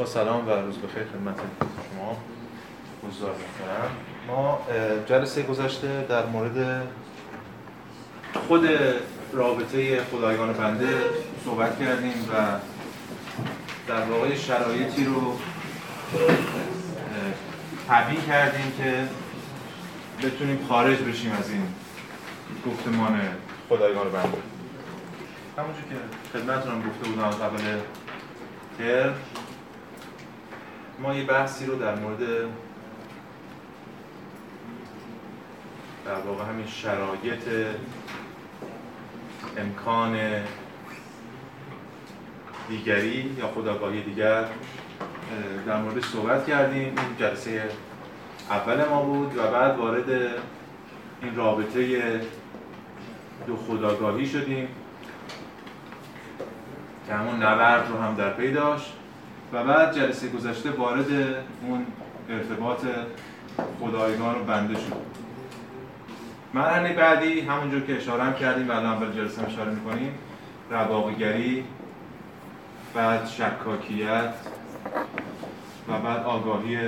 با سلام و روز بخیر خدمت شما. حضار محترم ما جلسه گذشته در مورد خود رابطه خدایگان بنده صحبت کردیم و در واقع شرایطی رو طبیع کردیم که بتونیم خارج بشیم از این گفتمان خدایگان بنده. همونجور که خدمتتون گفته بودم اول ترم ما یه بحثی رو در مورد در واقع همین شرایط امکان دیگری یا خداگاهی دیگر در مورد صحبت کردیم. این جلسه اول ما بود و بعد وارد این رابطه دو خداگاهی شدیم که همون نبرد رو هم در پی داشت. و بعد جلسه گذشته وارد اون ارتباط خدایگان و بنده شد. مرحله بعدی همونجور که اشاره هم کردیم و الان اول جلسه اشاره می‌کنیم رواقیگری بعد شکاکیت و بعد آگاهی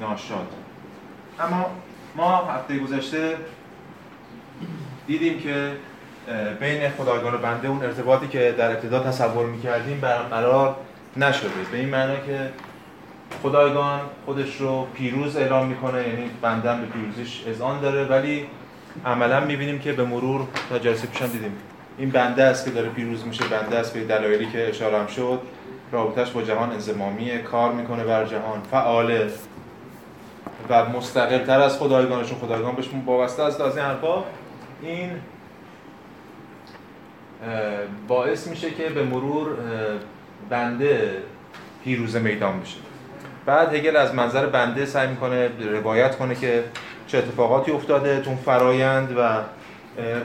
ناشاد. اما ما هفته گذشته دیدیم که بین خدایگان و بنده اون ارتباطی که در ابتدا تصور می‌کردیم برقرار نشده. به این معنی که خدایگان خودش رو پیروز اعلام می‌کنه یعنی بندن به پیروزیش اذعان داره ولی عملا می‌بینیم که به مرور تا جلسه پیشم دیدیم. این بنده است که داره پیروز میشه بنده است به دلایلی که اشاره هم شد. رابطش با جهان انزمامیه کار می‌کنه بر جهان فعاله. و مستقل تر از خدایگانشون خدایگان بهشون وابسته است از این حرفا این باعث میشه که به مرور بنده پیروز میدان بشه بعد هگل از منظر بنده سعی می‌کنه روایت کنه که چه اتفاقاتی افتاده تو فرایند و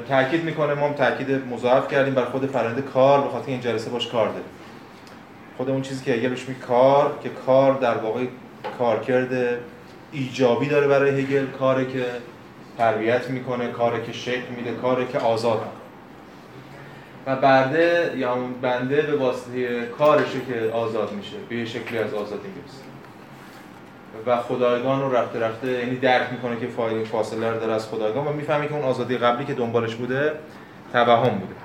تاکید می‌کنه ما هم تاکید مضاعف کردیم بر خود فرآیند کار به خاطر این جلسه باش کار داره. خود اون چیزی که هگل بهش کار که کار در واقع کارکرد ایجابی داره برای هگل کاری که تربیت می‌کنه کاری که شکل میده کاری که آزاد و برده یا بنده به واسطه کارشه که آزاد میشه به شکلی از آزادی می‌رسه. و خدایگان رو رفته رفته یعنی درک می‌کنه که فاصله رو داره از خدایگان و می‌فهمه که اون آزادی قبلی که دنبالش بوده توهم بوده.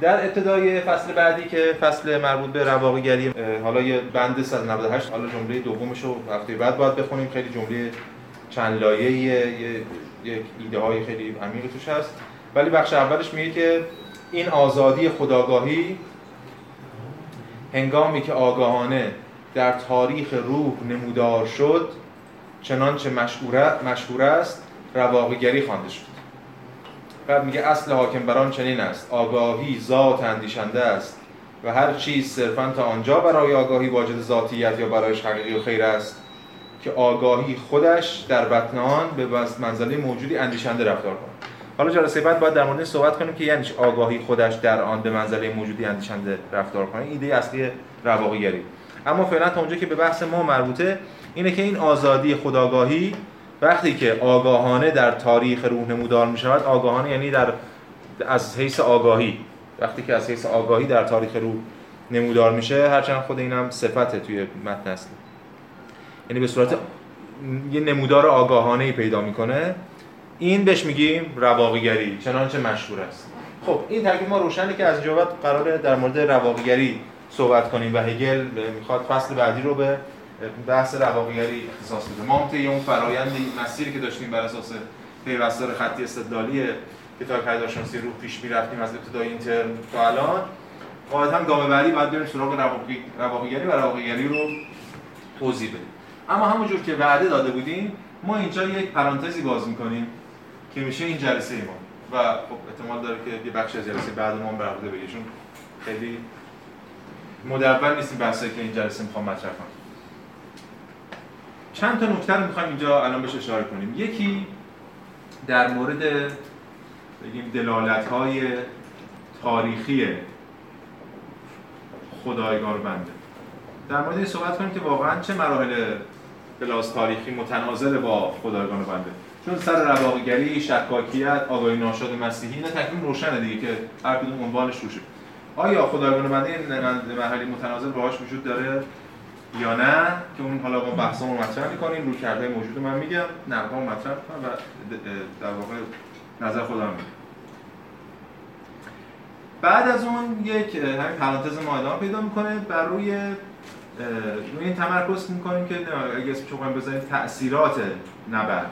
در ابتدای فصل بعدی که فصل مربوط به رواقیگری حالا یه بند 198 حالا جمله دومش رو هفته بعد باید بخونیم. خیلی جمله چند لایه یک ایده های خیلی عمیقی توش هست. ولی بخش اولش میگه که این آزادی خداگاهی هنگامی که آگاهانه در تاریخ روح نمودار شد چنانچه مشهور است رواقیگری خوانده شد. بعد میگه اصل حاکم بران چنین است. آگاهی ذات اندیشنده است و هر چیز صرفا تا آنجا برای آگاهی واجد ذاتیت یا برایش حقیقی و خیر است که آگاهی خودش در بطن آن به منزله موجودی اندیشنده رفتار کند. حالا جلسه بعد باید در مورد صحبت کنیم که یعنی آگاهی خودش در آن به منزله موجودی اندیشنده رفتار کنه. ایده اصلی رواقیگری. اما فعلا تا اونجا که به بحث ما مربوطه اینه که این آزادی خداگاهی وقتی که آگاهانه در تاریخ روح نمودار می شود آگاهانه یعنی در از حیث آگاهی. وقتی که از حیث آگاهی در تاریخ روح نمودار میشه هرچند خود اینم صفته توی متن است یعنی به صورت یه نمودار آگاهانه ای پیدا می‌کنه. این بهش میگیم رواقیگری چنانچه مشهور است. خب این ترکیب ما روشنه که از اینجا قراره در مورد رواقیگری صحبت کنیم و هگل می‌خواد فصل بعدی رو به بحث رواقیگری اختصاص بده. ما طی اون فرایند مسیری که داشتیم بر اساس پیوستار خطی استدلالی کتاب پدیدارشناسی روح پیش می‌رفتیم از ابتدای این ترم تا الان هم گام بعدی باید بریم سراغ رواقیگری و رواقیگری رو توضیح بدیم. اما همونجور که وعده داده بودیم ما اینجا یک پرانتزی باز می‌کنیم. که میشه این جلسه ما و خب احتمال داره که یه بخش از جلسه بعد ما هم برخورده چون خیلی مدون نیستیم بحثایی که این جلسه می‌خوام مطرح کنم. چند تا نکته رو می‌خوایم اینجا الان بهش اشاره کنیم. یکی در مورد بگیم دلالت های تاریخی خدایگار بنده در مورد این صحبت کنیم که واقعا چه مراحل بلاس تاریخی متناظر با خدایگان بنده چون سر رواقیگری، شکاکیت، آگاهی ناشاد مسیحی نه تکلیف روشنه دیگه که هر کدوم عنوانش روشه آیا خدایگان بنده مرحله متناظر باهاش وجود داره یا نه؟ که اون حالا با بحثمون مطرح می‌کنیم رو کرده موجود من میگم نقدام مطرح کنم و در واقع نظر خودم میگم. بعد از اون یک همین پرانتز ما ادامه پیدا می‌کنه بر روی روی این تمرکز می‌کنیم که اگه اسمش رو بزنیم تاثیرات نبرد.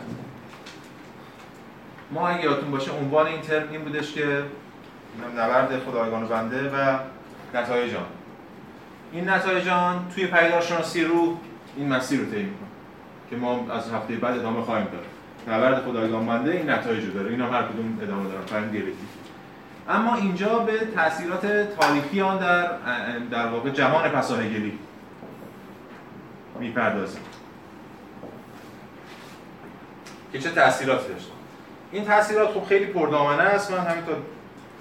ما اگه یادتون باشه عنوان این ترم این بودش که نبرد خدایگان و بنده و نتایج آن این نتایج آن توی پیدارشناسی رو این مسیر رو طی می‌کنه که ما از هفته بعد ادامه خواهیم داد. نبرد خدایگان بنده این نتایج رو داره. اینا هر کدوم ادامه دارن. دیالکتیک اما اینجا به تاثیرات تاریخی آن در در واقع جهان پساهگلی می‌پردازیم. که چه تاثیراتی داشت این تاثیرات خب خیلی پردامنه است. من همینطور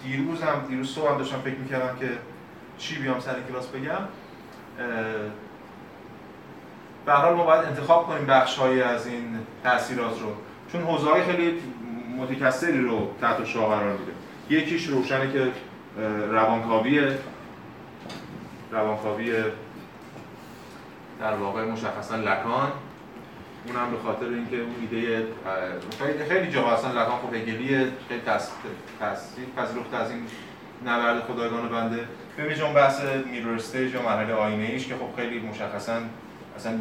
دیروز هم دیروز صبح هم داشتم فکر می‌کردم که چی بیام سر کلاس بگم. به حال ما باید انتخاب کنیم بخش از این تاثیرات رو. چون حوزه های خیلی متکثری رو تحت شاه قرار میده. یکیش روشنه که روانکاوی روانکاوی در واقع مشخصا لکان. اونم به خاطر اینکه اون ایده خیلی خیلی جا اصلا لکان خب هگلیه خیلی تصدیق پذیرفت از این نبرد خدایگان بنده. به اون بحث میرور استیج یا مرحله آینه ایش که خب خیلی مشخصا اصلا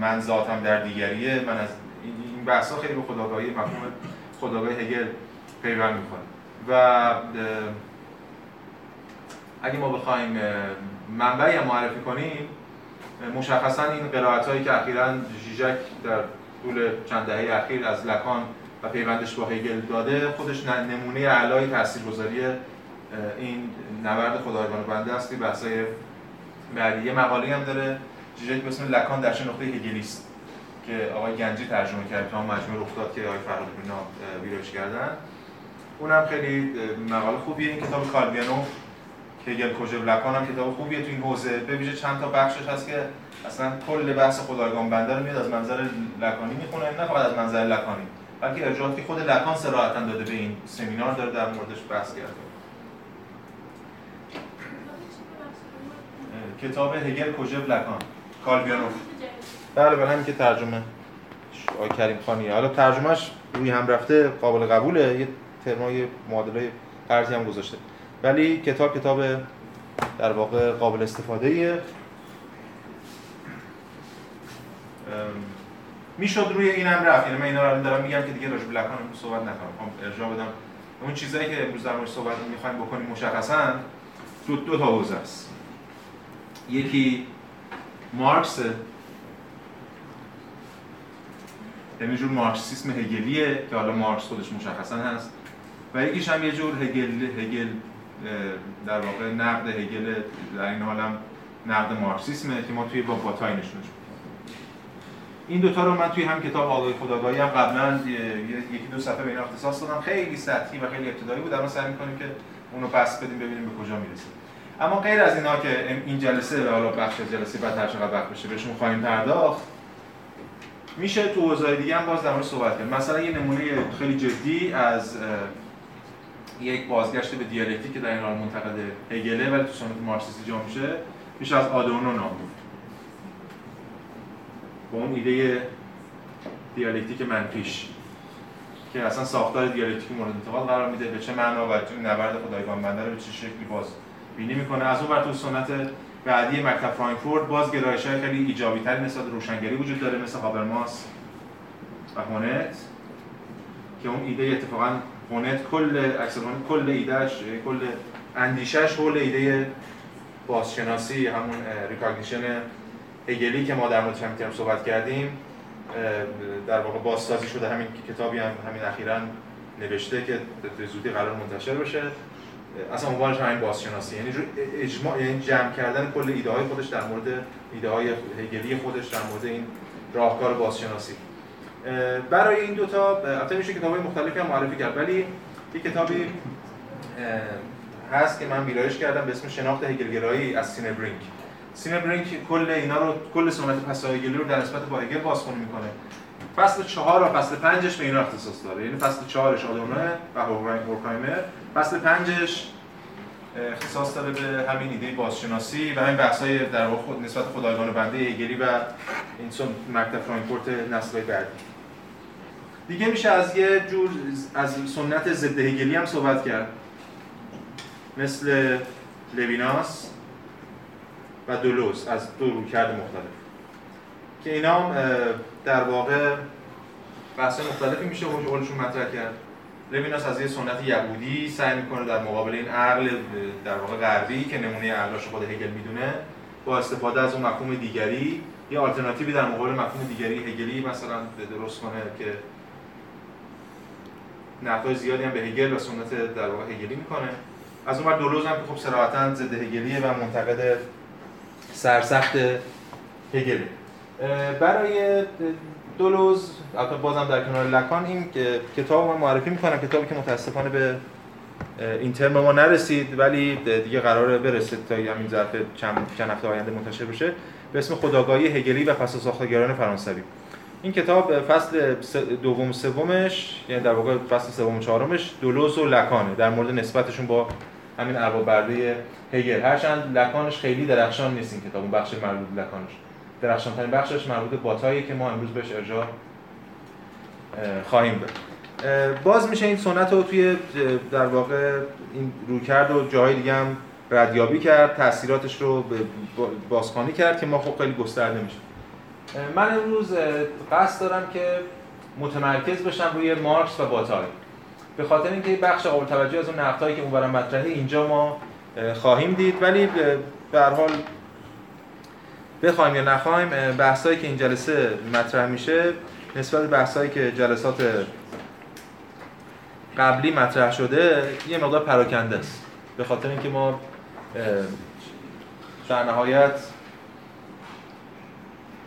من ذاتم در دیگریه. من از این بحث ها خیلی به خداگاهی مفهوم خداگاهی هگل پیوند می‌کنه. و اگه ما بخوایم منبعی معرفی کنیم مشخصا این قرائت هایی که اخیرا ژیژک در طول چند دهه اخیر از لکان و پیوندش با هگل داده خودش نمونه اعلای تاثیرگذاری این نبرد خدایگان بنده است. که بحثای بعدی. یه مقاله هم داره. ژیژک به اسم لکان در چه نقطه هگلیست که آقای گنجی ترجمه کرد تا مجموعه رخ داد که آقای فرهاد اینا ویراج کردن. اونم خیلی مقاله خوبیه. این کتاب کالویانو هگل کجا لکان هم کتاب خوبیه تو این حوزه. ببینید چند تا بخشش هست که اصلا کل بحث خدایگان بنده رو میاد از منظر لکانی می‌خونه. نه فقط از منظر لکانی بلکه ارجاعاتی خود لکان صراحتا داده به این سمینار داره در موردش بحث کرده. کتاب هگل کجا لکان. کالویانو بله بله که ترجمه. آقای کریم خانیه حالا ترجمهش روی هم رفته قابل قبوله. یه ترمای معادله قرضی هم گذاشته. ولی کتاب کتاب در واقع قابل استفاده ایه می‌شد روی این هم رفت. یعنی من اینا رو دارم میگم که دیگه راجع به صحبت نکنم. خب ارجاع بدم. اون چیزایی که امروز در مورد صحبت می‌خوایم بکنیم مشخصا دو, دو تا حوزه است. یکی مارکس. یعنی جور مارکسیسم هگلیه که حالا مارکس خودش مشخصا هست. و یکیش هم یه جور هگل هگل در واقع نقد هگل در این حال هم نقد مارکسیسمه که ما توی با باتای نشونش این دوتا رو من توی هم کتاب آقای خداگاهی هم قبلا یکی دو صفحه به این اختصاص دادم. خیلی سطحی و خیلی ابتدایی بود. اما سعی می‌کنیم که اونو پس بدیم ببینیم به کجا می‌رسه. اما غیر از اینا که این جلسه و حالا بخش جلسه بعد هر چقدر وقت بشه بهشون خواهیم پرداخت میشه تو حوزه‌های دیگه هم باز در مورد صحبت کرد مثلا یه نمونه خیلی جدی از یک بازگشت به دیالکتیک که در این حال منتقد هگله ولی تو سنت مارکسیستی جا میشه میشه از آدورنو نام بود. با اون ایده دیالکتیک منفیش که اصلا ساختار دیالکتیک مورد انتقاد قرار میده به چه معنا و نبرد خدایگان بنده رو به چه شکلی باز بینی می‌کنه. از اون تو سنت بعدی مکتب فرانکفورت باز گرایش خیلی ایجابی تری نسبت روشنگری وجود داره مثل هابرماس و هونت که اون ایده اتفاقا هونت کل کل ایدهش کل اندیشش حول ایده بازشناسی همون recognition هگلی که ما در موردش هم صحبت کردیم. در واقع بازسازی شده همین کتابی هم همین اخیرا نوشته که زودی قرار منتشر بشه. اصلا عنوانش همین بازشناسی یعنی اجماع یعنی جمع کردن کل ایده های خودش در مورد ایده های هگلی خودش در مورد این راهکار بازشناسی. برای این دوتا البته میشه کتاب های مختلفی هم معرفی کرد ولی یک کتابی هست که من ویرایش کردم به اسم شناخت هگلگرایی از سینبرینک سینبرینک کل اینا رو کل سنت پس هگلی رو در نسبت با هگل بازخونی می‌کنه. فصل چهار و فصل پنجش به اینا اختصاص داره. یعنی فصل چهارش آدورنو و هورکایمر فصل پنجش اختصاص داره به همین ایده بازشناسی و همین بحث‌های در واقع خود نسبت خدایگان بنده هگلی و این مکتب فرانکفورت نسل بعدی. دیگه میشه از یه جور از سنت ضد هگلی هم صحبت کرد. مثل لویناس و دولوز از دو رویکرد مختلف. که اینا در واقع بحث مختلفی میشه قولشون مطرح کرد. لویناس از یه سنت یهودی سعی می‌کنه در مقابل این عقل در واقع غربی که نمونه عقلش خود هگل می‌دونه با استفاده از اون مفهوم دیگری یه آلترناتیوی در مقابل مفهوم دیگری هگلی مثلا درست کنه که نقدای زیادی هم به هگل و سنت در واقع هگلی می‌کنه. از اون دولوز هم که خب صراحتا ضد هگلیه و منتقد سرسخت هگل. برای دولوز البته بازم در کنار لکان این کتاب من معرفی می‌کنم کتابی که متاسفانه به این ترم ما نرسید ولی دیگه قراره برسه تا همین ظرف چند چند هفته آینده منتشر بشه. به اسم خداگاهی هگلی و فصل ساختگران فرانسوی. این کتاب فصل دوم سومش یعنی در واقع فصل سوم چهارمش دولوز و لکانه. در مورد نسبتشون با همین ارباب برده هگل. هرچند لکانش خیلی درخشان نیست این کتاب اون بخش مربوط لکانش. درخشان ترین بخشش مربوط به باتایی که ما امروز بهش ارجاع خواهیم داد. باز میشه این سنت رو توی در واقع این رویکرد و جاهای دیگه هم ردیابی کرد تاثیراتش رو بازخوانی کرد که ما خب خیلی گسترده میشه من امروز قصد دارم که متمرکز بشم روی مارکس و باتای. به خاطر اینکه بخش قابل توجه از اون نقدهایی که اون مطرحه اینجا ما خواهیم دید. ولی به هر حال بخوایم یا نخوایم بحثایی که این جلسه مطرح میشه نسبت به بحثایی که جلسات قبلی مطرح شده یه مقدار پراکنده است. به خاطر اینکه ما در نهایت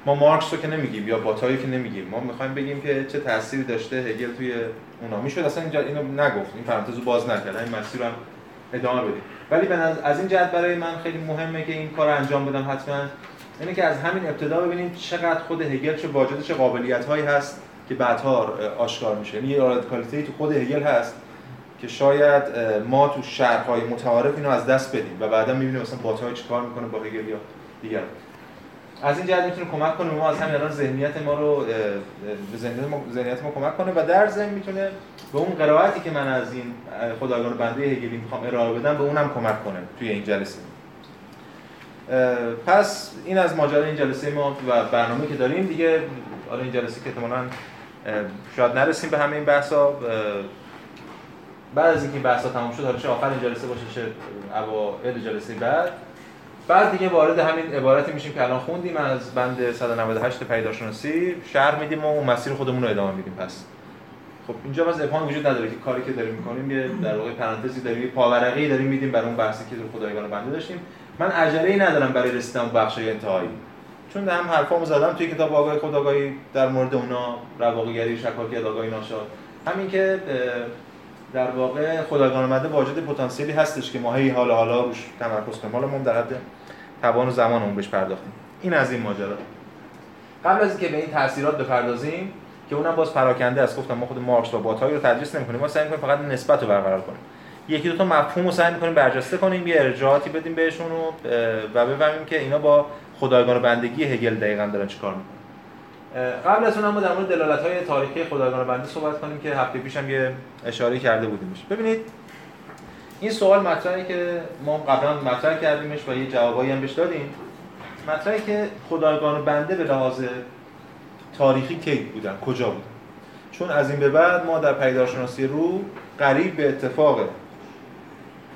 ما مارکس رو که نمیگیم یا باتایی که نمیگیم ما می‌خوایم بگیم که چه تأثیری داشته هگل توی اونا می‌شد اصلا اینجا اینو نگفت این پرانتز رو باز نکرد این مسیر هم ادامه بدیم. ولی از این جهت برای من خیلی مهمه که این کار رو انجام بدم حتما. اینه که از همین ابتدا ببینیم چقدر خود هگل چه واجد چه قابلیت هایی هست که بعدها آشکار میشه. یعنی یه رادیکالیته تو خود هگل هست که شاید ما تو شهرهای متعارف اینو از دست بدیم و بعدا می‌بینیم مثلا باتای چیکار می‌کنه با هگل یا دیگر از این جهت می‌تونه کمک کنه ما از همین الان ذهنیت ما رو به ذهنیت ما, ذهنیت ما کمک کنه و در ضمن می‌تونه به اون قرائتی که من از این خدایگان بنده هگلی می‌خوام ارائه بدم به اونم کمک کنه توی این جلسه. پس این از ماجرای این جلسه ما و برنامه که داریم. دیگه حالا این جلسه که احتمالاً شاید نرسیم به همه این بحثا. بعد از اینکه بحثا تموم شد حالا چه آخر این جلسه باشه چه اوایل جلسه بعد. بعد دیگه وارد همین عبارتی میشیم که الان خوندیم از بند 198 پیداشناسی. شرح میدیم و اون مسیر خودمون رو ادامه میدیم. پس خب اینجا باز ابهام وجود نداره که کاری که داریم می‌کنیم یه در واقع پرانتزی داریم یه پاورقی داریم میدیم برای اون بحثی که در خدایگان بنده داشتیم. من عجله ندارم برای رسیدن به بخش انتهایی. چون هم حرفامو زدم توی کتاب آگاهی خداگاهی در مورد اونا رواقیگری شکاکی آگاهی ناشاد. همین که در واقع خدایگان بنده واجد پتانسیلی هستش که ما هی حالا حالا روش تمرکز کنیم. حالا در حد توان و زمان اون بهش پرداختیم. این از این ماجرا. قبل از اینکه به این تاثیرات بپردازیم که اونم باز پراکنده است گفتم ما خود مارکس و باتایی رو تدریس نمی‌کنیم ما سعی می‌کنیم فقط نسبت رو برقرار کنیم. یکی دو تا مفهوم رو سعی می‌کنیم برجسته کنیم یه ارجاعاتی بدیم بهشون و بفهمیم که اینا با خدایگان و بندگی هگل دقیقاً دارن چیکار می‌کنن. قبل از اون هم در مورد دلالت‌های تاریخی خدایگان و بنده صحبت کنیم که هفته پیشم یه اشاره کرده بودیمش. ببینید این سوال مطرحی که ما قبلا مطرح کردیمش و یه جوابایی هم بهش دادیم. مطرحی که خدایگان بنده به لحاظ تاریخی کی بودن؟ کجا بودن؟ چون از این به بعد ما در پیدارشناسی رو قریب به اتفاق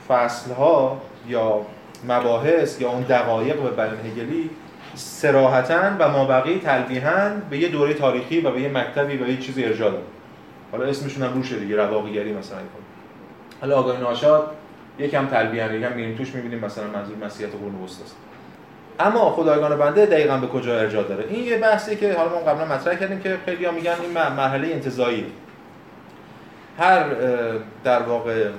فصلها یا مباحث یا اون دقایق به بیان هگلی سراحتا و مابقی تلویحا به یه دوره تاریخی و به یه مکتبی و یه چیزی ارجاع داد حالا اسمشون هم روشه دیگه رواقیگری مثلا. حالا آگاهی ناشاد یکم تلبیه یکم میریم توش می‌بینیم مثلا منظور مسیحیت قرون وسطا اما خدایگان بنده دقیقا به کجا ارجاع داره؟ این یه بحثی که حالا ما قبلا مطرح کردیم که خیلی ها میگن این مرحله انتزاعی هر در واقع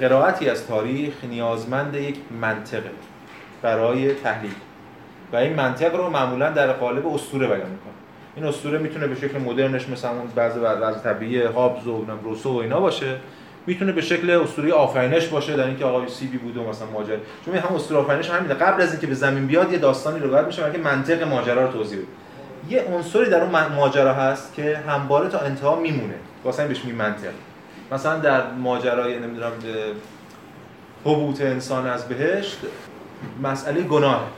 قرائتی از تاریخ نیازمند یک منطقه برای تحلیل. و این منطق رو معمولا در قالب اسطوره بیان می‌کنه. این اسطوره می‌تونه به شکل مدرنش مثلا اون بعضی بعضی طبیعی هابز و روسو و اینا باشه. می‌تونه به شکل اسطوره آفرینش باشه در اینکه آقای سیبی بوده و مثلا ماجرا. چون هم اسطوره آفرینش همینه. قبل از اینکه به زمین بیاد یه داستانی روایت میشه که منطق ماجرا رو توضیح بده. یه عنصری در اون ماجرا هست که همواره تا انتها میمونه. واسه بهش می منطق. مثلا در ماجرای نمی‌دونم حبوط انسان از بهشت مسئله گناه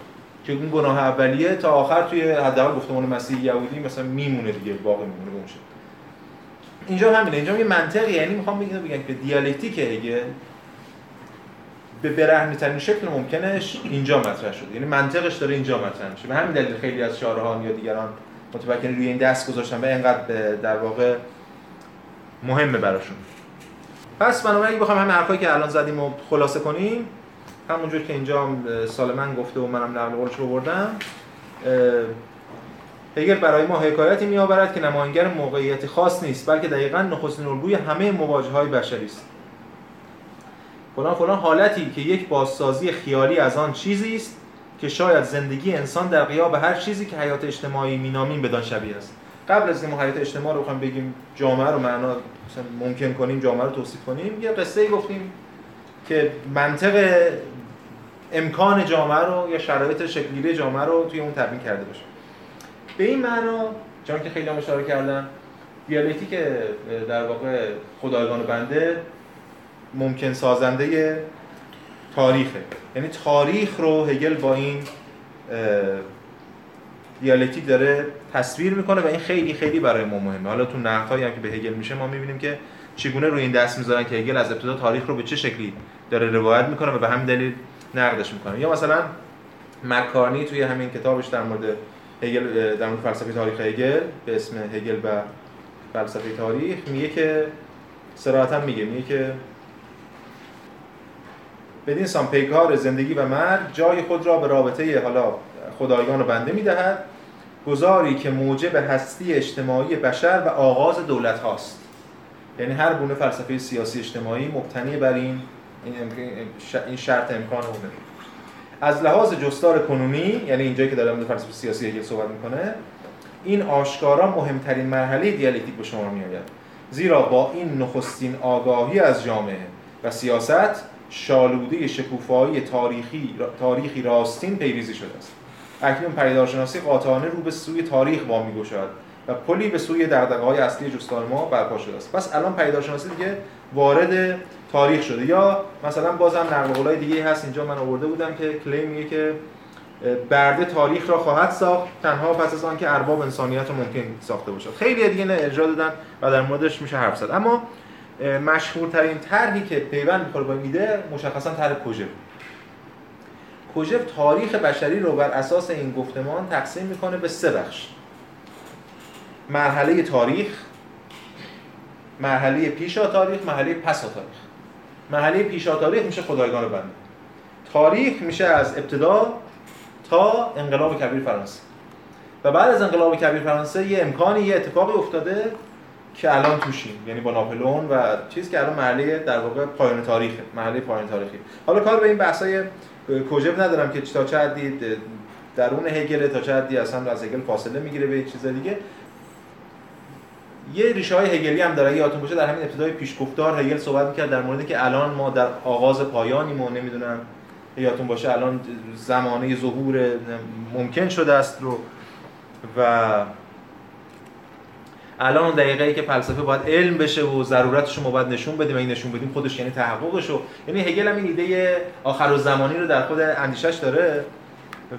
که اون گناه اولیه تا آخر توی حداقل گفتمان مسیح یهودی مثلا میمونه دیگه باقی میمونه به اینجا همینه اینجا یه منطقی یعنی می‌خوام بگم بگم که دیالکتیک هگل به برهنه ترین شکل ممکنش اینجا مطرح شده. یعنی منطقش داره اینجا مطرح میشه. به همین دلیل خیلی از شارهان یا دیگران متفکرین روی این دست گذاشتن و اینقدر در واقع مهمه براشون. پس بنابراین بخوام همین حرفایی که الان زدیم و خلاصه کنیم همونجور که اینجا سالمن گفته و منم نقل قولش رو بردم هگل برای ما حکایتی میآورد که نماینگر موقعیت خاص نیست بلکه دقیقا نخستین الگوی همه مواجه های بشری است. فلان فلان حالتی که یک بازسازی خیالی از آن چیزی است که شاید زندگی انسان در قیاب هر چیزی که حیات اجتماعی مینامیم بدان شبیه است. قبل از اینکه حیات اجتماعی رو بخوایم بگیم جامعه رو معنا ممکن کنیم جامعه رو توصیف کنیم یه قصه ای گفتیم که منطق امکان جامعه رو یا شرایط شکلی جامعه رو توی اون تبیین کرده باشه. به این معنا چون که خیلی هم اشاره کردن دیالکتیک در واقع خدایگان بنده ممکن سازنده تاریخه. یعنی تاریخ رو هگل با این دیالکتیک داره تصویر می‌کنه و این خیلی خیلی برای ما مهمه. حالا تو نقدهایی هم که به هگل میشه ما می‌بینیم که چگونه روی این دست می‌ذارن که هگل از ابتدا تاریخ رو به چه شکلی داره روایت می‌کنه و به همین دلیل نقدش می‌کنه. یا مثلا مکانی توی همین کتابش در مورد هگل در مورد فلسفه تاریخ هگل به اسم هگل و فلسفه تاریخ میگه که صراحتا میگه میگه که بدین سان پیکار زندگی و مرگ جای خود را به رابطه حالا خدایگان و بنده می‌دهد گذاری که موجب هستی اجتماعی بشر و آغاز دولت هاست. یعنی هر گونه فلسفه سیاسی اجتماعی مبتنی بر این این شرط امکان اونه از لحاظ جستار کنونی یعنی اینجایی که داره فلسفه سیاسی هگل صحبت می‌کنه این آشکارا مهمترین مرحله دیالکتیک به شما میآید. زیرا با این نخستین آگاهی از جامعه و سیاست شالوده شکوفایی تاریخی تاریخی راستین پیریزی شده است. اکنون پدیدارشناسی قاطعانه رو به سوی تاریخ وامی گشاد و پلی به سوی دغدغه‌های اصلی جستار ما برپا شده است. پس الان پدیدارشناسی دیگه وارد تاریخ شده. یا مثلا بازم نقل قولای دیگه هست. اینجا من آورده بودم که کلی میگه که برده تاریخ را خواهد ساخت. تنها پس از آنکه ارباب انسانیت ممکن ساخته باشد. خیلی دیگه نه ارجاع دادن و در موردش میشه حرف زد. اما مشهورترین طرحی که پیوند می‌خوره با ایده مشخصا طرح کوژف کوژف تاریخ بشری رو بر اساس این گفتمان تقسیم می‌کنه به سه بخش. مرحله تاریخ مرحله پیشا تاریخ مرحله پسا تاریخ. مرحله پیشا تاریخ میشه خدایگان بنده. تاریخ میشه از ابتدا تا انقلاب کبیر فرانسه. و بعد از انقلاب کبیر فرانسه یه امکانی یه اتفاقی افتاده که الان توشیم. یعنی با ناپلون و چیز که الان مرحله در واقع پایان تاریخه مرحله پایان تاریخی. حالا کار به این بحثای کوژب ندارم که تا چه حدی درون هگل تا چه حدی اصلا از هگل فاصله می‌گیره به چیز دیگه. یه ریشه های هگلی هم داره یادتون باشه در همین ابتدای پیشگفتار هگل صحبت می‌کرد در موردی که الان ما در آغاز پایانیم و نمی‌دونم یادتون باشه الان زمانه ظهور ممکن شده است رو و الان اون دقیقه ای که فلسفه باید علم بشه و ضرورتش رو باید نشون بدیم این نشون بدیم خودش یعنی تحققش رو. یعنی هگل هم این ایده آخر و زمانی رو در خود اندیشش داره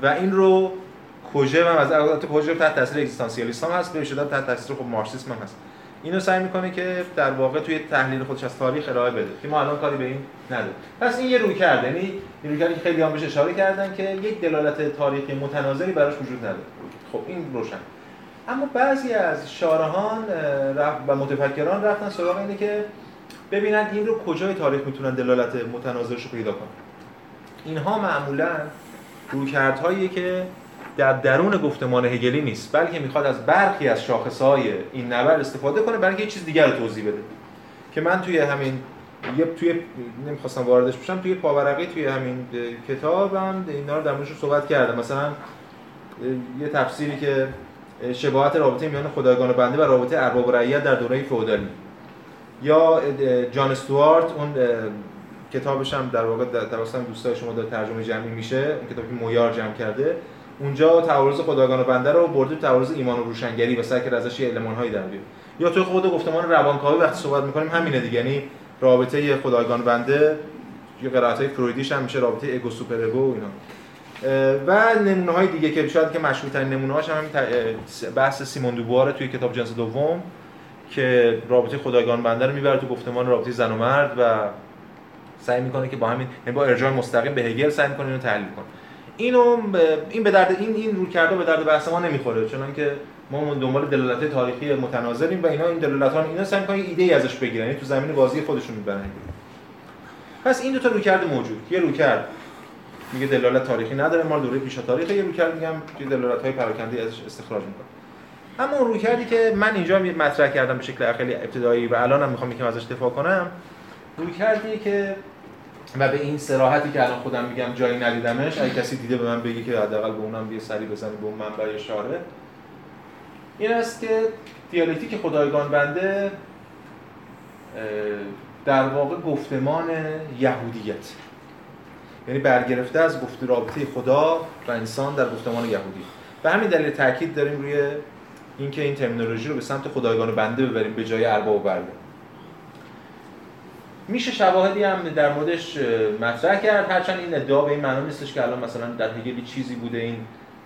و این رو کوژه هم از البته کوژه تحت تاثیر اگزیستانسیالیسم هست به شدت تحت تاثیر خب مارکسیسم هم هست. اینو سعی می‌کنه که در واقع توی تحلیل خودش از تاریخ ارائه بده که ما الان کاری به این نداریم. پس این یه روی کرده یعنی روی که خیلی هم بهش اشاره کردن که یک دلالت تاریخی متناظری براش وجود نداره. خب این روشن. اما بعضی از شارهان و متفکران رفتن سراغ اینه که ببینن این رو کجای تاریخ می‌تونن دلالت متناظرش رو پیدا کنن. اینها معمولا رویکردهایی که در درون گفتمان هگلی نیست بلکه می‌خواد از برخی از شاخصهای این نبرد استفاده کنه برای یه چیز دیگر رو توضیح بده که من توی همین یه توی نمی‌خواستم واردش بشم توی پاورقی توی همین کتابم اینا رو در موردش صحبت کردم مثلا یه تفسیری که شباهت رابطه میان خدایگان و بنده و رابطه ارباب و رعیت در دوره فئودالی یا جان استوارت اون کتابش هم در واقع در دوستای شما داره ترجمه جمعی میشه اون کتابی مویار جمع کرده اونجا تعارض خداگان و بنده رو برده تعارض ایمان و روشنگری و سعی کرد ازش المان‌هایی در بیاره. یا تو خود گفتمان روانکاوی وقتی صحبت می‌کنیم همینه دیگه. یعنی رابطه خدایگان بنده یه قرائت های فرویدیش هم میشه رابطه اگو سوپر اگو و اینا. و نمونه های دیگه که شاید که مشهورترین نمونه هاش هم بحث سیمون دوبواره توی کتاب جنس دوم که رابطه خدایگان بنده رو می‌بره تو گفتمان رابطه زن و مرد و سعی می‌کنه که با همین یعنی با ارجاع مستقیم به هگل سعی می‌کنه اینو تحلیل کنه. اینو این به درد این این رو کرده به درد بحث ما نمی‌خوره چون که ما دنبال دلالت تاریخی متناظریم و اینا این دلالت ها اینا سعی می‌کنن ایده ای ازش بگیرن یعنی تو زمین بازی خودشون می‌برن. پس این دو تا رویکرد موجود. یه رویکرد میگه دلالت تاریخی نداره ما دوره پیش تاریخ یه رویکرد میگم که دلالت های پراکنده ازش استخراج می‌کنه. اما اون رویکردی که من اینجا مطرح کردم به شکل خیلی ابتدایی و الانم می‌خوام یکم ازش دفاع کنم رویکردی که و به این سراحتی که الان خودم میگم جایی ندیدمش اگه کسی دیده به من بگی که حداقل به اونم یه سری بزنه به اون منبع اشاره این است که دیالکتیک خدایگان بنده در واقع گفتمان یهودیت. یعنی برگرفته از گفت رابطه خدا و انسان در گفتمان یهودی. به همین دلیل تاکید داریم روی اینکه این ترمینولوژی رو به سمت خدایگان بنده ببریم به جای ارباب و برده. میشه شواهدی هم در موردش مطرح کرد. هرچند این ادعا به این معنا نیستش که الان مثلا در هگل چیزی بوده. این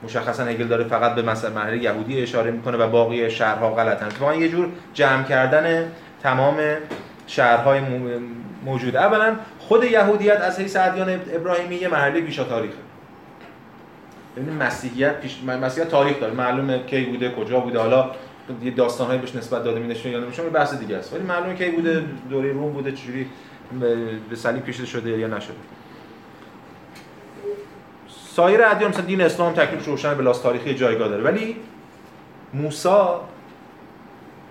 مشخصا هگل داره فقط به مثلا مرحله یهودی اشاره می‌کنه و باقی شهرها غلطن. اتفاقا یه جور جمع کردن تمام شهرهای موجود. اولا خود یهودیت از حیث ادیان ابراهیمی یه مرحله پیشا تاریخه ببینید مسیحیت پیش مسیحیت تاریخ داره. معلومه کی بوده کجا بوده. حالا یه داستانهایی بهش نسبت داده میشه یا نمیشه بحث دیگه است. ولی معلومه کی بوده دوره روم بوده چجوری به صلیب کشیده شده یا نشده. سایر ادیان مثلا دین اسلام تکلیف روشن به لاس تاریخی جایگاه داره. ولی موسی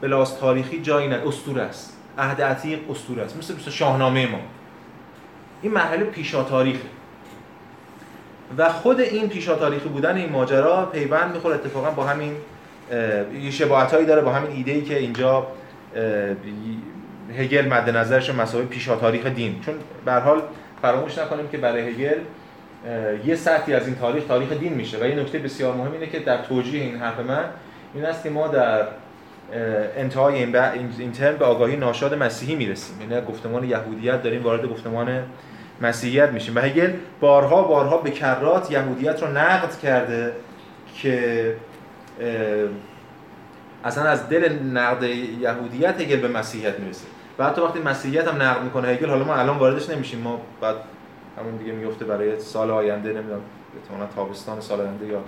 به لاس تاریخی جایی نه اسطوره است. عهد عتیق اسطوره است. مثل مثل شاهنامه ما. این مرحله پیشا تاریخه و خود این پیشا تاریخی بودن این ماجرا پیوند می‌خوره اتفاقا با همین یه شباهتایی داره با همین ایده ای که اینجا هگل مد نظرش مسائل پیشا تاریخ دین. چون به حال فراموش نکنیم که برای هگل یه سطحی از این تاریخ تاریخ دین میشه. و یه نکته بسیار مهم اینه که در توجیه این حرف من این است که ما در انتهای این, این ترم به آگاهی ناشاد مسیحی می‌رسیم. یعنی گفتمان یهودیت داریم وارد گفتمان مسیحیت میشیم. و هگل بارها بارها به کرات یهودیت رو نقد کرده که اصلا از دل نقد یهودیت هگل به مسیحیت می‌رسه. و حتی وقتی مسیحیت هم نقد می‌کنه هگل حالا ما الان واردش نمیشیم. ما بعد همون دیگه میفته برای سال آینده نمی‌دونم احتمالاً تابستان سال آینده یا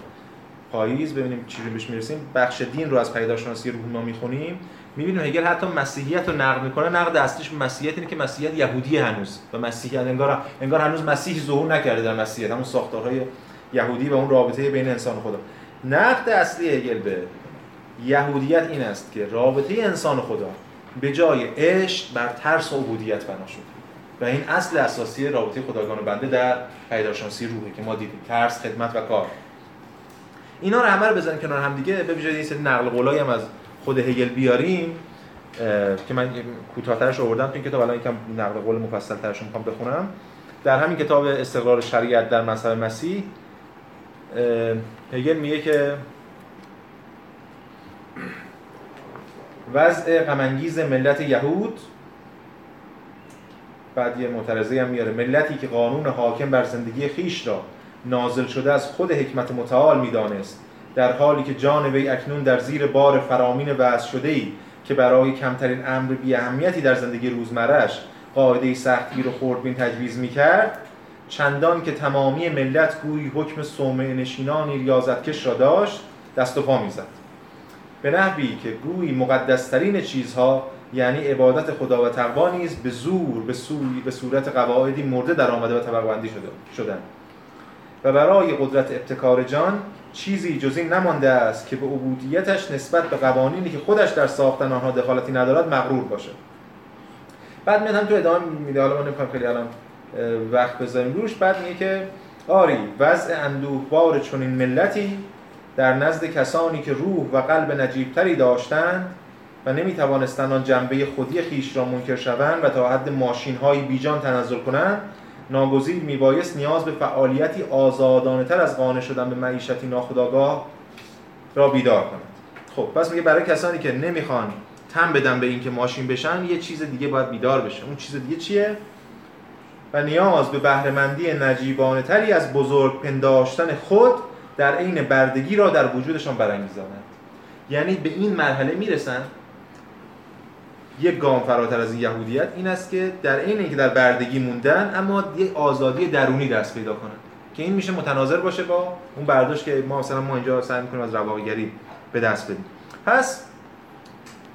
پاییز ببینیم چی بهش می‌رسیم. بخش دین رو از پیداشناسی روح ما می‌خونیم. می‌بینیم هگل حتی مسیحیت رو نقد می‌کنه. نقد اصلیش مسیحیت اینه که مسیحیت یهودی هنوز. و مسیحیت انگار انگار هنوز مسیح ظهور نکرده در مسیحیت. همون ساختارهای یهودی و اون رابطه بین انسان و خدا. نقد اصلی هگل به یهودیت این است که رابطه انسان خدا به جای عشق بر ترس و عبودیت بنا شده و این اصل اساسی رابطه خدایگان و بنده در پیداشناسی روحه که ما دیدیم. ترس خدمت و کار. اینا رو همه رو بزنیم کنار هم دیگه. به ویژه این نقل قولایی هم از خود هگل بیاریم. که من کوتاه‌ترش آوردم تو این کتاب. الان یکم نقل قول مفصل‌ترش می‌خوام بخونم. در همین کتاب استقرار شریعت در مذهب مسیح هگل میگه که وضع غمانگیز ملت یهود بعد یه معترضه هم میاره. ملتی که قانون حاکم بر زندگی خیش را نازل شده از خود حکمت متعال می‌دانست. در حالی که جان وی اکنون در زیر بار فرامین وضع شده ای که برای کمترین امر بی اهمیتی در زندگی روزمرش قاعده سختگیر و خوردبین تجویز می‌کرد چندان که تمامی ملت گویی حکم صومعه نشینانی ریاضتکش را داشت دست و پا می‌زد. به نحوی که گویی مقدسترین چیزها یعنی عبادت خدا و تقوا نیز به زور به, سوی به صورت قواعدی مرده در آمده و طبق بندی شده شدن و برای قدرت ابتکار جان چیزی جز این نمانده است که به عبودیتش نسبت به قوانینی که خودش در ساختن آنها دخالتی ندارد مغرور باشه بعد میاد تو ادامه میده. حالا ما نمی‌خوایم خیلی الان وقت بذاریم روش بعد میگه که آری وضع اندوهبار چنین ملتی در نزد کسانی که روح و قلب نجیبتری داشتند و نمی توانستند آن جنبه خودی خیش را منکر شوند و تا حد ماشین های بیجان تنظر کنند ناگزیر میبایست نیاز به فعالیتی آزادانه تر از قانع شدن به معیشتی ناخودآگاه را بیدار کند خب پس میگه برای کسانی که نمی‌خوان تم بدن به اینکه ماشین بشن یه چیز دیگه باید بیدار بشه. اون چیز دیگه چیه؟ و نیاز به بهرهمندی نجیبانه تری از بزرگ پنداشتن خود در عین بردگی را در وجودشان برانگیزانند یعنی به این مرحله می‌رسن یک گام فراتر از این یهودیت این است که در عین اینکه در بردگی موندن اما یک آزادی درونی دست پیدا کنند. که این میشه متناظر باشه با اون برداشت که ما مثلا ما اینجا سعی می‌کنیم از رواقیگری به دست بدیم پس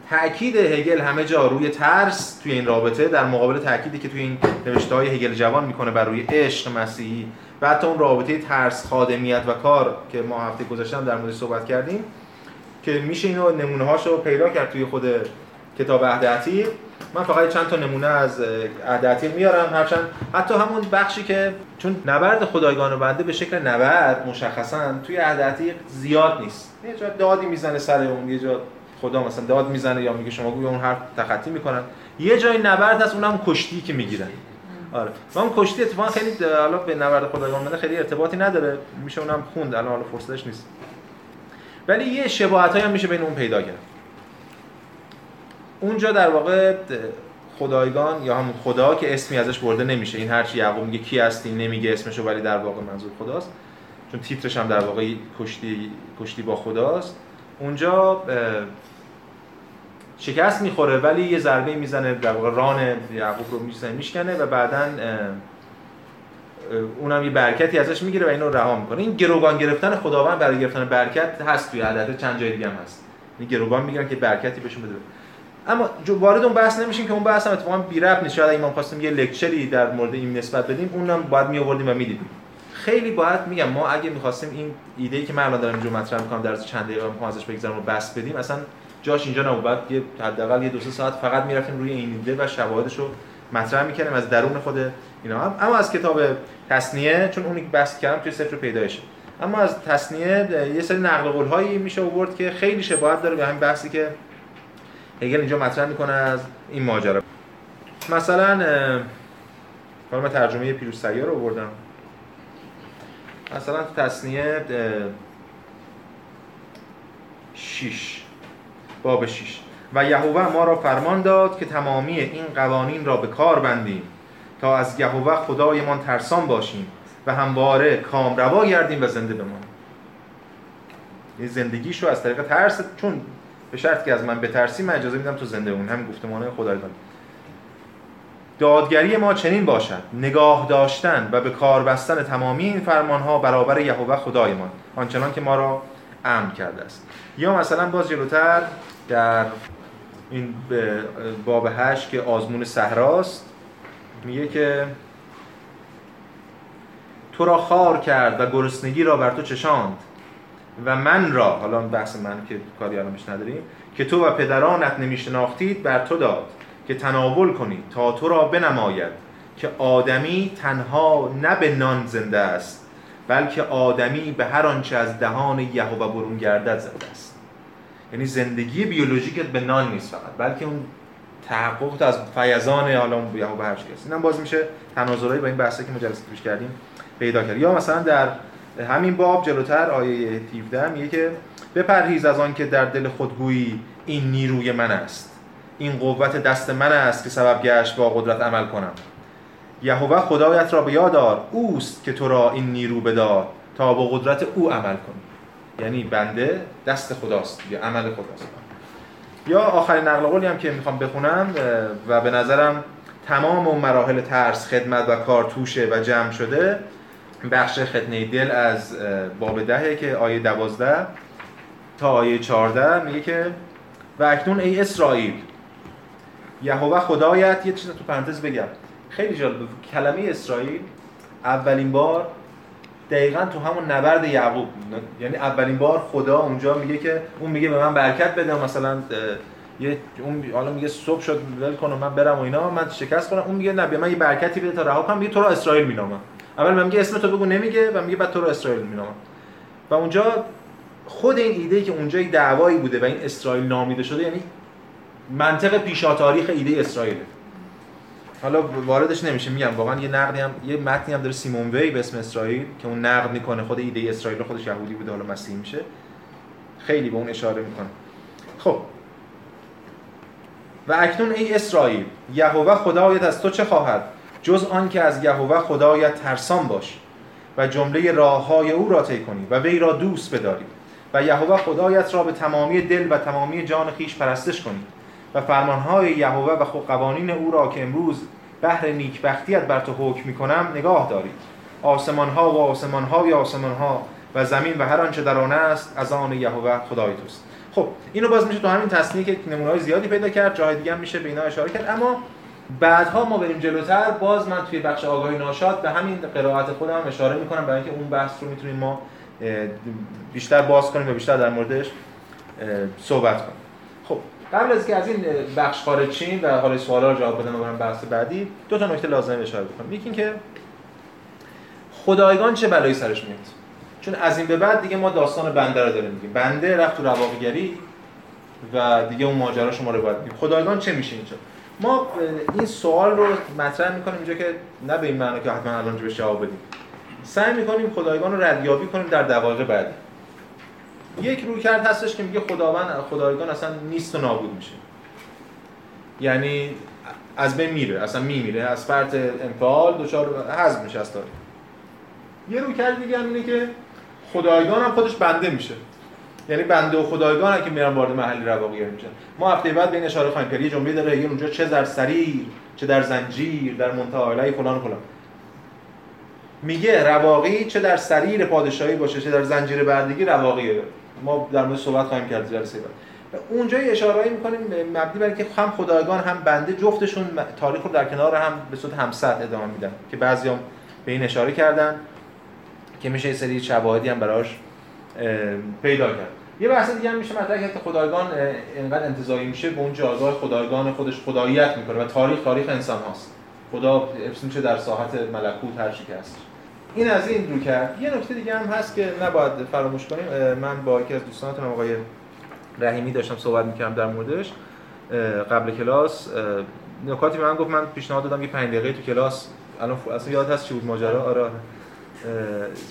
تاکید هگل همه جا روی ترس توی این رابطه در مقابل تاکیدی که توی این نوشته های هگل جوان می‌کنه بر روی عشق مسیحی و حتی اون رابطه ترس خادمیت و کار که ما هفته گذاشتم در مورد صحبت کردیم که میشه اینو نمونه هاشو پیدا کرد توی خود کتاب عهد من فقط چند تا نمونه از عهد میارم. هرچند حتی همون بخشی که چون نبرد خدایگان و بنده به شکل نبرد مشخصا توی عهد زیاد نیست. یه جا دادی می‌زنه سر اون یه جا خدا مثلا داد می‌زنه یا میگه شما گویا اون حرف تخطی می‌کنن. یه جای نبرد هست اونم کشتی که می‌گیرن. آره. و اون کشتی اتفاقا خیلی حالا به نبرد خدایگان بنده خیلی ارتباطی نداره. میشه اونم خوند. الان حالا فرصتش نیست. ولی یه شباهت هم میشه بین اون پیدا کرد. اونجا در واقع خدایگان یا همون خدا که اسمی ازش برده نمیشه. این هرچی یعقوب میگه کی هستی نمیگه اسمشو ولی در واقع منظور خداست. چون تیترش هم در واقع کشتی کشتی با خداست. اونجا شکست می‌خوره ولی یه ضربه می‌زنه در واقع ران یعقوب رو می‌زنه میشکنه و بعدا اونم یه برکتی ازش می‌گیره و اینو رها می‌کنه. این گروگان گرفتن خداوند برای گرفتن برکت هست توی عدد چند جای دیگه هم هست. این گروگان میگن که برکتی بهشون بده. اما وارد اون بحث نمیشیم که اون بحث هم اتفاقا بی ربط نیست اگه ما خواستیم یه لکچری در مورد این نسبت بدیم اونم باید می آوردیم و می‌دیدیم. خیلی باید میگم ما اگه می‌خواستیم این ایده ای که من الان دارم اینجا مطرح می‌کنم در چند دقیقه می‌خوام ازش بگذرم و بس بدیم اصلا جاش اینجا نبود. بعد یه حداقل یه دو سه ساعت فقط می‌رفتیم روی این ایده و شواهدش رو مطرح می‌کنیم از درون خود اینا. هم. اما از کتاب تصنیه چون اونی که بحث کردم توی سفر پیدایشه. اما از تصنیه یه سری نقل قول هایی میشه آورد که خیلی شباهت داره به همین بحثی که هگل اینجا مطرح می‌کنه از این ماجرا. مثلا حالا من ترجمه پیروز سیار رو آوردم. مثلا تصنیه 6 باب 6 و یهوه ما را فرمان داد که تمامی این قوانین را به کار بندیم تا از یهوه خدایمان ترسان باشیم و همواره کامروا گردیم و زنده بمانیم. این زندگیشو از طریق ترس چون به شرط که از من بترسی من اجازه میدم تو زنده اون همین گفتمان خدایگان. دادگری ما چنین باشد. نگاه داشتن و به کار بستن تمامی این فرمان ها برابر یهوه خدایمان. آنچنان که ما را امن کرده است. یا مثلا باز جلوتر در این باب هشت که آزمون صحراست میگه که تو را خار کرد و گرسنگی را بر تو چشاند و من را حالا بحث من که کاری الانش نداریم که تو و پدرانت نمیشناختید بر تو داد. که تناول کنی تا تو را بنماید که آدمی تنها نه به نان زنده است بلکه آدمی به هر آنچه از دهان یهوه برون گردد زنده است. یعنی زندگی بیولوژیکت به نان نیست فقط بلکه اون تحقق از فیضان حالا یهوه هر چیزی اینم باز میشه تناظرایی با این بحثی که مجلس پیش کردیم پیدا کرد. یا مثلا در همین باب جلوتر آیه 17 میگه که بپرهیز از آن که در دل خودگویی این نیروی من است. این قوت دست من است که سبب گشت با قدرت عمل کنم. یهوه خدایت را به یاد اوست که تو را این نیرو بداد تا با قدرت او عمل کنی. یعنی بنده دست خداست یا عمل خداست. یا آخرین نقل قولی هم که می‌خوام بخونم و به نظرم تمام اون مراحل ترس خدمت و کار توشه و جمع شده بخش ختنه دل از باب دهه که آیه دوازده تا آیه چارده میگه که و اکنون ای اسرائیل یهوه خدایت یه چیز تو پرانتز بگم. خیلی جالب کلمه اسرائیل اولین بار دقیقا تو همون نبرد یعقوب. یعنی اولین بار خدا اونجا میگه که اون میگه به من برکت بده. مثلا یه اون حالا میگه صبح شد ول کن من برم و اینا. من شکست کنم اون میگه نه من یه برکتی بده تا رها کنم. میگه تو رو اسرائیل مینامم. اول من میگه اسم تو بگو نمیگه. و میگه بعد تو رو اسرائیل مینامم. و اونجا خود این ایده که اونجا یک دعوایی بوده و این اسرائیل نامیده شده یعنی منطق پیشا تاریخ ایده اسرائیل. حالا واردش نمیشه میگم واقعا یه نقدی هم یه متنی هم داره سیمون وی به اسم اسرائیل که اون نقد می‌کنه خود ایده اسرائیل خودش یهودی بوده حالا مسیحی میشه. خیلی به اون اشاره می‌کنه. خب. و اکنون ای اسرائیل یهوه خدایت از تو چه خواهد؟ جز آن که از یهوه خدایت ترسان باش و جمله راه های او را طی کنی و وی را دوست بداری و یهوه خدایت را به تمامی دل و تمامی جان خیش پرستش کنی. و فرمانهای یهوه و قوانین او را که امروز بهر نیکبختیت بر تو حکم می‌کنم نگاه دارید. آسمان ها و آسمان های آسمان ها و زمین و هر آنچه در آن است از آن یهوه خدای توست. خب اینو باز میشه تو همین تصنیه که نمونه زیادی پیدا کرد جای دیگه هم میشه به اینا اشاره کرد. اما بعدها ما بریم جلوتر باز من توی بخش آگاهی ناشاد به همین قرائت خودم اشاره می‌کنم برای اینکه اون بحث رو می‌تونیم ما بیشتر باز کنیم و بیشتر در موردش صحبت کنیم. قبل از که از این بخش خارج شیم و حال سوالا رو جواب بدم و برم بحث بعدی دو تا نکته لازم اشاره بکنم. یکی اینکه خدایگان چه بلایی سرش میاد؟ چون از این به بعد دیگه ما داستان بنده رو داریم میگیم. بنده رفت تو رواقیگری و دیگه اون ماجرا شما رو باید بگیم خدایگان چه میشه اینجا؟ ما این سوال رو مطرح می‌کنیم اینجا که نه به این معنی که حتما الان جواب بدیم. سعی می‌کنیم خدایگان رو ردیابی کنیم در دقایق بعدی. یک روی کرد هستش که میگه خداوند خدایگان اصلا نیست و نابود میشه. یعنی از بین میره اصلا میمیره از فرط انفعال دچار حذف میشه از تاریخ. یه روی کرد دیگه هم اینه که خدایگان هم خودش بنده میشه. یعنی بنده و خدایگان که میرن وارد رواقی میشن. ما هفته بعد به این اشاره خواهیم کرد. یه جمله داره هگل اونجا چه در سریر چه در زنجیر در منتهای فلان فلان. میگه رواقی چه در سریر پادشاهی باشه چه در زنجیر بردگی رواقیه. ما در مورد صحبت خواهیم کرد جلسه بعد اونجا اشارهایی می‌کنیم مبنی بر که هم خدایگان هم بنده جفتشون تاریخ رو در کنار هم به صورت همسط ادامه میدن که بعضیام به این اشاره کردن که میشه یه سری شواهدی هم براش پیدا کرد. یه بحث دیگه هم میشه مطرح که خدایگان اینقدر انتزاعی میشه به اون جایگاه خدایگان خودش خداییت می‌کنه و تاریخ تاریخ انسان هاست خدا میشه در ساحت ملکوت هر چی که این از این رو کرد. یه نکته دیگه هم هست که نباید فراموش کنیم. من با یکی از دوستانتون آقای رحیمی داشتم صحبت می‌کردم در موردش. قبل کلاس نکاتی من گفت. من پیشنهاد دادم یه 5 دقیقه تو کلاس الان اصلا یاد هست چی بود ماجرا؟ آره, آره.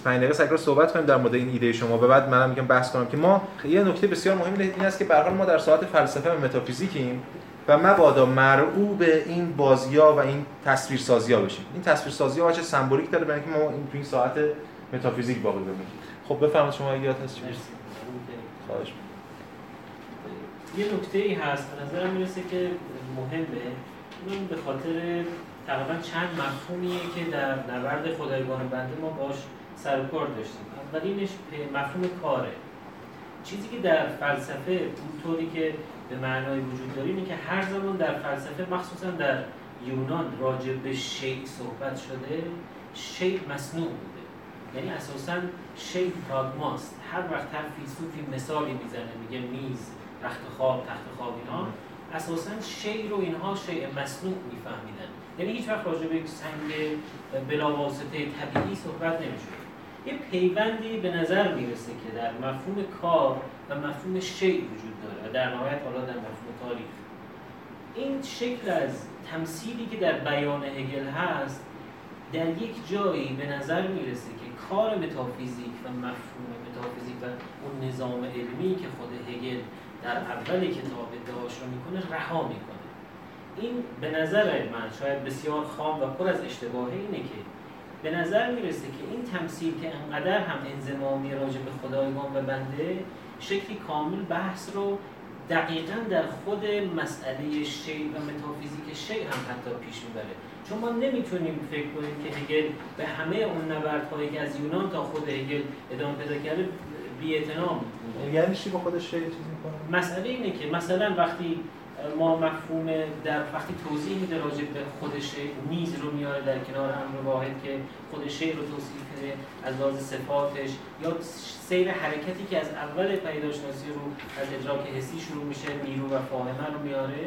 5 دقیقه سعی صحبت کنیم در مورد این ایده شما. و بعد منم میگم بحث کنم که ما یه نکته بسیار مهم این است که به ما در ساعت فلسفه و متافیزیکیم. و مبادا مرعوب این بازی‌ها و این تصویرسازی‌ها بشیم. این تصویرسازی‌ها چه سمبولیک داره برای اینکه ما این تو این ساعت متافیزیک باقی بمونیم. خب بفرمایید شما اگه هست خواهش. یه نکته ای هست به نظرم می‌رسه که مهمه. اون به خاطر تقریبا چند مفهومیه که در نبرد خدایگان بنده ما باش سر و کار داشتیم. اولینش مفهوم کاره. چیزی که در فلسفه طوری که به معنای وجود داره اینه که هر زمان در فلسفه مخصوصا در یونان راجع به شیء صحبت شده شیء مصنوع بوده. یعنی اساسا شیء پراگماست هر وقت هر فیلسوفی مثالی می‌زنه میگه میز رخت خواب تخت خواب اینا اساسا شیء رو اینها شیء مصنوع میفهمیدن. یعنی هیچ وقت راجع به سنگ بلاواسطه طبیعی صحبت نمیشه یه پیوندی به نظر می‌رسه که در مفهوم کار و مفهوم شیء وجود داره و در نهایت حالا در مفهوم تاریخ. این شکل از تمثیلی که در بیان هگل هست در یک جایی به نظر می‌رسه که کار متافیزیک و مفهوم متافیزیک و اون نظام علمی که خود هگل در اول کتاب ادعاش رو می‌کنه رها می‌کنه. این به نظر من شاید بسیار خام و پر از اشتباهه اینه که به نظر می‌رسه که این تمثیل که انقدر هم انزمامی راجع به خدایگان و بنده شکلی کامل بحث رو دقیقا در خود مسئله شی و متافیزیک شی هم حتی پیش می‌بره. چون ما نمی‌تونیم فکر کنیم که هگل به همه اون نبردهایی که از یونان تا خود هگل ادامه پیدا کرده بی یعنی چی با خودش شی چیز می‌کنه؟ مسئله اینه که مثلا وقتی ما مفهوم در وقتی توضیح میده راجع به خودش نیز رو میاره در کنار امر واحد که خود شعر رو توصیف کنه از لحاظ صفاتش یا سیر حرکتی که از اول پیداشناسی رو از ادراک حسی شروع میشه نیرو و فاهمه رو میاره.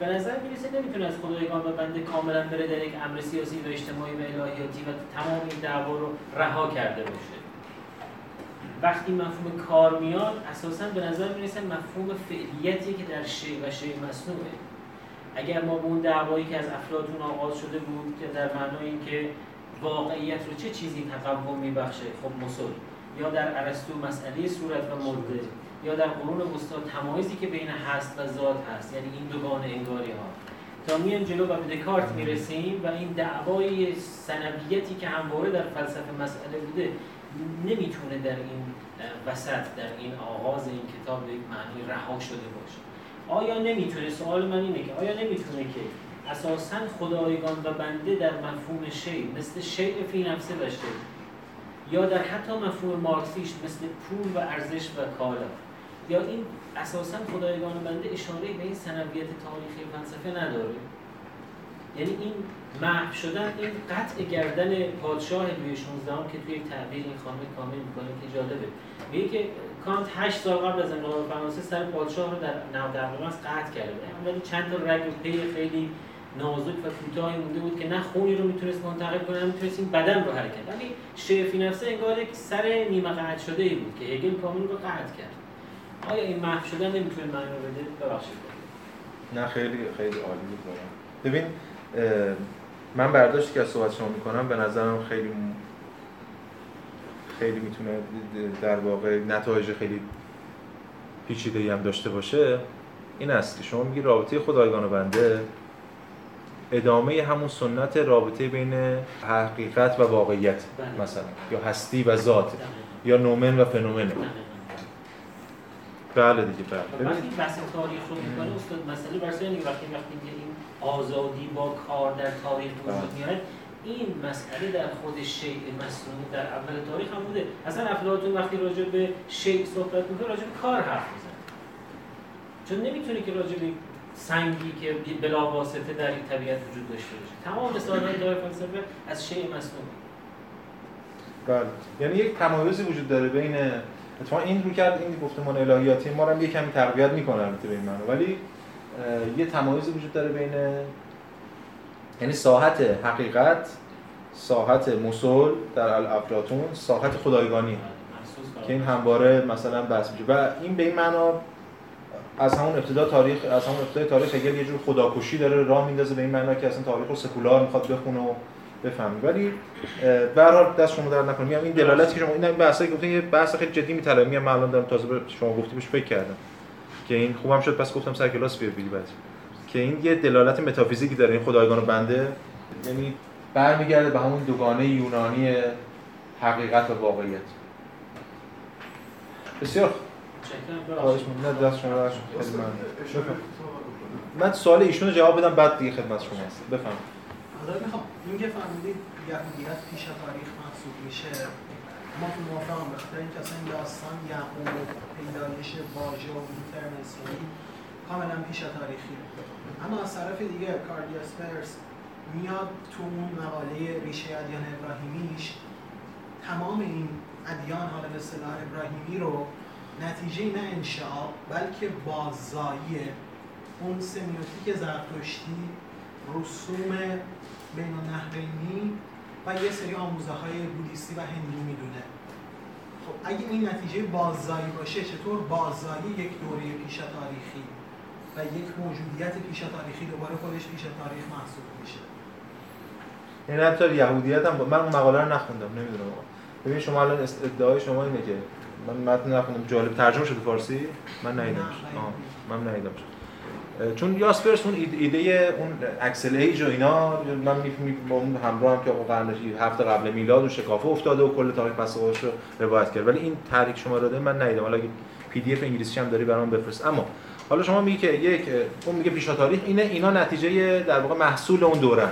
به نظر می‌رسه نمی‌تونه از خدایگان و بنده کاملا بره در یک امر سیاسی و اجتماعی و الهیاتی و تمام این دعوا رو رها کرده باشه. وقتی مفهوم کار میاد اساسا به نظر می‌رسه مفهوم فعلیتی که در شی و شی مصنوعه. اگر ما به اون دعوایی که از افلاطون آغاز شده بود که در معنای اینکه واقعیت رو چه چیزی تقوم میبخشه خب مسل یا در ارسطو مسئله صورت و مده یا در قرون وسطا تمایزی که بین هست و ذات هست یعنی این دوگان انگاری ها. تا میان جلو و به دکارت می‌رسیم و این دعوای سنویتی که همواره در فلسفه مسئله بوده نمی‌تونه در این وسط در این آغاز این کتاب به یک معنی رها شده باشه. آیا نمی‌تونه؟ سوال من اینه که آیا نمی‌تونه که اساسا خدایگان و بنده در مفهوم شی مثل شیء فی نفسه داشته یا در حتی مفهوم مارکسیش مثل پول و ارزش و کالا یا این اساسا خدایگان بنده اشاره به این سنویت تاریخی فلسفه نداره؟ یعنی این محو شدن این قطع گردن پادشاه لوی 16 که توی تعبیر این خانه کامل می‌کنه که جالبه. میگه که کانت 8 سال قبل از انقلاب فرانسه سر پادشاه رو در نو از قطع کرده ولی چند تا رگ و پی خیلی نازک و کوتاهی مونده بود که نه خونی رو می‌تونست منتقل کنه نه می‌تونست این بدن رو حرکت ولی شیفی نفسه انگار یک سر نیمه قطع شده ای بود که هگل کامل رو قطع کرد. آیا این محو شدن نمی‌تونه معنی بده؟ ببخشید. نه خیلی خیلی عالی بود ببین من برداشتی که از صحبت شما می‌کنم به نظرم خیلی خیلی می‌تونه در واقع نتایج خیلی پیچیده هم داشته باشه این است که شما میگی رابطه خدایگان و بنده ادامه همون سنت رابطه بین حقیقت و واقعیت بله. مثلا یا هستی و ذات یا نومن و فنومن. بله دیگه بله. وقتی بحث تاریخ رو می‌کنه استاد مسئله برسه یعنی وقتی وقتی این آزادی با کار در تاریخ وجود بله. میاد این مسئله در خود شیء مصنوع در اول تاریخ هم بوده. اصلا افلاطون وقتی راجع به شیء صحبت می‌کنه راجع به کار حرف می‌زنه. چون نمی‌تونه که راجع به سنگی که بلا واسطه در این طبیعت وجود داشته باشه. تمام مثالهای دار فلسفه از شیء مصنوع بله. یعنی یک تمایزی وجود داره بین اتفاقا این رو کرد این گفتمان الهیاتی ما رو هم یه کمی تقویت می‌کنه البته به این معنی. ولی یه تمایزی وجود داره بین یعنی ساحت حقیقت ساحت مسل در الافلاطون ساحت خدایگانی. که این همواره مثلا بحث میشه. و این به این معنا از همون ابتدا تاریخ از همون ابتدای تاریخ هگل یه جور خداکشی داره راه میندازه به این معنا که اصلا تاریخ رو سکولار می‌خواد بخونه و بفهمی ولی به هر حال دست شما درد نکنه. میگم این دلالتی که شما این بحثی گفتین یه بحث خیلی جدی میطلبه. میگم من الان دارم تازه به شما گفتی بهش فکر کردم. که این خوبم شد پس گفتم سر کلاس بیا بعد. که این یه دلالت متافیزیکی داره این خدایگان بنده. یعنی برمیگرده به همون دوگانه یونانی حقیقت و واقعیت. بسیار من سوال ایشون رو جواب بدم بعد دیگه خدمت شما هست بفهم حالا می‌خوام این که فهمیدید یهودیت پیش تاریخ محسوب میشه. ما تو موافقم اینکه اصلا داستان یعقوب و پیدایش واژه و اسرائیل کاملا پیش تاریخی اما از طرف دیگه کاردیاسپرس میاد تو اون مقاله ریشه ادیان ابراهیمیش تمام این ادیان حالا به اصطلاح ابراهیمی رو نتیجه نه انشاء بلکه باززایی اون سمیوتیک زرتشتی رسوم بین النهرینی و یه سری آموزه های بودیستی و هندو می‌دونه. خب اگه این نتیجه باززایی باشه چطور باززایی یک دوره پیش تاریخی و یک موجودیت پیش تاریخی دوباره خودش پیش تاریخ محسوب میشه؟ یعنی حتی یهودیت هم من اون مقاله رو نخوندم نمی‌دونم. ببین شما الان ادعای شما اینه که من متن نخوندم جالب ترجمه شده فارسی؟ من ندیدم. من ندیدم. چون یاسپرس اون ایده اون axial age و اینا من با اون همراه هم که قرن هفته قبل میلاد و شکافه افتاده و کل تاریخ پس رو روایت کرد. ولی این تحلیل شما داده من ندیدم. حالا PDF انگلیسی هم داری برام بفرست. اما حالا شما میگی که یک اون میگه پیشا تاریخ اینه اینا نتیجه در واقع محصول اون دوره.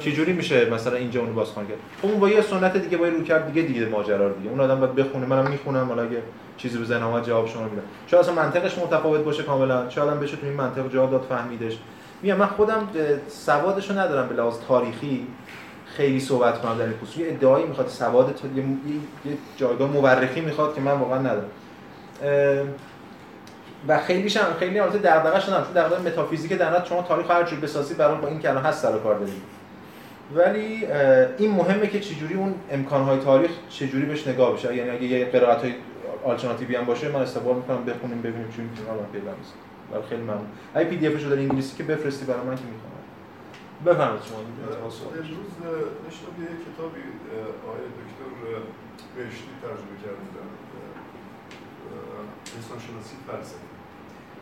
جوری میشه مثلا اینجا اونو بازخوان کرد خب اون با یه سنت دیگه با رو کرد دیگه دیگه ماجرا دیگه. اون آدم باید بخونه منم می‌خونم. حالا اگه چیزی ذهن اومد جواب شما میدم شاید اصلا منطقش متفاوت باشه کاملا. شاید هم بشه تو این منطق جواب داد فهمیدش. میگم من خودم سوادشو ندارم به لحاظ تاریخی خیلی صحبت کنم در این خصوص. یه ادعایی می‌خواد سواد یه, یه جایگاه مورخی می‌خواد که من واقعا ندارم. و خیلی هم خیلی البته دغدغه شدم چون دغدغه متافیزیک در شما تاریخ هر جور بسازی برای با این که هست سر کار دارید. ولی این مهمه که چجوری اون امکانهای تاریخ چجوری بهش نگاه بشه. یعنی اگه یه قرائت آلترناتیوی هم باشه من استقبال می‌کنم بخونیم ببینیم چون می‌تونیم الان پیدا میشه ولی خیلی ممنون. اگه پی دی افشو در انگلیسی که بفرستی برای من که می‌خوام بفرمایید شما. امروز نشتم یه کتابی آقای دکتر بهشتی ترجمه کردن انسان شناسی فلسفه.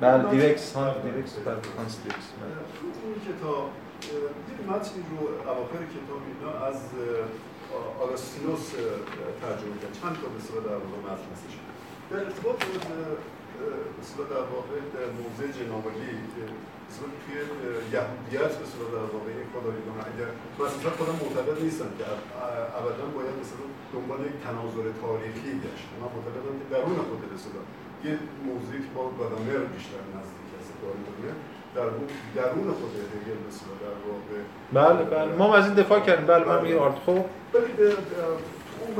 بله دیرکس ها دیرکس هانس دیرکس اون کتاب یک متنی رو اواخر کتاب اینا از آگاستینوس ترجمه کرد. چند تا به در واقع متن هستش؟ در ارتباط مثلا در واقع در موضع جنابالی مثلا توی یهودیت مثلا در واقع این خدایگان اگر مثلا خودم معتقد نیستم که ابدا باید مثلا دنبال یک تناظر تاریخی گشت من معتقدم که درون خود مثلا یه موضوعی که با گادامر بیشتر نزدیک است در درون خود هگل مثلا در واقع بله بله ما از این دفاع کردیم بله من میگم آرت خب ولی اون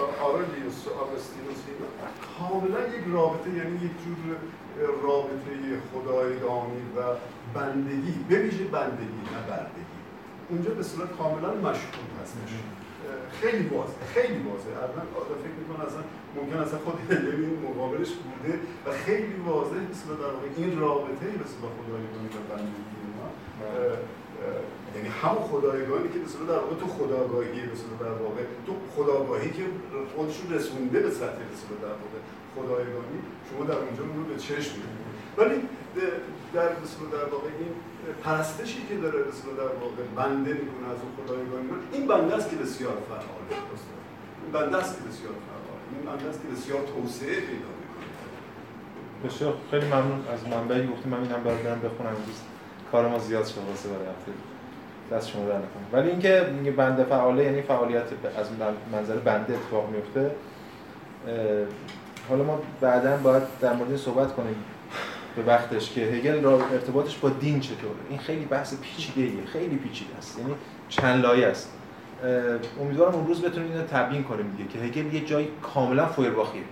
آرلیوس آگوستینوس کاملا یک رابطه یعنی یک جور رابطه خدایگانی و بندگی به ویژه بندگی نه بردگی. اونجا به صورت کاملا مشهور هستش. خیلی واضحه خیلی واضحه. الان فکر می‌کنم اصلا ممکن اصلا خود این مقابلش بوده و خیلی واضح مثل در واقع این رابطه مثل با خدایگانی و بندگی ما یعنی همون خدایگانی که مثلا در واقع تو خداگاهی مثلا در واقع تو خداگاهی که خودشون رسونده به سطح مثلا در واقع خدایگانی شما در اونجا اون رو به چشم می‌بینید. ولی در مثلا در واقع این پرستشی که داره مثلا در واقع بنده می‌کنه از اون خدایگانی این بنده است که بسیار فعاله این بنده است که بسیار فعاله این بنده است که بسیار توسعه پیدا بسیار. خیلی ممنون از منبعی گفتیم من اینم برام بخونم دوست. کار ما زیاد شد واسه برای هفته. دست شما در نکنه. ولی اینکه میگه بنده فعاله یعنی فعالیت از منظر بنده اتفاق میفته حالا ما بعدا باید در مورد صحبت کنیم به وقتش که هگل را ارتباطش با دین چطوره. این خیلی بحث پیچیده خیلی پیچیده است. یعنی چند لایه است. امیدوارم اون روز بتونیم اینو تبیین کنیم دیگه که هگل یه جایی کاملا فویرباخیه.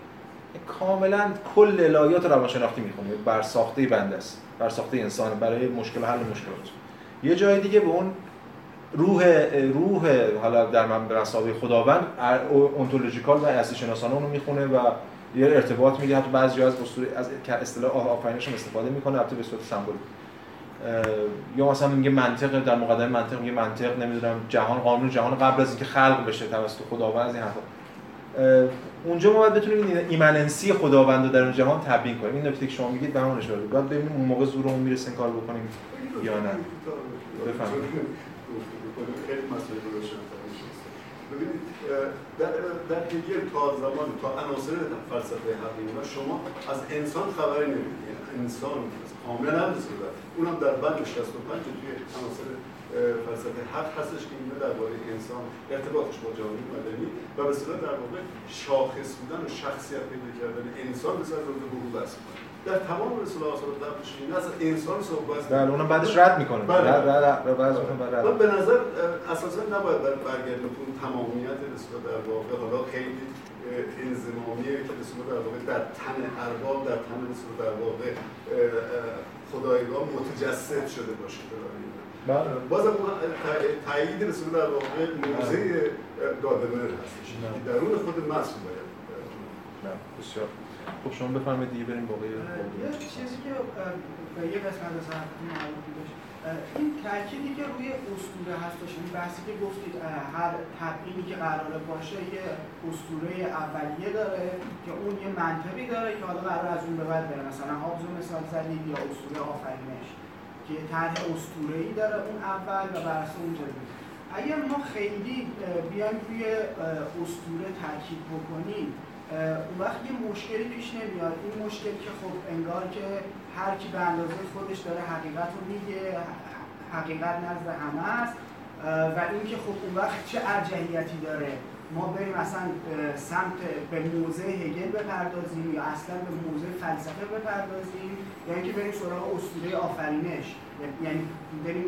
کاملا کل الهیات روانشناختی می‌خونه. بر ساخته بنده است. بر ساخته انسان برای مشکل حل مشکلات. یه جای دیگه به اون روح روح حالا در مسابقه خداوند اونتولوژیکال و اصلی شناسانه اونو می‌خونه و یه ارتباط میگه. حتی بعضی از اسطوره از اصطلاح آفرینش هم استفاده می‌کنه البته به صورت سمبولیک. یا مثلا میگه منطق در مقدمه منطق میگه منطق نمی‌دونم جهان قانون جهان قبل از اینکه خلق بشه توسط خداوند از این حرفا. اونجا ما باید بتونیم ایمننسی خداوند رو در اون جهان تبیین کنیم. این نکته که شما میگید به همون اشاره باید ببینیم اون موقع زورمون می‌رسه کار بکنیم یا نه. بفهمید خیلی مسئله ببینید در در هگل تا زمان تا عناصر فلسفه حقیقی شما از انسان خبری نمی‌دید یعنی انسان کاملا نمیشه اونم در بند 65 توی عناصر فلسفه حق هستش که اینجا درباره انسان ارتباطش با جامعه مدنی و به صورت در واقع شاخص بودن و شخصیت پیدا کردن انسان به صورت حقوق است در تمام رسول آثار قبلش این از انسان صحبت بله اونم بعدش رد می‌کنه. بله. بله به نظر اساسا نباید بر برگردیم اون تمامیت رسول در واقع. حالا خیلی انزمامیه که رسول در واقع در تن ارباب در تن رسول در واقع خدایگاه متجسد شده باشه. بله. بازم تایید رسول در واقع موضع دادمر هستش. درون خود مصر باید. بسیار. خب شما بفرمایید دیگه بریم باقی یه چیزی که به یه قسمت از این تأکیدی که روی اسطوره هستش این بحثی که گفتید هر تبیینی که قراره باشه یه اسطوره اولیه داره که اون یه منطقی داره که حالا قرار از اون به بعد بره. مثلا هابز مثال زدید یا اسطوره آفرینش که طرح اسطوره‌ای داره اون اول و بر اساس اون اگر ما خیلی بیایم روی اسطوره تاکید بکنیم اون وقت یه مشکلی پیش نمیاد. این مشکل که خب انگار که هر کی به اندازه خودش داره حقیقت رو میگه حقیقت نزد همه است. و اینکه خب اون وقت چه ارجحیتی داره. ما بریم اصلا سمت به موزه هگل بپردازیم یا اصلا به موزه فلسفه بپردازیم یا اینکه بریم سراغ اسطوره آفرینش. یعنی بریم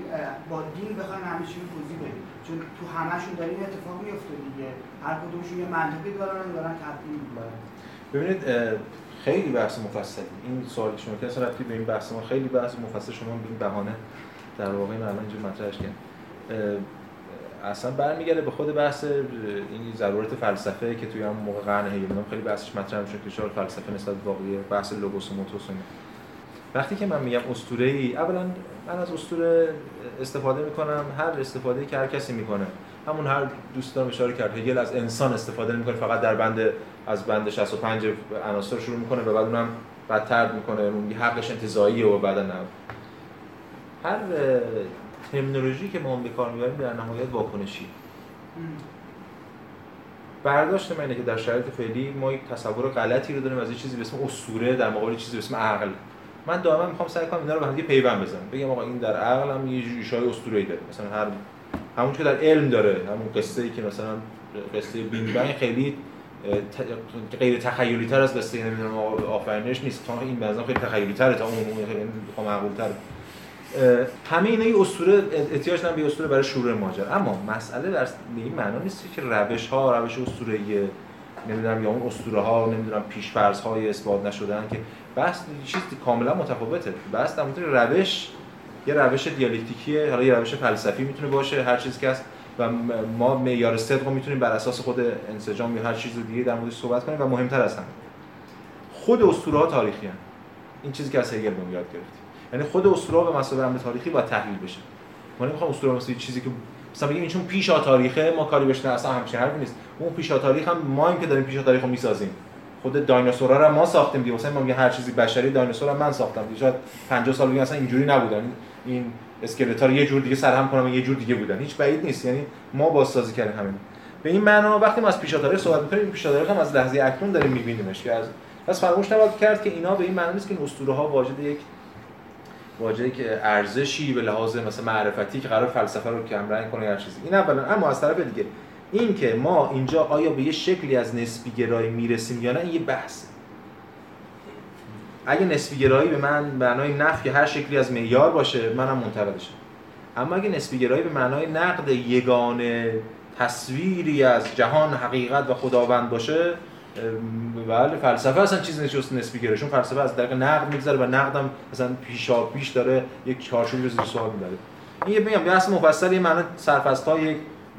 با دین بخوایم همه چی رو توضیح بدیم. چون تو همشون داره این اتفاق میفته دیگه. هر کدومشون یه منطقی دارن دارن تبدیل ببینید خیلی بحث مفصلی. این سوال شما که اصلا به این بحث ما خیلی بحث مفصل. شما به این بهانه در واقع این الان اینجا مطرحش کردیم اصلا برمیگرده به خود بحث این ضرورت فلسفه که توی هم موقع قرن هیلم خیلی بحثش مطرح میشه که چرا فلسفه نسبت واقعی بحث لوگوس و موتوس وقتی که من میگم اسطوره ای اولا من از اسطوره استفاده می‌کنم هر استفاده که هر کسی می‌کنه. همون هر دوستان اشاره کرد هگل از انسان استفاده نمی‌کنه فقط در بند از بند 65 عناصر شروع می‌کنه و بعد اونم بدتر می‌کنه. اون حقش انتزاعیه و بعدا نه. هر ترمینولوژی که ما به کار می‌بریم در نهایت واکنشی. برداشت من که در شرایط فعلی ما یک تصور غلطی رو داریم از یه چیزی به اسم اسطوره در مقابل چیزی به اسم عقل. من دائما می‌خوام سعی کنم اینا رو به هم پیوند بزنم. بگم آقا این در عقل هم یه ریشه‌های اسطوره‌ای داره. مثلا هر همون که در علم داره همون قصه ای که مثلا قصه بین بنگ خیلی غیر تخیلی تر از قصه نمی‌دونم آفرینش نیست. تا این بنظرم خیلی تخیلی تره تا اون خیلی معقول تره همه اینا یه اسطوره احتیاج به اسطوره برای شروع ماجرا. اما مسئله در این معنا نیست که روش ها روش اسطوره نمی‌دونم یا اون اسطوره ها نمی‌دونم پیش فرض های اثبات نشدن که بحث چیز کاملا متفاوته. بحث در مورد روش یه روش دیالکتیکیه حالا یه روش فلسفی می‌تونه باشه هر چیزی که هست. و ما معیار صدق می‌تونیم بر اساس خود انسجام یا هر چیز دیگه در موردش صحبت کنیم و مهمتر از همه خود اسطوره ها تاریخی هستند این چیزی که از هگل بهم یاد گرفتیم. یعنی خود اسطوره به مسابقه امر تاریخی باید تحلیل بشه. ما نمی‌خوام اسطوره مثل چیزی که مثلا بگیم چون پیش تاریخه ما کاری بهش اصلا همچین حرفی نیست. اون پیش تاریخ هم ما این که داریم پیش تاریخ می‌سازیم. خود دایناسورا رو ما ساختیم دیگه. مثلا ما میگه هر چیزی بشری دایناسور من ساختم دیگه. شاید 50 سال دیگه اصلا اینجوری نبودن. این اسکلت رو یه جور دیگه سرهم کنم یه جور دیگه بودن. هیچ بعید نیست. یعنی ما بازسازی کردیم همین. به این معنا وقتی ما از پیش تاریخ صحبت می‌کنیم این پیش تاریخ هم از لحظه اکنون داریم می‌بینیمش که از پس فراموش نباید کرد که اینا به این معنی نیست که این اسطوره ها واجد یک واجد که ارزشی به لحاظ مثلا معرفتی که قرار فلسفه رو کم رنگ کنه یا چیزی. این اولا. اما از طرف دیگه این که ما اینجا آیا به یه شکلی از نسبی گرایی می‌رسیم یا نه این یه بحثه. اگه نسبی گرایی به من معنای نفی هر شکلی از معیار باشه منم منتقدشم اما اگه نسبی گرایی به معنای نقد یگانه تصویری از جهان حقیقت و خداوند باشه بله فلسفه اصلا چیزی نیست نسبی گرایشون فلسفه از دقیق نقد میگذره و نقدم مثلا پیشا پیش داره یک چارچوبی رو زیر سوال می‌بره. این یه میگم بحث مفصل یه معنی سرفست یک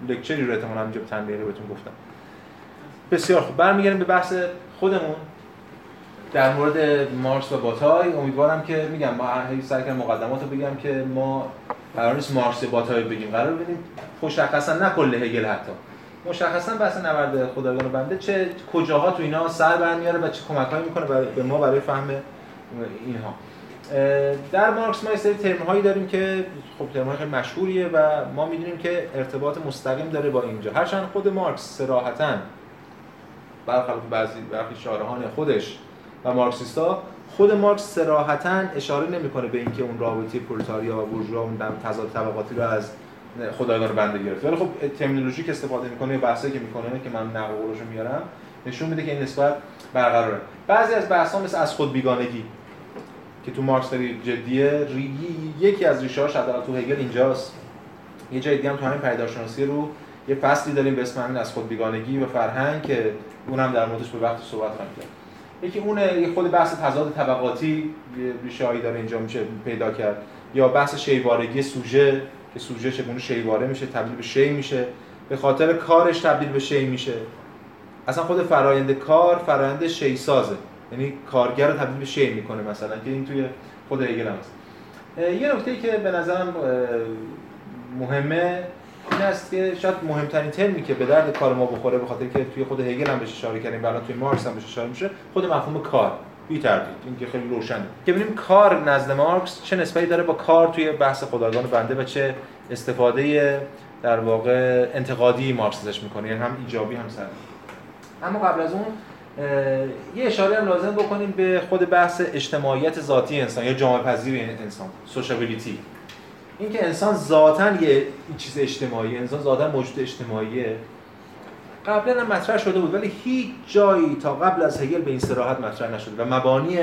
لکچری رو احتمالاً چند دقیقه بهتون گفتم. بسیار خوب. برمیگردیم به بحث خودمون. در مورد مارکس و باتای امیدوارم که میگم ما سعی کنم مقدمات رو بگم که ما قرار نیست مارکس باتای بگیم. قرار ببینیم. مشخصا نه کل هگل حتی. مشخصا بحث نبرد خدایگان بنده چه کجاها تو اینا سر برمیاره و چه کمکهایی می‌کنه به ما برای فهم اینها. در مارکس ما سری ترم هایی داریم که خب ترم خیلی مشهوریه و ما می‌دونیم که ارتباط مستقیم داره با اینجا. هرچند خود مارکس صراحتا برخلاف بعضی برخی شارحان خودش و مارکسیستا خود مارکس صراحتا اشاره نمی‌کنه به اینکه اون رابطه پرولتاریا و بورژوا اون تضاد طبقاتی رو از خدایگان بنده گرفت ولی خب ترمینولوژی که استفاده می‌کنه بحثی که می‌کنه که من نقل قولش میارم نشون میده که این نسبت برقراره. بعضی از بحث‌ها مثل از خود بیگانگی که تو مارکس داری جدیه یکی از ریشه هاش تو هگل اینجاست. یه جای دیگه هم تو همین پیدارشناسی رو یه فصلی داریم به اسم از خود بیگانگی و فرهنگ که اونم در موردش به وقت صحبت خواهیم کرد یکی اون یه خود بحث تضاد طبقاتی ریشه هایی داره اینجا میشه پیدا کرد. یا بحث شیوارگی سوژه که سوژه چگونه شیواره میشه تبدیل به شی میشه. به خاطر کارش تبدیل به شی میشه. اصلا خود فرایند کار فرایند شی سازه یعنی کارگر رو تبدیل به شی می‌کنه مثلا که این توی خود هگل هم هست یه نکته که به نظرم مهمه این است که شاید مهمترین ترمی که به درد کار ما بخوره به خاطر که توی خود هگل هم بهش اشاره کردیم الان توی مارکس هم بهش اشاره میشه خود مفهوم کار. بی تردید. این که خیلی روشنه. که ببینیم کار نزد مارکس چه نسبتی داره با کار توی بحث خدایگان بنده و چه استفاده در واقع انتقادی مارکس ازش می‌کنه. یعنی هم ایجابی هم سلبی. اما قبل از اون یه اشاره هم لازم بکنیم به خود بحث اجتماعیت ذاتی انسان یا جامعه پذیر انسان سوشابیلیتی اینکه انسان ذاتا یه چیز اجتماعی انسان ذاتا موجود اجتماعیه. قبلا هم مطرح شده بود ولی هیچ جایی تا قبل از هگل به این صراحت مطرح نشده و مبانی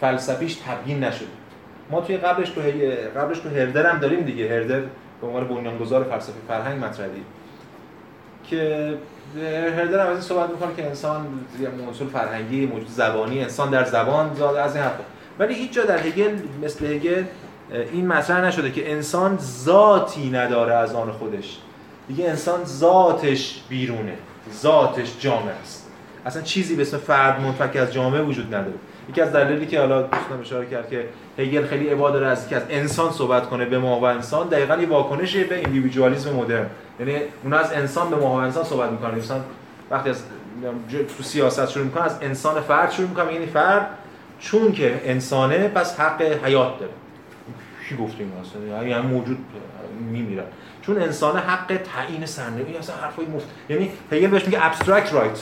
فلسفیش تبیین نشده. ما توی قبلش تو قبلش تو هردر هم داریم دیگه. هردر به عنوان بنیانگذار فلسفه فرهنگ مطرحی که هردر هم از این صحبت می‌کنه که انسان موصول فرهنگی موجود زبانی انسان در زبان زاد از این حرفا. ولی هیچ جا در هگل مثل هگل این مطرح نشده که انسان ذاتی نداره از آن خودش. دیگه انسان ذاتش بیرونه. ذاتش جامعه است. اصلا چیزی به اسم فرد منفک از جامعه وجود نداره. یکی از دلایلی که حالا دوستان اشاره کرد که هگل خیلی عبا داره از که از انسان صحبت کنه به ما و انسان دقیقاً یه واکنشی به ایندیویدوالیسم مدرن. یعنی اون از انسان به ما و انسان صحبت می‌کنه انسان وقتی از تو سیاست شروع می‌کنه از انسان فرد شروع می‌کنه یعنی فرد چون که انسانه پس حق حیات داره. چی گفتیم اصلا؟ یعنی موجود میمیرن چون انسان حق تعیین سرنوشت اصلا حرفای مفت یعنی هگل بهش میگه abstract right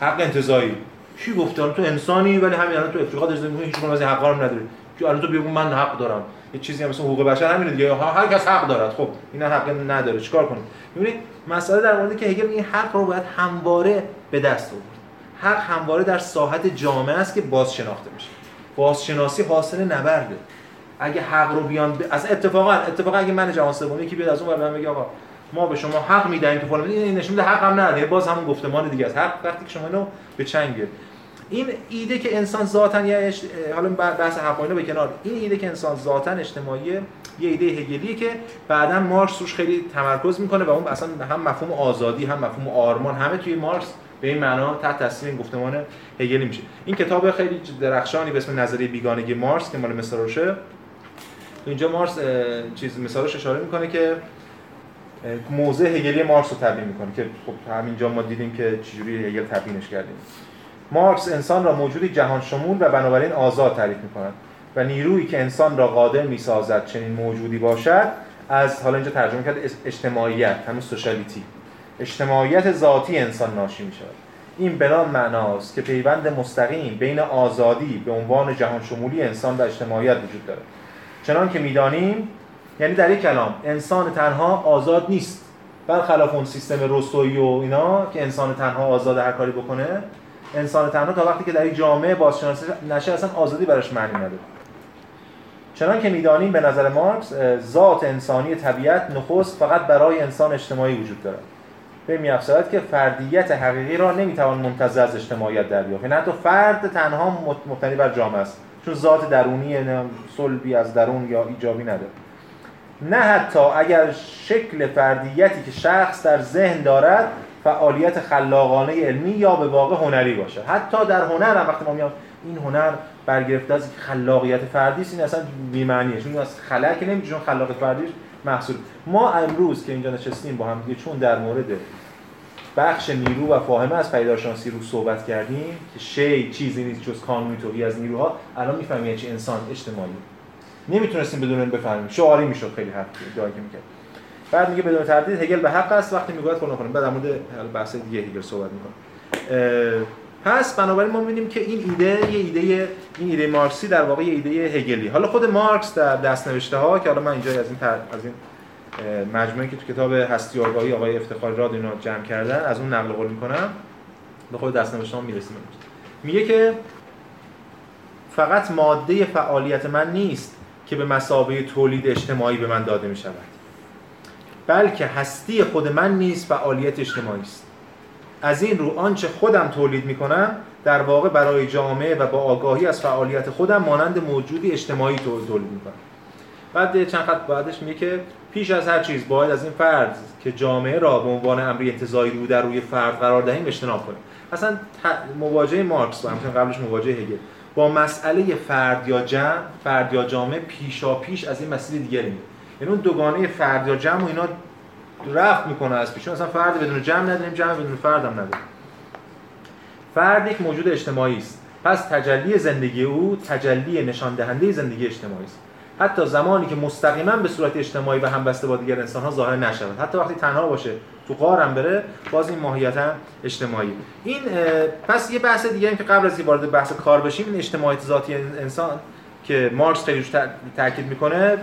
حق انتزاعی. چی گفته تو انسانی ولی همین الان تو افریقا داری زندگی هیچ از این حقا رو نداری. که الان تو بگو من حق دارم. یه چیزی هم مثل حقوق بشر همین دیگه. هر کس حق دارد. خب اینا حق نداره. چیکار کنیم؟ می‌بینید مسئله در موردی که هگل این حق رو باید همواره به دست آورد. حق همواره در ساحت جامعه است که باز شناخته میشه. بازشناسی حاصل نبرده. اگه حق رو بیان از اتفاقا اتفاقا اگه من جهان سومی که بیاد از اون ور بگه آقا ما به شما حق میدیم که فلان. این نشون حق هم نداره. باز همون گفتمان دیگه است. حق وقتی که شما اینو به چنگ این ایده که انسان ذاتا یا اش... حالا بحث حق به کنار. این ایده که انسان ذاتا اجتماعی یه ایده هگلیه که بعدا مارکس روش خیلی تمرکز می‌کنه و اون اصلا هم مفهوم آزادی هم مفهوم آرمان همه توی مارکس به این معنا تحت تاثیر این گفتمان هگلی میشه. این کتاب خیلی درخشانی به اسم نظریه بیگانگی مارکس که مال روشه. اینجا مارکس چیز مثالش اشاره می‌کنه که موضع هگلی مارکس رو تبیین می‌کنه که خب همینجا ما دیدیم که چجوری هگل تبیینش کردیم. مارکس انسان را موجودی جهان شمول و بنابراین آزاد تعریف می‌کند و نیرویی که انسان را قادر می‌سازد چنین موجودی باشد از حالا اینجا ترجمه کرد اجتماعیت همون سوشالیتی. اجتماعیت ذاتی انسان ناشی می‌شود. این بنام معناست که پیوند مستقیم بین آزادی به عنوان جهان شمولی انسان و اجتماعیت وجود دارد. چنان که می‌دانیم یعنی در یک کلام انسان تنها آزاد نیست. برخلاف اون سیستم رستویی و اینا که انسان تنها آزاد هر کاری بکنه انسان تنها تا وقتی که در یک جامعه بازشناسی نشه اصلا آزادی براش معنی نداره. چنان که می‌دانیم به نظر مارکس ذات انسانی طبیعت نخست فقط برای انسان اجتماعی وجود دارد. به میافزاید که فردیت حقیقی را نمی‌توان منتظر از اجتماعیت دریافت. یعنی حتی فرد تنها مبتنی بر جامعه است. چون ذات درونی صلبی از درون یا ایجابی نداره. نه حتی اگر شکل فردیتی که شخص در ذهن دارد فعالیت خلاقانه علمی یا به واقع هنری باشه. حتی در هنر هم وقتی ما میام این هنر برگرفته از خلاقیت فردی است این اصلا بی‌معنیه. چون از که نمیشه چون خلاقیت فردیش محصول. ما امروز که اینجا نشستیم با هم دیگه چون در مورد بخش نیرو و فاهمه از پیداشانسی رو صحبت کردیم که شی چیزی نیست جز کانونی توهی از نیروها الان می‌فهمیم یعنی چی انسان اجتماعی. نمی‌تونستیم بدون این بفهمیم. شعاری می‌شد خیلی حرف دعایی می‌کرد. بعد میگه بدون تردید هگل به حق است وقتی می‌گوید فلان کنیم بعد مورد بحث دیگه هگل صحبت می‌کنه. پس بنابراین ما می‌بینیم که این ایده یه ایده این ایده مارکسی در واقع یه ایده هگلی. حالا خود مارکس در دست نوشته ها که حالا من اینجا از این تر... از این مجموعه که تو کتاب هستی آگاهی آقای افتخار راد اینا جمع کردن از اون نقل قول می‌کنم. به خود دست نوشته ها می‌رسیم میگه که فقط ماده فعالیت من نیست که به مسابقه تولید اجتماعی به من داده می شود بلکه هستی خود من نیز فعالیت اجتماعی است. از این رو آنچه خودم تولید می کنم در واقع برای جامعه و با آگاهی از فعالیت خودم مانند موجودی اجتماعی تولید می کنم بعد چند خط بعدش میگه که پیش از هر چیز باید از این فرض که جامعه را به عنوان امری انتزاعی رو در روی فرد قرار دهیم اجتناب کنیم. اصلا مواجهه مارکس و همچنین قبلش مواجهه هگل. با مسئله فرد یا جمع فرد یا جامعه پیشا پیش از این مسئله دیگری میره. یعنی اون دوگانه فرد یا جمع و اینا رفت می‌کنه از پیش. اصلا فرد بدون جمع نداریم جمع بدون فرد هم نداریم. فرد یک موجود اجتماعی است. پس تجلی زندگی او تجلی نشان دهنده زندگی اجتماعی است. حتی زمانی که مستقیما به صورت اجتماعی و همبسته با دیگر انسان ها ظاهر نشود. حتی وقتی تنها باشه تو قارم بره باز این ماهیت اجتماعی. این پس یه بحث دیگه این که قبل از اینکه وارد بحث کار بشیم این اجتماعیت ذاتی انسان که مارکس خیلی روش تاکید می‌کنه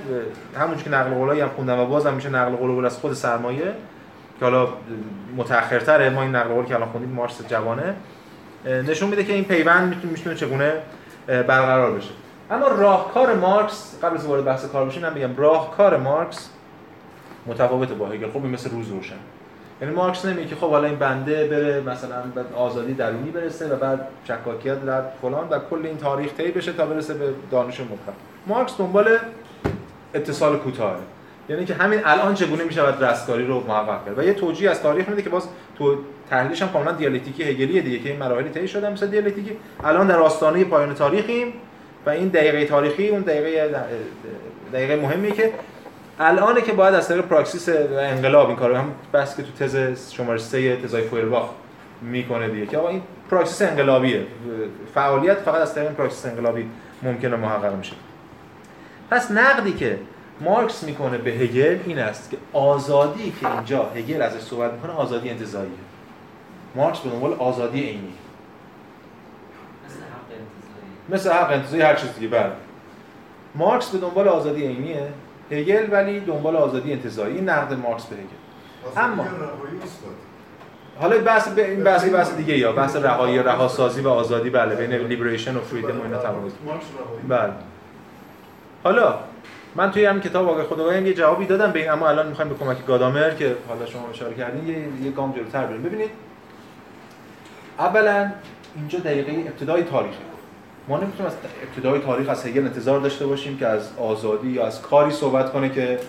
همونجوری که نقل قولایی هم خوندم و بازم میشه نقل قول از خود سرمایه که حالا متأخرتره ما این نقل قول که الان خوندیم مارکس جوانه. نشون میده که این پیوند می‌تونه چگونه برقرار بشه. اما راهکار مارکس قبل از وارد بحث کار بشیم راهکار مارکس متفاوته با هگل. خب مثل روز روشن. یعنی مارکس نمیگه که خب حالا این بنده بره مثلا به آزادی درونی برسه و بعد چکاکیات رد فلان و کل این تاریخ طی بشه تا برسه به دانش مطلق مارکس دنبال اتصال کوتاه. یعنی که همین الان چگونه می‌شود رستگاری رو محقق کرد؟ و یه توجیه از تاریخ میده که باز تو تحلیلش هم کاملا دیالکتیکی هگلی دیگه که این مراحل طی شده مثل دیالکتیکی. الان در آستانه پایان تاریخیم و این دقیقه تاریخی اون دقیقه دقیقه مهمی که الان که باید از طریق پراکسیس انقلاب این کارو هم بس که تو تز شماره 3 تزای فویرباخ می‌کنه دیگه. که آقا این پراکسیس انقلابیه. فعالیت فقط از طریق پراکسیس انقلابی ممکنه محقق میشه پس نقدی که مارکس می‌کنه به هگل این است که آزادی که اینجا هگل ازش صحبت می‌کنه آزادی انتزاعیه مارکس به دنبال آزادی عینی. مثل حق انتزاعی هر چیز دیگه. بله مارکس به دنبال آزادی عینیه. هگل ولی دنبال آزادی انتزاعی این نقد مارکس به هگل. اما حالا بحث ب... این بحث بحث دیگه یا بحث رهایی رهاسازی و آزادی بله بین لیبریشن و فریدم و اینا تمام بله. حالا من توی همین کتاب واقع خداگاهی یه جوابی دادم به این اما الان می‌خوایم به کمک گادامر که حالا شما اشاره کردین یه, یه گام جلوتر بریم. ببینید اولا اینجا دقیقه ابتدای تاریخه. ما نمی‌تونیم از ابتدای تاریخ از هگل انتظار داشته باشیم که از آزادی یا از کاری صحبت کنه که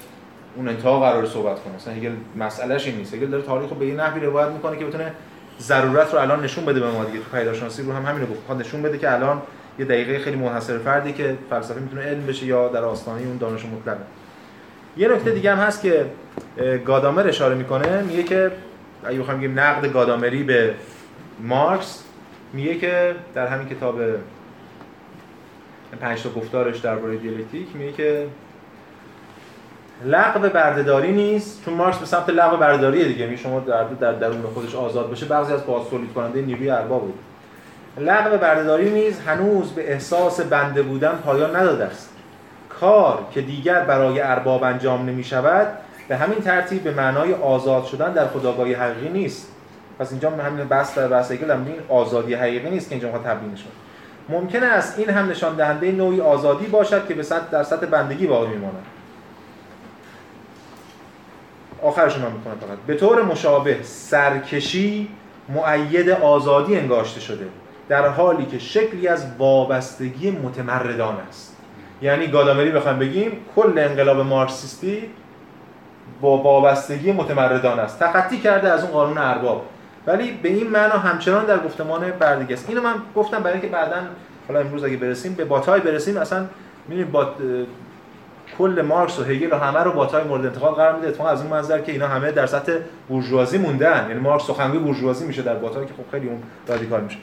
اون انتها قرار صحبت کنه. مثلا هگل مسئلهش این نیست. هگل داره تاریخ رو به این نحوی روایت می‌کنه که بتونه ضرورت رو الان نشون بده به ما دیگه. تو پیداشناسی رو هم همین رو نشون بده که الان یه دقیقه خیلی منحصر فردی که فلسفه می‌تونه علم بشه یا در آستانه اون دانش مطلق یه نکته دیگه هم هست که گادامر اشاره می‌کنه. میگه که اگه بخوایم بگیم نقد گادامری به مارکس میگه که در همین کتاب پنج تا گفتارش درباره دیالکتیک میگه که لغو بردهداری نیست. چون مارکس به سمت لغو بردهداری دیگه. می شما در در درون خودش آزاد بشه بعضی از باز کننده نیروی ارباب بود. لغو بردهداری نیز هنوز به احساس بنده بودن پایان نداده است. کار که دیگر برای ارباب انجام نمی شود به همین ترتیب به معنای آزاد شدن در خداگاهی حقیقی نیست. پس اینجا همین بحث در بحث این آزادی حقیقی نیست که اینجا ما تبیین شد ممکن است این هم نشان دهنده نوعی آزادی باشد که به سطح در سطح بندگی باقی میماند. آخرش من می‌کنم فقط. به طور مشابه سرکشی معید آزادی انگاشته شده در حالی که شکلی از وابستگی متمردان است. یعنی گادامری بخوایم بگیم کل انقلاب مارکسیستی با وابستگی متمردان است. تخطی کرده از اون قانون ارباب. ولی به این معنا همچنان در گفتمان بردگی است. اینو من گفتم برای اینکه بعدا حالا امروز اگه برسیم به باتای برسیم. اصلا می‌بینید با کل مارکس و هگل و همه رو باتای مورد انتقاد قرار میده. اتفاقا از اون منظر که اینا همه در سطح بورژوازی موندن. یعنی مارکس سخنگوی بورژوازی میشه در باتای که خب خیلی اون رادیکال میشه.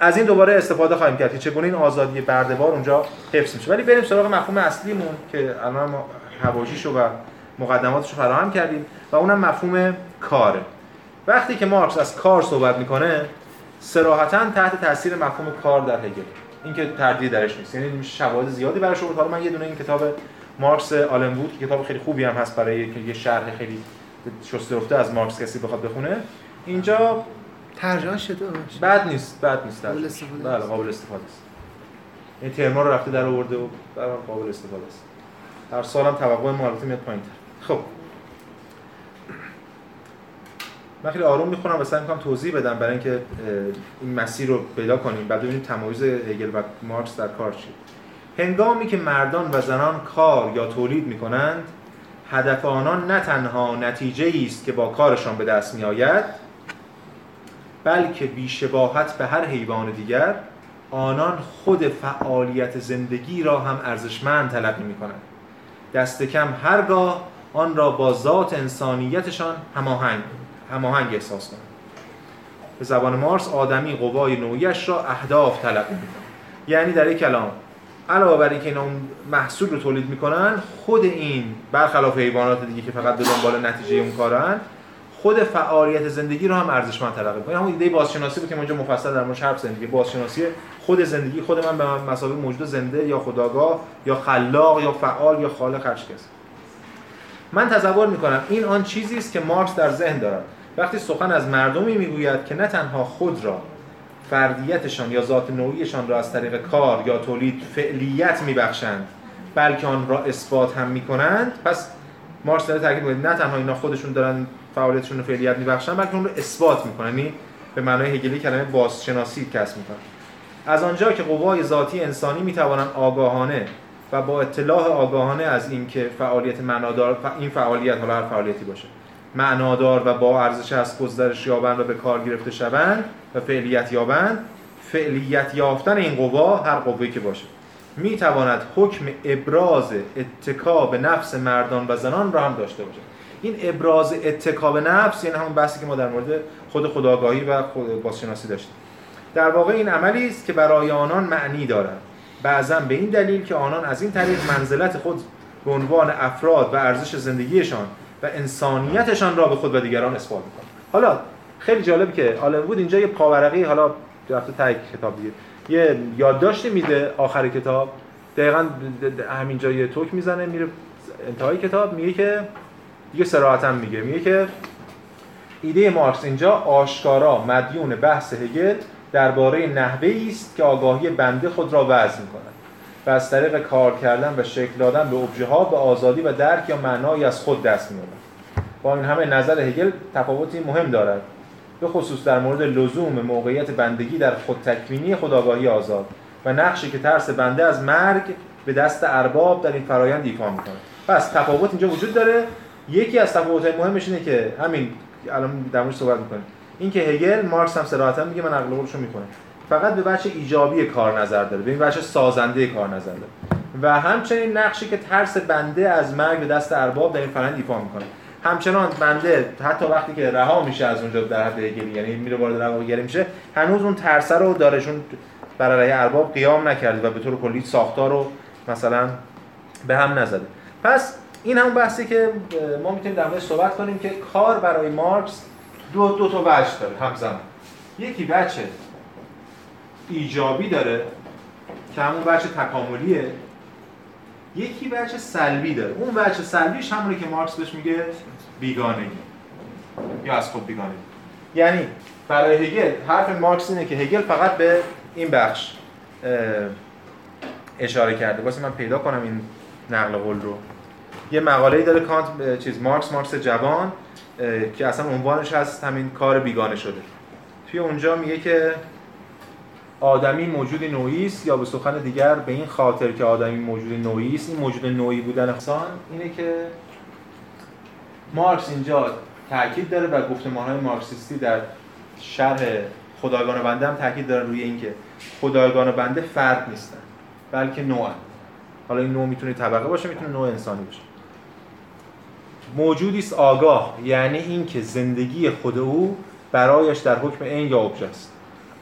از این دوباره استفاده خواهیم کرد که چگونه این آزادی بردهوار اونجا حفظ میشه. ولی بریم سراغ مفهوم اصلیمون که الان ما حواشیشو و مقدماتش رو فراهم کردیم و اونم مفهوم کاره. وقتی که مارکس از کار صحبت می‌کنه صراحتا تحت تاثیر مفهوم کار در هگل. این که تردید درش نیست. یعنی شواهد زیادی براش آورد. حالا من یه دونه این کتاب مارکس آلن بود که کتاب خیلی خوبی هم هست برای که یه شرح خیلی شسته رفته از مارکس کسی بخواد بخونه. اینجا ترجمه شده بد نیست. بد نیست قابل استفاده بله قابل استفاده است. این ترما رو رفته در آورده و قابل استفاده است. هر سالم توقع ما البته میاد پایین‌تر. خب. من خیلی آروم می‌خونم و سعی می‌کنم توضیح بدم برای اینکه این مسیر رو پیدا کنیم. بعد ببینیم تمایز هگل و مارکس در کار چیه. هنگامی که مردان و زنان کار یا تولید می‌کنند هدف آنان نه تنها نتیجه است که با کارشان به دست میآید بلکه بیشباهت به هر حیوان دیگر آنان خود فعالیت زندگی را هم ارزشمند تلقی می‌کنند. دست کم هرگاه آن را با ذات انسانیتشان هماهنگ هماهنگ احساس کنند به زبان مارس آدمی قوای نوعیش را اهداف تلقی می‌کنه. یعنی در یک کلام علاوه بر اینکه اینا محصول رو تولید می‌کنن خود این برخلاف حیوانات دیگه که فقط به دنبال نتیجه اون کارن خود فعالیت زندگی رو هم ارزشمند تلقی می‌کنه. همون ایده بازشناسی بود که ما مفصل در موردش حرف زدیم بازشناسی خود زندگی خود من به مسابقه موجود زنده یا خداگاه یا خلاق یا فعال یا خالق هر من تصور می‌کنم این آن چیزی است که مارکس در ذهن دارد. وقتی سخن از مردمی می‌گوید که نه تنها خود را فردیتشان یا ذات نوعیشان را از طریق کار یا تولید فعلیت میبخشند بلکه آن را اثبات هم می‌کنند پس مارکس داره تاکید می‌کنه نه تنها اینا خودشون دارن فعالیتشون رو فعلیت میبخشن بلکه اون رو اثبات می‌کنن یعنی به معنای هگلی کلمه بازشناسی کسب می‌کنن. از آنجا که قوای ذاتی انسانی می‌توانند آگاهانه و با اطلاع آگاهانه از اینکه فعالیت معنادار این فعالیت حالا هر فعالیتی باشه. معنادار و با ارزش از گسترش یابند و به کار گرفته شوند و فعلیت یابند فعلیت یافتن این قوا هر قوی که باشه. می تواند حکم ابراز اتکا به نفس مردان و زنان را هم داشته باشه این ابراز اتکا به نفس یعنی همون بحثی که ما در مورد خود خداگاهی و خود بازشناسی داشتیم. در واقع این عملی است که برای آنان معنی دارد. بعضا به این دلیل که آنان از این طریق منزلت خود به عنوان افراد و ارزش زندگیشان و انسانیتشان را به خود و دیگران اثبات می‌کنند حالا خیلی جالب که بود اینجا یه پاورقی حالا رفته تایید کتاب دیگه یه یادداشتی میده آخر کتاب. دقیقا همینجا یه توک می‌زنه میره انتهای کتاب میگه که دیگه سراحتا میگه میگه که ایده مارکس اینجا آشکارا مدیون بحث هگل درباره نحوه است که آگاهی بنده خود را وضع می‌کند. و از طریق کار کردن و شکل دادن به ابژه ها به آزادی و درک یا معنایی از خود دست مییابد با این همه نظر هگل تفاوتی مهم دارد. به خصوص در مورد لزوم موقعیت بندگی در خود تکوینی خداگاهی آزاد و نقشی که ترس بنده از مرگ به دست ارباب در این فرایند ایفا می‌کنه پس تفاوت اینجا وجود داره. یکی از تفاوت‌های مهمش اینه که همین الان در صحبت می‌کنیم. این که هگل مارکس هم صراحتا میگه من عقل قولشو می‌کنه فقط به بچه ایجابی کار نظر داره به این بچه سازنده کار نظر داره. و همچنین نقشی که ترس بنده از مرگ به دست ارباب در این فرآیند ایفا می‌کنه. همچنان بنده حتی وقتی که رها میشه از اونجا در حد هگلی یعنی میره وارد رواگری میشه هنوز اون ترس رو دارشون برای ارباب قیام نکرده و به طور کلی ساختار رو مثلا به هم نزده. پس این همون بحثی که ما می‌تونیم در موردش صحبت کنیم که کار برای مارکس دو دو تا وجه داره همزمان. یکی بچه. ایجابی داره که همون بچه تکاملیه یکی بچه سلبی داره. اون بچه سلبیش همونی که مارکس بهش میگه بیگانگی. یا از خود بیگانگی. یعنی برای هگل حرف مارکس اینه که هگل فقط به این بخش اشاره کرده. واسه من پیدا کنم این نقل قول رو. یه مقاله داره کانت چیز مارکس مارکس جوان که اصلا عنوانش هست همین کار بیگانه شده. توی اونجا میگه که آدمی موجود نوعی است یا به سخن دیگر به این خاطر که آدمی موجود نوعی است؟ این موجود نوعی بودن انسان اینه که مارکس اینجا تاکید داره و گفتمان‌های مارکسیستی در شرح خدایگان بنده هم تاکید دارن روی اینکه خدایگان بنده فرد نیستن بلکه نوعن. حالا این نوع می‌تونه طبقه باشه می‌تونه نوع انسانی باشه. موجودی است آگاه یعنی اینکه زندگی خود او برایش در حکم این یا ابژه است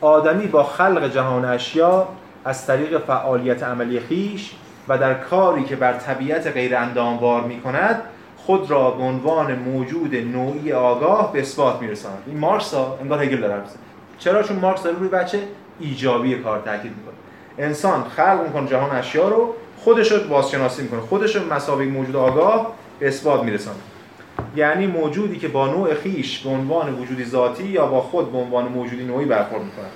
آدمی با خلق جهان اشیا از طریق فعالیت عملی خیش و در کاری که بر طبیعت غیر انداموار می کند خود را به عنوان موجود نوعی آگاه به اثبات میرساند. این مارکس ها انگار هگل داره چرا؟ چون مارکس داره روی بچه ایجابی کار تاکید می‌کنه. انسان خلق می‌کنه جهان اشیا رو خودش رو بازشناسی می‌کنه. خودش رو مساوی موجود آگاه به اثبات میرسانه یعنی موجودی که با نوع خیش به عنوان وجودی ذاتی یا با خود به عنوان موجودی نوعی برخورد می‌کنن.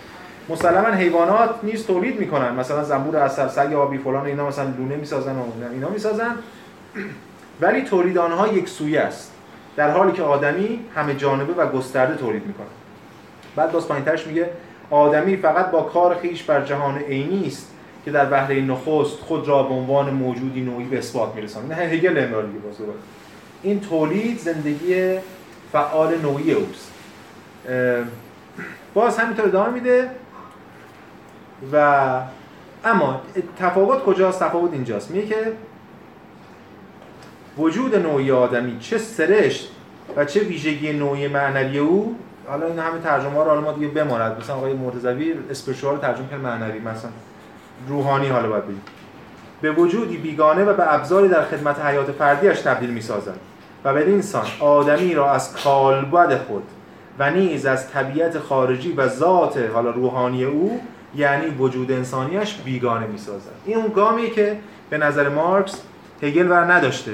مسلما حیوانات نیز تولید می‌کنن. مثلا زنبور اثر سگ آبی فلان اینا مثلا لونه می‌سازن و اینا می‌سازن. ولی تولید آنها یک سویه است. در حالی که آدمی همه جانبه و گسترده تولید می‌کنه. بعد باز پایینترش میگه آدمی فقط با کار خیش بر جهان عینی است که در بهره نخست خود را به عنوان موجودی نوعی به اثبات میرساند. نه هگل انگار دیگه این تولید زندگی فعال نوعی اوست. باز همینطور ادامه میده و اما تفاوت کجاست؟ تفاوت اینجاست. میگه که وجود نوعی آدمی چه سرشت و چه ویژگی نوعی معنوی او حالا این همه ترجمه ها رو حالا ما دیگه بماند. مثلا آقای مرتضوی اسپشوال ترجمه کرد معنوی مثلا روحانی حالا باید بگیم. به وجودی بیگانه و به ابزاری در خدمت حیات فردیش تبدیل می‌سازد. و بدین سان آدمی را از کالبد خود و نیز از طبیعت خارجی و ذات حالا روحانی او یعنی وجود انسانیش بیگانه می‌سازد. این اون گامیه که به نظر مارکس هگل ور نداشته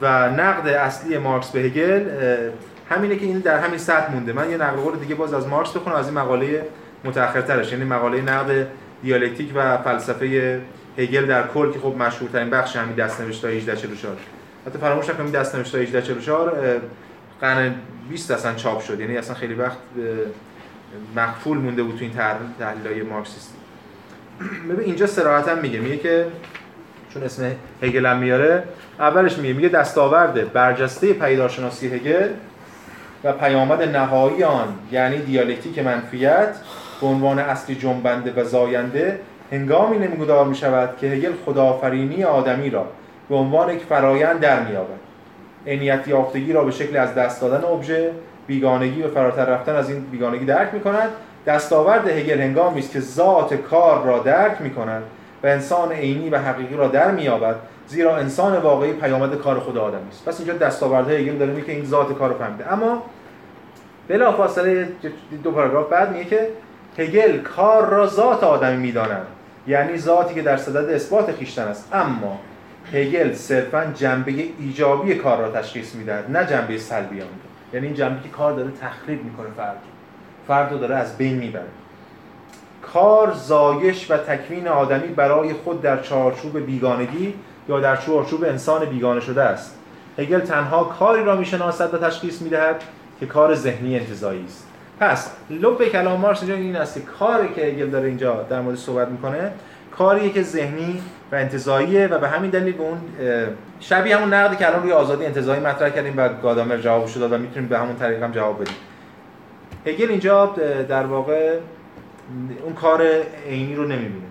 و نقد اصلی مارکس به هگل همینه که این در همین سطح مونده. من یه نقل قول دیگه باز از مارکس بخونم از این مقاله متأخرترش. یعنی مقاله نقد دیالکتیک و فلسفه هگل در کل که خب مشهورترین بخش همین دستنوشته 1844 حتی فراموش نکنید دستنوشته 1844 قرن 20 اصلا چاپ شد. یعنی اصلا خیلی وقت مخفول مونده بود تو این تحلیلای مارکسیستی. ببین اینجا صراحتا میگه میگه که چون اسم هگل هم میاره اولش میگه میگه دستاورد برجسته پیدارشناسی هگل و پیامد نهایی آن یعنی دیالکتیک منفیت به عنوان اصلی جنبنده و زاینده هنگامی نمودار می شود که هگل خدافرینی آدمی را به عنوان یک فرایند در میابد عینیت یافتگی را به شکل از دست دادن ابژه بیگانگی و فراتر رفتن از این بیگانگی درک می کند دستاورد هگل هنگامی است که ذات کار را درک می کند و انسان عینی و حقیقی را در میابد زیرا انسان واقعی پیامد کار خود آدمی است. پس اینجا دستاورد هگل داره میگه که این ذات کار رو فهمیده. اما بلافاصله دو پاراگراف بعد میگه که هگل کار را ذات آدمی می‌داند. یعنی ذاتی که در صدد اثبات خیشتن است. اما هگل صرفا جنبه ایجابی کار را تشخیص می‌دهد نه جنبه سلبی آن یعنی این جنبه که کار داره تخریب می‌کنه فرد. فرد رو داره از بین می‌بره. کار زایش و تکوین آدمی برای خود در چارچوب بیگانگی یا در چارچوب انسان بیگانه شده است. هگل تنها کاری را می‌شناسد و تشخیص می‌دهد که کار ذهنی انتزاعی است. پس لب کلام مارکس اینجا این است که کاری که هگل داره اینجا در مورد صحبت می‌کنه کاریه که ذهنی و انتزاعیه و به همین دلیل به اون شبیه همون نقدی که الان روی آزادی انتزاعی مطرح کردیم و گادامر جوابش داد و می‌تونیم به همون طریق هم جواب بدیم. هگل اینجا در واقع اون کار عینی رو نمی‌بینه.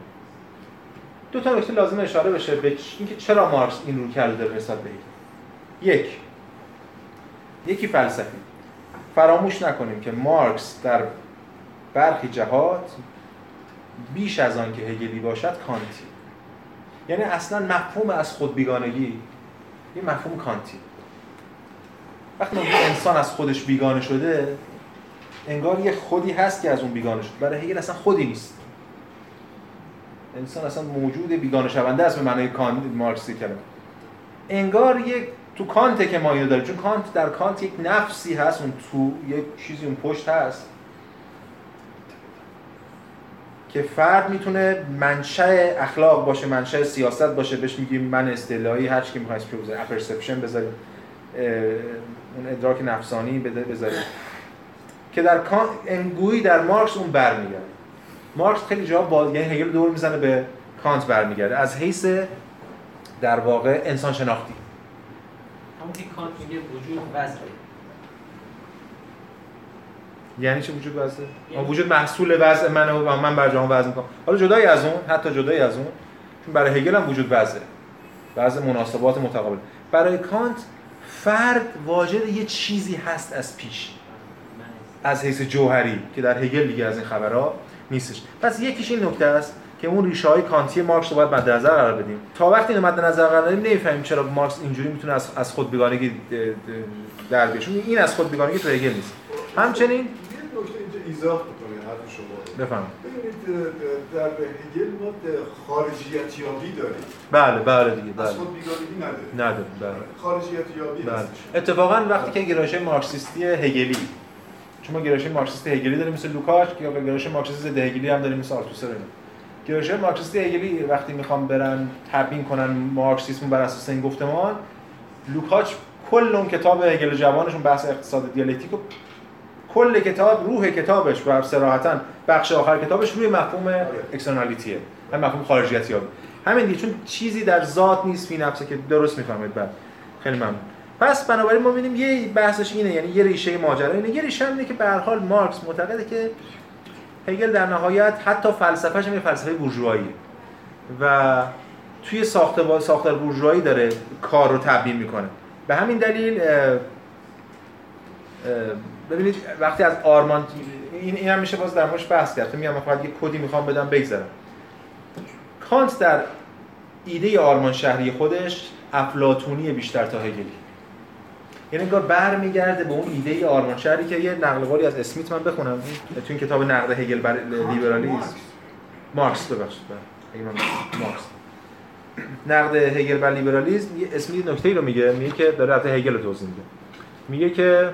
دو تا نکته لازم اشاره بشه به اینکه چرا مارکس این رو کرده در نسبت به یک یکی فلسفی. فراموش نکنیم که مارکس در برخی جهات بیش از آن که هگلی باشد کانتی. یعنی اصلا مفهوم از خود بیگانگی یه مفهوم کانتی. وقتی انسان از خودش بیگانه شده انگار یه خودی هست که از اون بیگانه شد برای هگل اصلا خودی نیست. انسان اصلا موجود بیگانه شونده است به معنای کانت مارکسی کلمه انگار یک تو کانت که ما اینو داریم چون کانت در کانت یک نفسی هست اون تو یک چیزی اون پشت هست. که فرد می‌تونه منشأ اخلاق باشه منشأ سیاست باشه. بهش میگیم من اصطلاحی. هر چی که می‌خوایم بذاریم اپرسپشن بذاریم اون ادراک نفسانی بذاریم که در انگویی در مارکس اون برمیگرده. مارکس خیلی جا با یعنی هگل دور می‌زنه به کانت برمیگرده. از حیث در واقع انسان شناختی. همون که کانت میگه وجود وضع یعنی چه وجود وضع؟ یعنی وجود محصول وضع منه و من بر جهان وضع می‌کنم. حالا جدای از اون حتی جدای از اون چون برای هگل هم وجود وضعه وضع مناسبات متقابل. برای کانت فرد واجد یه چیزی هست از پیش. از حیث جوهری که در هگل دیگه از این خبرها نیستش. پس یکیش این نکته است که اون ریشه های کانتی مارکس رو باید مد نظر قرار بدیم. تا وقتی اینو مد نظر قرار بدیم نمی‌فهمیم چرا مارکس اینجوری می‌تونه از از خود بیگانگی در بیاد. این از خود بیگانگی تو هگل نیست. همچنین ایضاح بکنید حرف شما بفهم ببینید در هگل ما خارجیت یابی داریم. بله بله دیگه بله. از خود بیگانگی نداریم. نداریم بله. خارجیت یابی بله. هستش. اتفاقا وقتی که گرایش مارکسیستی هگلی چون ما گرایش مارکسیست هگلی داریم مثل لوکاچ یا گرایش مارکسیست ضد هگلی هم داریم مثل آلتوسر اینا گرایش مارکسیست هگلی وقتی می‌خوام برن تبیین کنن مارکسیسم بر اساس این گفتمان لوکاچ کل اون کتاب هگل جوانشون بحث اقتصاد دیالکتیک و کل کتاب روح کتابش و صراحتا بخش آخر کتابش روی مفهوم externality ه. هم مفهوم خارجیت یابی همین دیگه چون چیزی در ذات نیست فی نفسه که درست می‌فهمید. بعد خیلی ممنون. پس بنابراین ما می‌بینیم یه بحثش اینه یعنی یه ریشه ماجرا. اینه یه ریشه اینه که به هر حال مارکس معتقده که هگل در نهایت حتی فلسفه‌ش یه فلسفه بورژواییه. و توی ساختار ساختار بورژوایی داره کار رو تبیین می‌کنه. به همین دلیل ببینید وقتی از آرمان این این هم میشه باز در موردش بحث کرد. میگم من فقط یه کدی می‌خوام بدم بگذرم کانت در ایده آرمان شهری خودش افلاطونی بیشتر تا هگلی. یعنی انگار برمیگرده به اون ایده آرمان شهری که یه نقل قولی از اسمیت من بخونم. تو این کتاب نقد هگل بر لیبرالیسم. مارکس. ببخشید من مارکس. نقد هگل بر لیبرالیسم یه اسمیت نکته ای رو میگه. میگه که داره هگل رو توضیح میده. میگه که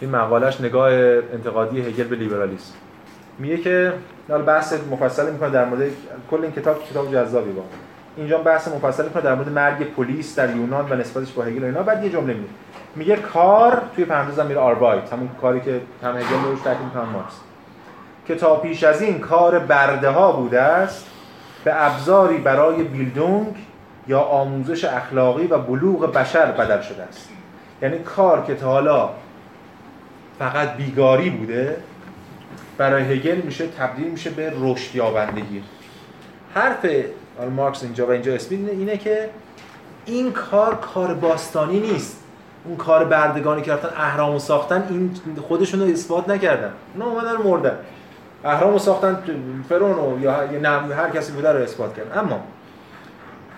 این مقالش نگاه انتقادی هگل به لیبرالیسم. میگه که حالا بحث مفصل می‌کنه در مورد کل این کتاب کتاب جذابی با. اینجا بحث مفصل می‌کنه در مورد مرگ پلیس در یونان و نسبتش با هگل و اینا. بعد یه جمله میگه. میگه کار توی پرانتز میره آربایت همون کاری که هم هگل روش تاکید می‌کنه مارکس. که تا پیش از این کار برده ها بوده است به ابزاری برای بیلدونگ یا آموزش اخلاقی و بلوغ بشر بدل شده است. یعنی کار که تا حالا فقط بیگاری بوده برای هگل میشه تبدیل میشه به رشد یابندگی حرف مارکس اینجا و اینجا اسپید اینه که این کار کار باستانی نیست. اون کار بردگانی که رفتن اهرامو ساختن این خودشون رو اثبات نکردن. اونا اومدن مردن. اهرامو ساختن فرون یا هر کسی بوده رو اثبات کردن اما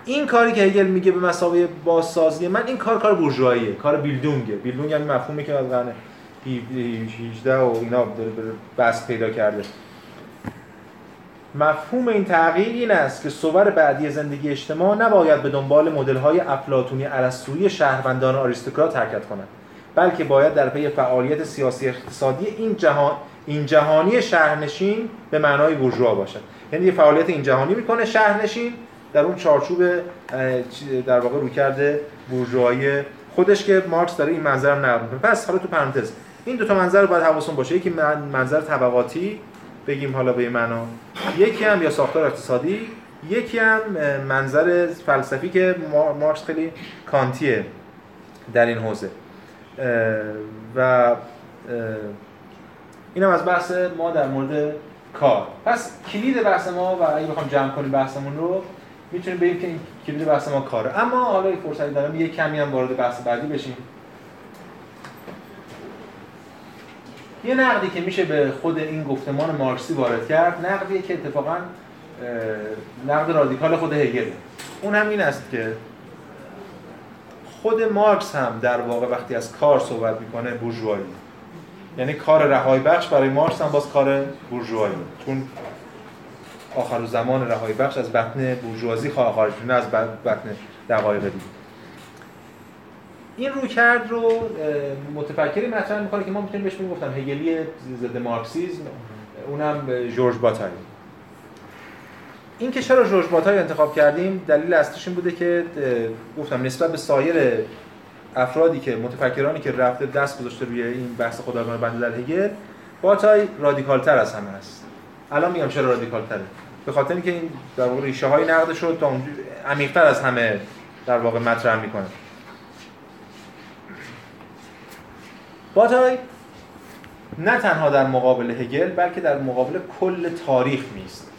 این کاری که هگل میگه به مسابقه بازسازی من این کار کار بورژواییه کار بیلدونگه بیلدونگ هم مفهومی که از قرن 18 و اینا بس پیدا کرده. مفهوم این تغییر این است که صور بعدی زندگی اجتماع نباید به دنبال مدل‌های افلاطونی ارسطویی شهروندان آریستوکرات حرکت کند بلکه باید در پی فعالیت سیاسی اقتصادی این جهان این جهانی شهرنشین به معنای بورژوا باشد. یعنی فعالیت این جهانی می‌کنه شهرنشین در اون چارچوب در واقع رو کرده بورژوایی خودش که مارکس داره این منظر رو نقل پس حالا تو پرانتز این دو تا منظر رو باید حواستون باشه. یکی منظر طبقاتی بگیم حالا به معنا یکی هم یا ساختار اقتصادی یکی هم منظر فلسفی که مارکس خیلی کانتیه در این حوزه. و این هم از بحث ما در مورد کار. پس کلید بحث ما و اگه بخوام جمع کنیم بحثمون رو می‌تونیم بگیم که این کلید بحث ما کاره. اما حالا یک فرصتی دارم یه کمی هم وارد بحث بعدی بشیم. یه نقدی که میشه به خود این گفتمان مارکسی وارد کرد نقدی که اتفاقا نقد رادیکال خود هگل. اون هم این است که خود مارکس هم در واقع وقتی از کار صحبت می‌کنه بورژوایی. یعنی کار رهایی بخش برای مارکس هم باز کار بورژوایی. چون آخر زمان رهایی بخش از بطن بورژوازی خارج نه از بطن دقایق دید این رو کرد رو متفکری مطرح می‌کنه که ما می‌تونیم بهش گفتم هگلی ضد مارکسیسم اونم جورج باتای این که چرا جورج باتای انتخاب کردیم دلیل اصلیش این بوده که گفتم نسبت به سایر افرادی که متفکرانی که رفته دست گذاشته روی این بحث خدایگان بنده در هگل باتای رادیکال تر از همه است. الان میگم چرا رادیکال تره به خاطر اینکه این در واقع ریشه های نقد شد تا عمیق‌تر از همه در واقع مطرح می‌کنه. باتای نه تنها در مقابل هگل بلکه در مقابل کل تاریخ میست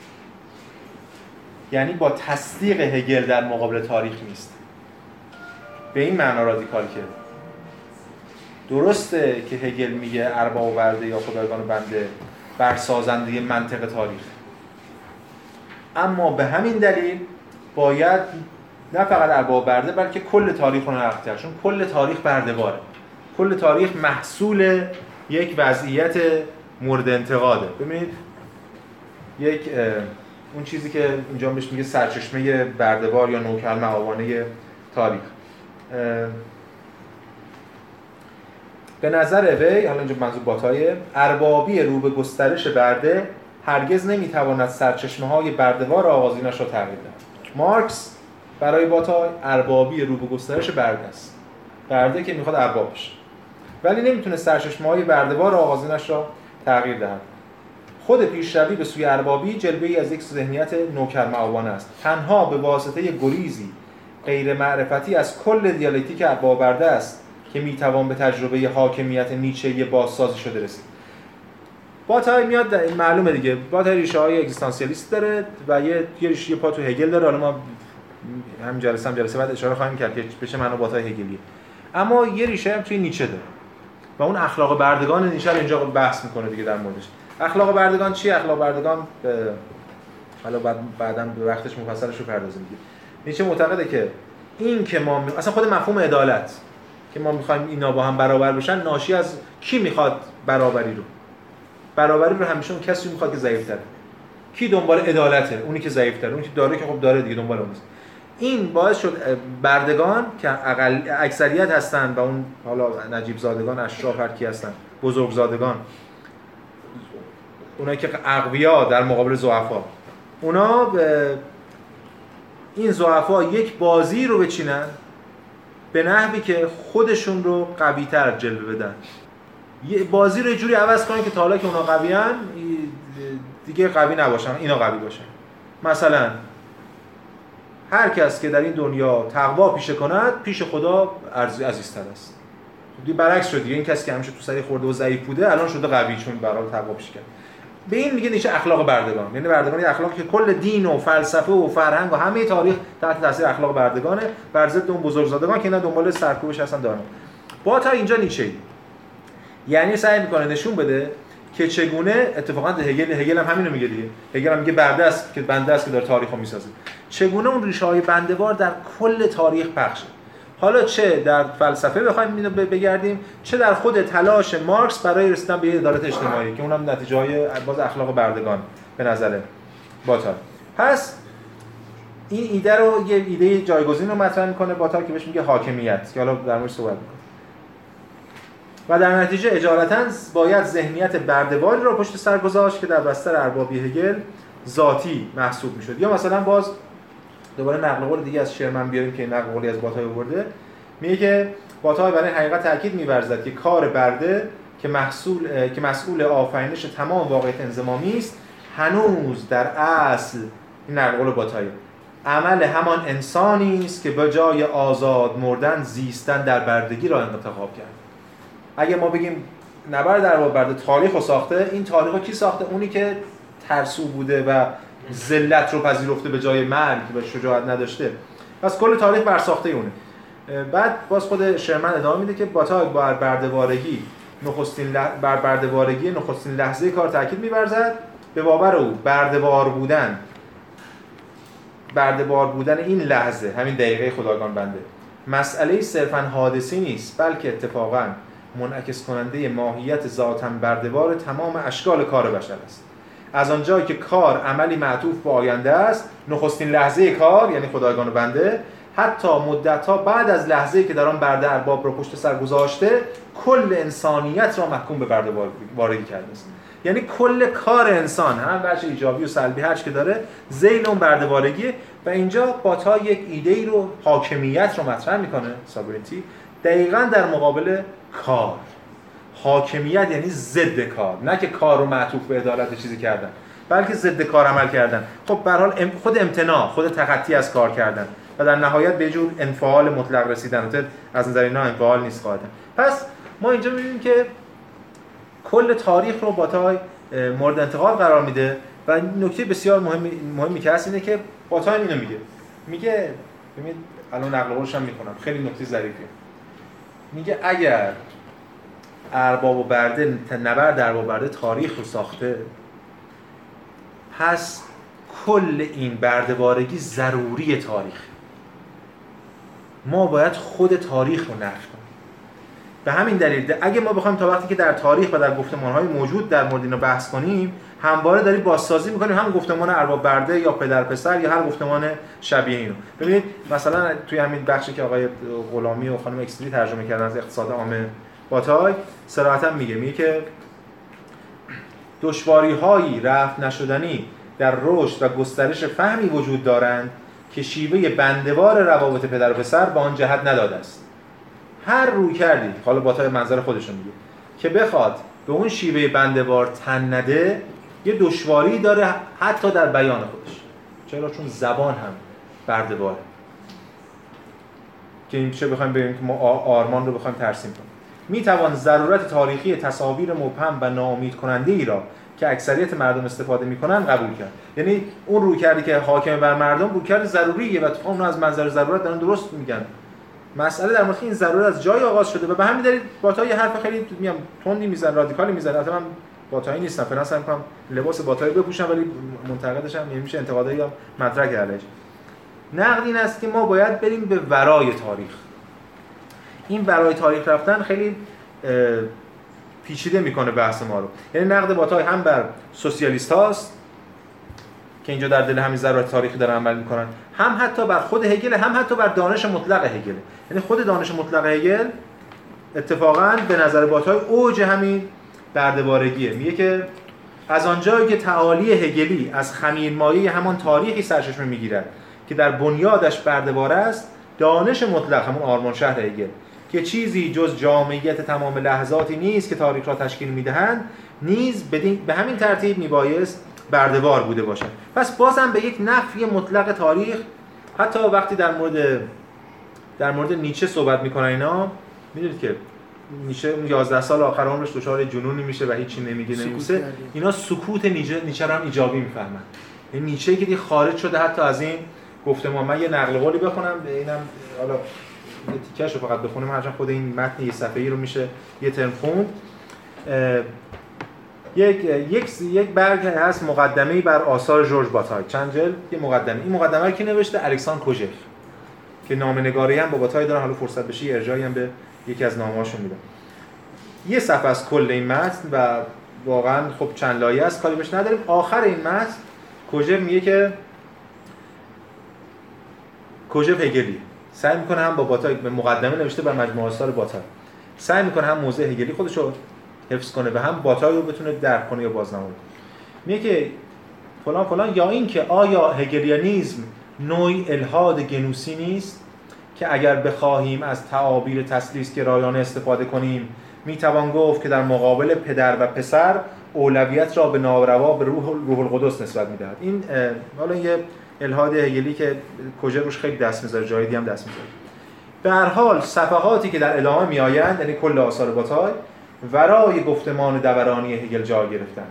یعنی با تصدیق هگل در مقابل تاریخ میست به این معنا رادیکال که درسته که هگل میگه ارباب ورده یا خدایگان بنده بر سازنده منطق تاریخ. اما به همین دلیل باید نه فقط ارباب برده بلکه کل تاریخ رو نقد کرد. چون کل تاریخ برده‌باره کل تاریخ محصول یک وضعیت مورد انتقاده. ببینید یک اون چیزی که اینجا بهش میگه سرچشمه بردهبار یا نوکر معاوانه تاریخ. به نظر وی حالا اینجا منظور باتایه اربابی رو به گسترش برده هرگز نمی‌تواند سرچشمه های بردهوار آغازینش را تغییر دهد. مارکس برای باتای اربابی رو به گسترش برده است. برده که می‌خواد ارباب بشه. ولی نمی‌تونه سرچشمه های بردهوار آغازینش را تغییر دهد. خود پیشروی به سوی اربابی جلوه ای از یک ذهنیت نوکر معاوانه است. تنها به واسطه گریزی غیر معرفتی از کل دیالکتیک اربابرده است که می‌توان به تجربه حاکمیت نیچه بازسازی شده رسید باتای میاد معلومه دیگه. باتای ریشه های اگزیستانسیالیست داره و یه یه ریشه پا تو هگل داره. حالا ما همین جلسه هم جلسه بعد اشاره خواهیم کرد که بشه منو باتای هگلی اما یه ریشه هم توی نیچه داره. و اون اخلاق بردگان نیچه اینجا بحث می‌کنه دیگه در موردش. اخلاق بردگان چی اخلاق بردگان حالا بعد بعدا به وقتش مفصلش رو پردازیم دیگه. نیچه معتقده که این که ما اصلا خود مفهوم عدالت که ما می‌خوایم اینا با هم برابر بشن ناشی از کی می‌خواد برابری رو؟ برابری رو همیشه اون کسی می‌خواد که ضعیف‌تره. کی دنبال عدالته؟ اونی که ضعیف‌تره. اونی که داره که خب داره دیگه دنبال اونست این باعث شد بردگان که اقل اکثریت هستن و اون حالا نجیب زادگان اشراف هر کی هستن بزرگ زادگان اونایی که اقویا در مقابل ضعفا. اونا به این ضعفا یک بازی رو بچینن به نحوی که خودشون رو قوی تر جلوه بدن. یه بازی رو یه جوری عوض کنن که تا حالا که اونا قوی دیگه قوی نباشن اینا قوی باشن. مثلا هر کس که در این دنیا تقوا پیشه کند پیش خدا عزیزتر است. دی برعکس شد این کسی که همیشه تو سری خورده و ضعیف بوده الان شده قوی چون برای تقوا پیشه کرد. به این میگه نیچه اخلاق بردگان. یعنی بردگان یه اخلاقی که کل دین و فلسفه و فرهنگ و همه تاریخ تحت تاثیر اخلاق بردگانه. بر ضد اون بزرگزادگان که اینا دنبال سرکوبش هستن دارن. با تا اینجا نیچه. یعنی سعی می‌کنه نشون بده که چگونه اتفاقا هگل هگل هم همینو میگه دیگه. هگل هم میگه برده است که بنده است که داره تاریخو می‌سازه. چگونه اون ریشه های بندوار در کل تاریخ پخشه حالا چه در فلسفه بخوایم اینو بگردیم چه در خود تلاش مارکس برای رسیدن به عدالت اجتماعی که اونم نتیجه های باز اخلاق بردگان به نظر باتا پس این ایده رو یه ایده جایگزین رو مطرح می‌کنه باتا که بهش میگه حاکمیت که حالا در موردش صحبت می‌کنه و در نتیجه اجالتا باید ذهنیت بردهواری را پشت سر گذاشت که در بستر اربابی هگل ذاتی محسوب می‌شد. یا مثلا باز دوباره نقل قول دیگه از شرمن بیاریم که نقل قولی از باتای آورده. میگه که باتای برای حقیقت تاکید می‌ورزد که کار برده که محصول که مسئول آفرینش تمام واقعیت انزمامی است هنوز در اصل این نقل قول باتای. عمل همان انسانی است که به جای آزاد مردن زیستن در بردگی را انتخاب کرد. اگه ما بگیم نبرد در برده تاریخ رو ساخته این تاریخ کی ساخته؟ اونی که ترسو بوده و ذلت رو پذیرفته به جای مرگ و شجاعت نداشته. پس کل تاریخ بر ساخته اونه. بعد باز خود شرمن ادامه میده که باتاگ بر بردهوارگی نخستین بر بردهوارگی نخستین لحظه کار تاکید می‌ورزد. به باور او بردهوار بودن بردهوار بودن این لحظه همین دقیقه خداگان بنده مسئله صرفا حادثی نیست بلکه اتفاقا منعکس کننده ماهیت ذاتاً بردهوار تمام اشکال کار بشر است. از آنجایی که کار عملی معطوف به آینده است نخستین لحظه کار یعنی خدایگان بنده حتی مدت ها بعد از لحظه که در آن برده ارباب را پشت سر گذاشته کل انسانیت را محکوم به برده واردی کرده است. یعنی کل کار انسان هم بچه ایجابی و سلبی هر که داره زیل اون برده و اینجا باتا یک ایده ای رو حاکمیت رو مطرح می‌کنه سابرینتی دقیقا در مقابل کار. حاکمیت یعنی ضد کار. نه که کار رو معطوف به عدالت چیزی کردن بلکه ضد کار عمل کردن. خب به حال خود امتناع خود تخطی از کار کردن و در نهایت به جور انفعال مطلق رسیدن. از نظر اینا انفعال نیست قاعده پس ما اینجا می‌بینیم که کل تاریخ رو باتای مورد انتقال قرار میده و نکته بسیار مهمی, مهمی که هست اینه که باتای اینو میگه. میگه ببینید الان نقل قولش هم می‌کنم خیلی نکته ظریفیه. میگه اگر ارباب و برده نبرد ارباب برده تاریخ رو ساخته. پس کل این بردهوارگی ضروری تاریخ ما باید خود تاریخ رو نفی کنیم. به همین دلیل اگه ما بخوایم تا وقتی که در تاریخ و در گفتمان موجود در مورد اینو بحث کنیم همواره داریم بازسازی می‌کنیم هم گفتمان ارباب برده یا پدر پسر یا هر گفتمان شبیه اینو. ببینید مثلا توی همین بخشی که آقای غلامی و خانم اکستری ترجمه کردن از اقتصاد عامه باتای صراحتا میگه میگه که دشواری هایی رفت نشدنی در رشد و گسترش فهمی وجود دارند که شیوه بندوار روابط پدر و پسر به آن جهت نداده است. هر روی کردی حالا باتای منظر خودشون میگه که بخواد به اون شیوه بندوار تن نده یه دشواری داره حتی در بیان خودش. چرا؟ چون زبان هم بردواره. که این چه بخوایم بگیم که ما آرمان رو بخوایم ترسیم کنیم. می توان ضرورت تاریخی تصاویر مبهم و ناامید کننده ای را که اکثریت مردم استفاده می‌کنن قبول کرد. یعنی اون روی کردی که حاکم بر مردم روی کرد ضروریه و اون از منظر ضرورت دارن درست میگن. مسئله در مورد این ضرورت از جای آغاز شده و به همین دلیل باتا یه حرف خیلی میگم تندی میزن رادیکالی میزن البته من باتایی نیستم فعلا سعی می‌کنم لباس باتایی بپوشم ولی منتقدش هم میشه انتقادایی هم مطرح کردش نقد این است که ما باید بریم به ورای تاریخ. این برای تاریخ رفتن خیلی پیچیده می‌کنه بحث ما رو. یعنی نقد باتای هم بر سوسیالیست هاست که اینجا در دل همین ضرورت تاریخی دارن عمل می‌کنن هم حتی بر خود هگل هم حتی بر دانش مطلق هگل. یعنی خود دانش مطلق هگل اتفاقا به نظر باتای اوج همین بردهوارگیه میگه که از آنجایی که تعالی هگلی از خمیرمایه همان تاریخی سرچشمه می‌گیرد که در بنیادش بردهوار است دانش مطلق همون آرمان شهر هگل. که چیزی جز جامعیت تمام لحظاتی نیست که تاریخ را تشکیل می‌دهند نیز به همین ترتیب میبایست بردهوار بوده باشد. پس بازم به یک نفی مطلق تاریخ حتی وقتی در مورد در مورد نیچه صحبت می‌کنن اینا می‌دونید که نیچه اون 11 سال آخر عمرش دچار جنونی میشه و هیچی نمیگه کردی. اینا سکوت نیچه نیچه رو هم ایجابی می‌فهمن. این نیچه که دیگه خارج شده حتی از این گفتمان من یه نقل قولی بخونم به اینم حالا تیکش رو فقط بخونم هرچند خود این متن یه صفحه‌ای رو میشه یه ترم خوند. یک یک یک برگ هست مقدمه‌ای بر آثار جورج باتای چند جلد؟ یه مقدمه. این مقدمه رو کی نوشته؟ الکساندر کوژف که نامه‌نگاری هم با باتای دارن حالا فرصت بشه یه ارجاعی هم به یکی از نامه‌هاشون میدم یه صفحه از کل این متن و واقعا خب چند لایه است کاری بهش نداریم. آخر این متن کوژف میگه که کوژف هگلی. سعی می‌کنه هم با باتای به مقدمه نوشته بر مجموعه آثار باتای سعی می‌کنه هم موضع هگلی خودش رو حفظ کنه و هم باتای رو بتونه درک کنه یا بازنمایی کنه. میگه که فلان فلان یا این که آیا هگلیانیزم نوعی الهاد گنوسی نیست؟ که اگر بخواهیم از تعابیر تسلیس گرایانه استفاده کنیم می‌توان گفت که در مقابل پدر و پسر اولویت را به ناروا به روح روح القدس نسبت می‌دهد. این حالا یه الهاد هگلی که کجا روش خیلی دست می‌ذاره جای دیگه هم دست می‌ذاره. به هر حال صفحاتی که در ادامه میآیند یعنی کل آثار باتای ورای گفتمان دورانی هگل جا گرفتند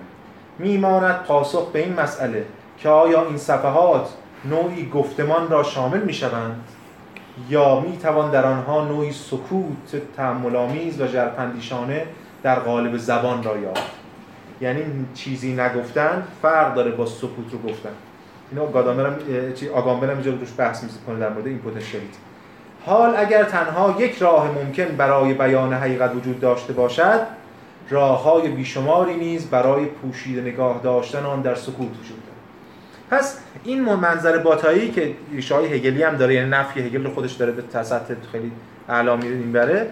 میماند پاسخ به این مسئله که آیا این صفحات نوعی گفتمان را شامل می‌شوند یا می‌توان در آنها نوعی سکوت تأمل‌آمیز و ژرفاندیشانه در قالب زبان را یافت. یعنی چیزی نگفتن فرق داره با سکوت رو گفتن. اینو گادامر هم چی آگامبر هم روش بحث می‌کنه در مورد این پتانسیلیتی حال اگر تنها یک راه ممکن برای بیان حقیقت وجود داشته باشد راههای بیشماری نیز برای پوشیده نگاه داشتن آن در سکوت وجود دارد. پس این منظر باتایی که ریشه های هگلی هم داره یعنی نفی هگل خودش داره به سطح خیلی اعلا می‌بره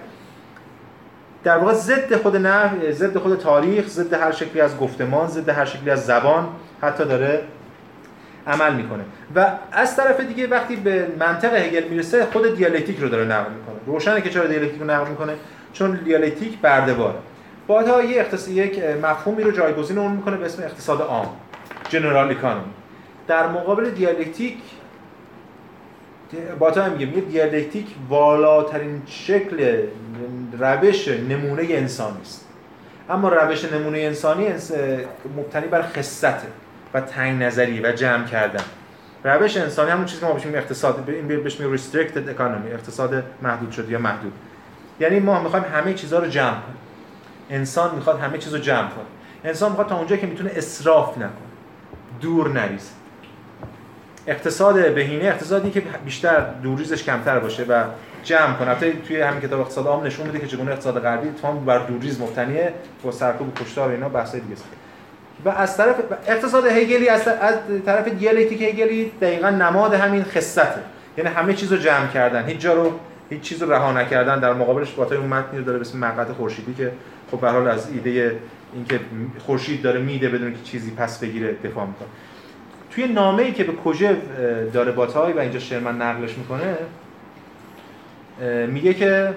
در واقع ضد خود نف ضد خود تاریخ ضد هر شکلی از گفتمان ضد هر شکلی از زبان حتی داره عمل می‌کنه. و از طرف دیگه وقتی به منطق هگل می‌رسه خود دیالکتیک رو داره نقل می‌کنه. روشنه که چرا دیالکتیک رو نقل می‌کنه؟ چون دیالکتیک برده‌باره. بعدها یه اختص... یک مفهومی رو جایگزین اون می‌کنه به اسم اقتصاد عام general economy در مقابل دیالکتیک باتا میگه یه دیالکتیک والاترین شکل روش نمونه انسانی است. اما روش نمونه انسانی انس- مبتنی بر خصته. و تنگ نظری و جمع کردن. روش انسانی همون چیزی که ما بهش میگیم اقتصاد این بهش میگیم restricted economy اقتصاد محدود شده یا محدود. یعنی ما می‌خوایم همه چیزها رو جمع کنیم. انسان می‌خواد همه چیز رو جمع کنه. انسان می‌خواد تا اونجا که می‌تونه اسراف نکنه. دور نریزه. اقتصاد بهینه اقتصادی که بیشتر دورریزش کمتر باشه و جمع کنه. البته توی همین کتاب اقتصاد عام نشون میده که چگونه اقتصاد غربی تمام بر دورریز مبتنیه با سرکوب کشتار و اینا بحث دیگه است. و از طرف اقتصاد هگلی از طرف دیالکتیک هگلی دقیقا نماد همین خصته. یعنی همه چیز رو جمع کردن. هیچ جا رو هیچ چیز رو رها نکردن. در مقابلش باتای اون متنی رو داره به اسم مقعد خورشیدی که خب به حال از ایده اینکه خورشید داره میده بدون که چیزی پس بگیره دفاع می‌کنه. توی نامه‌ای که به کوژو داره باتای و اینجا شرمن نقلش می‌کنه میگه که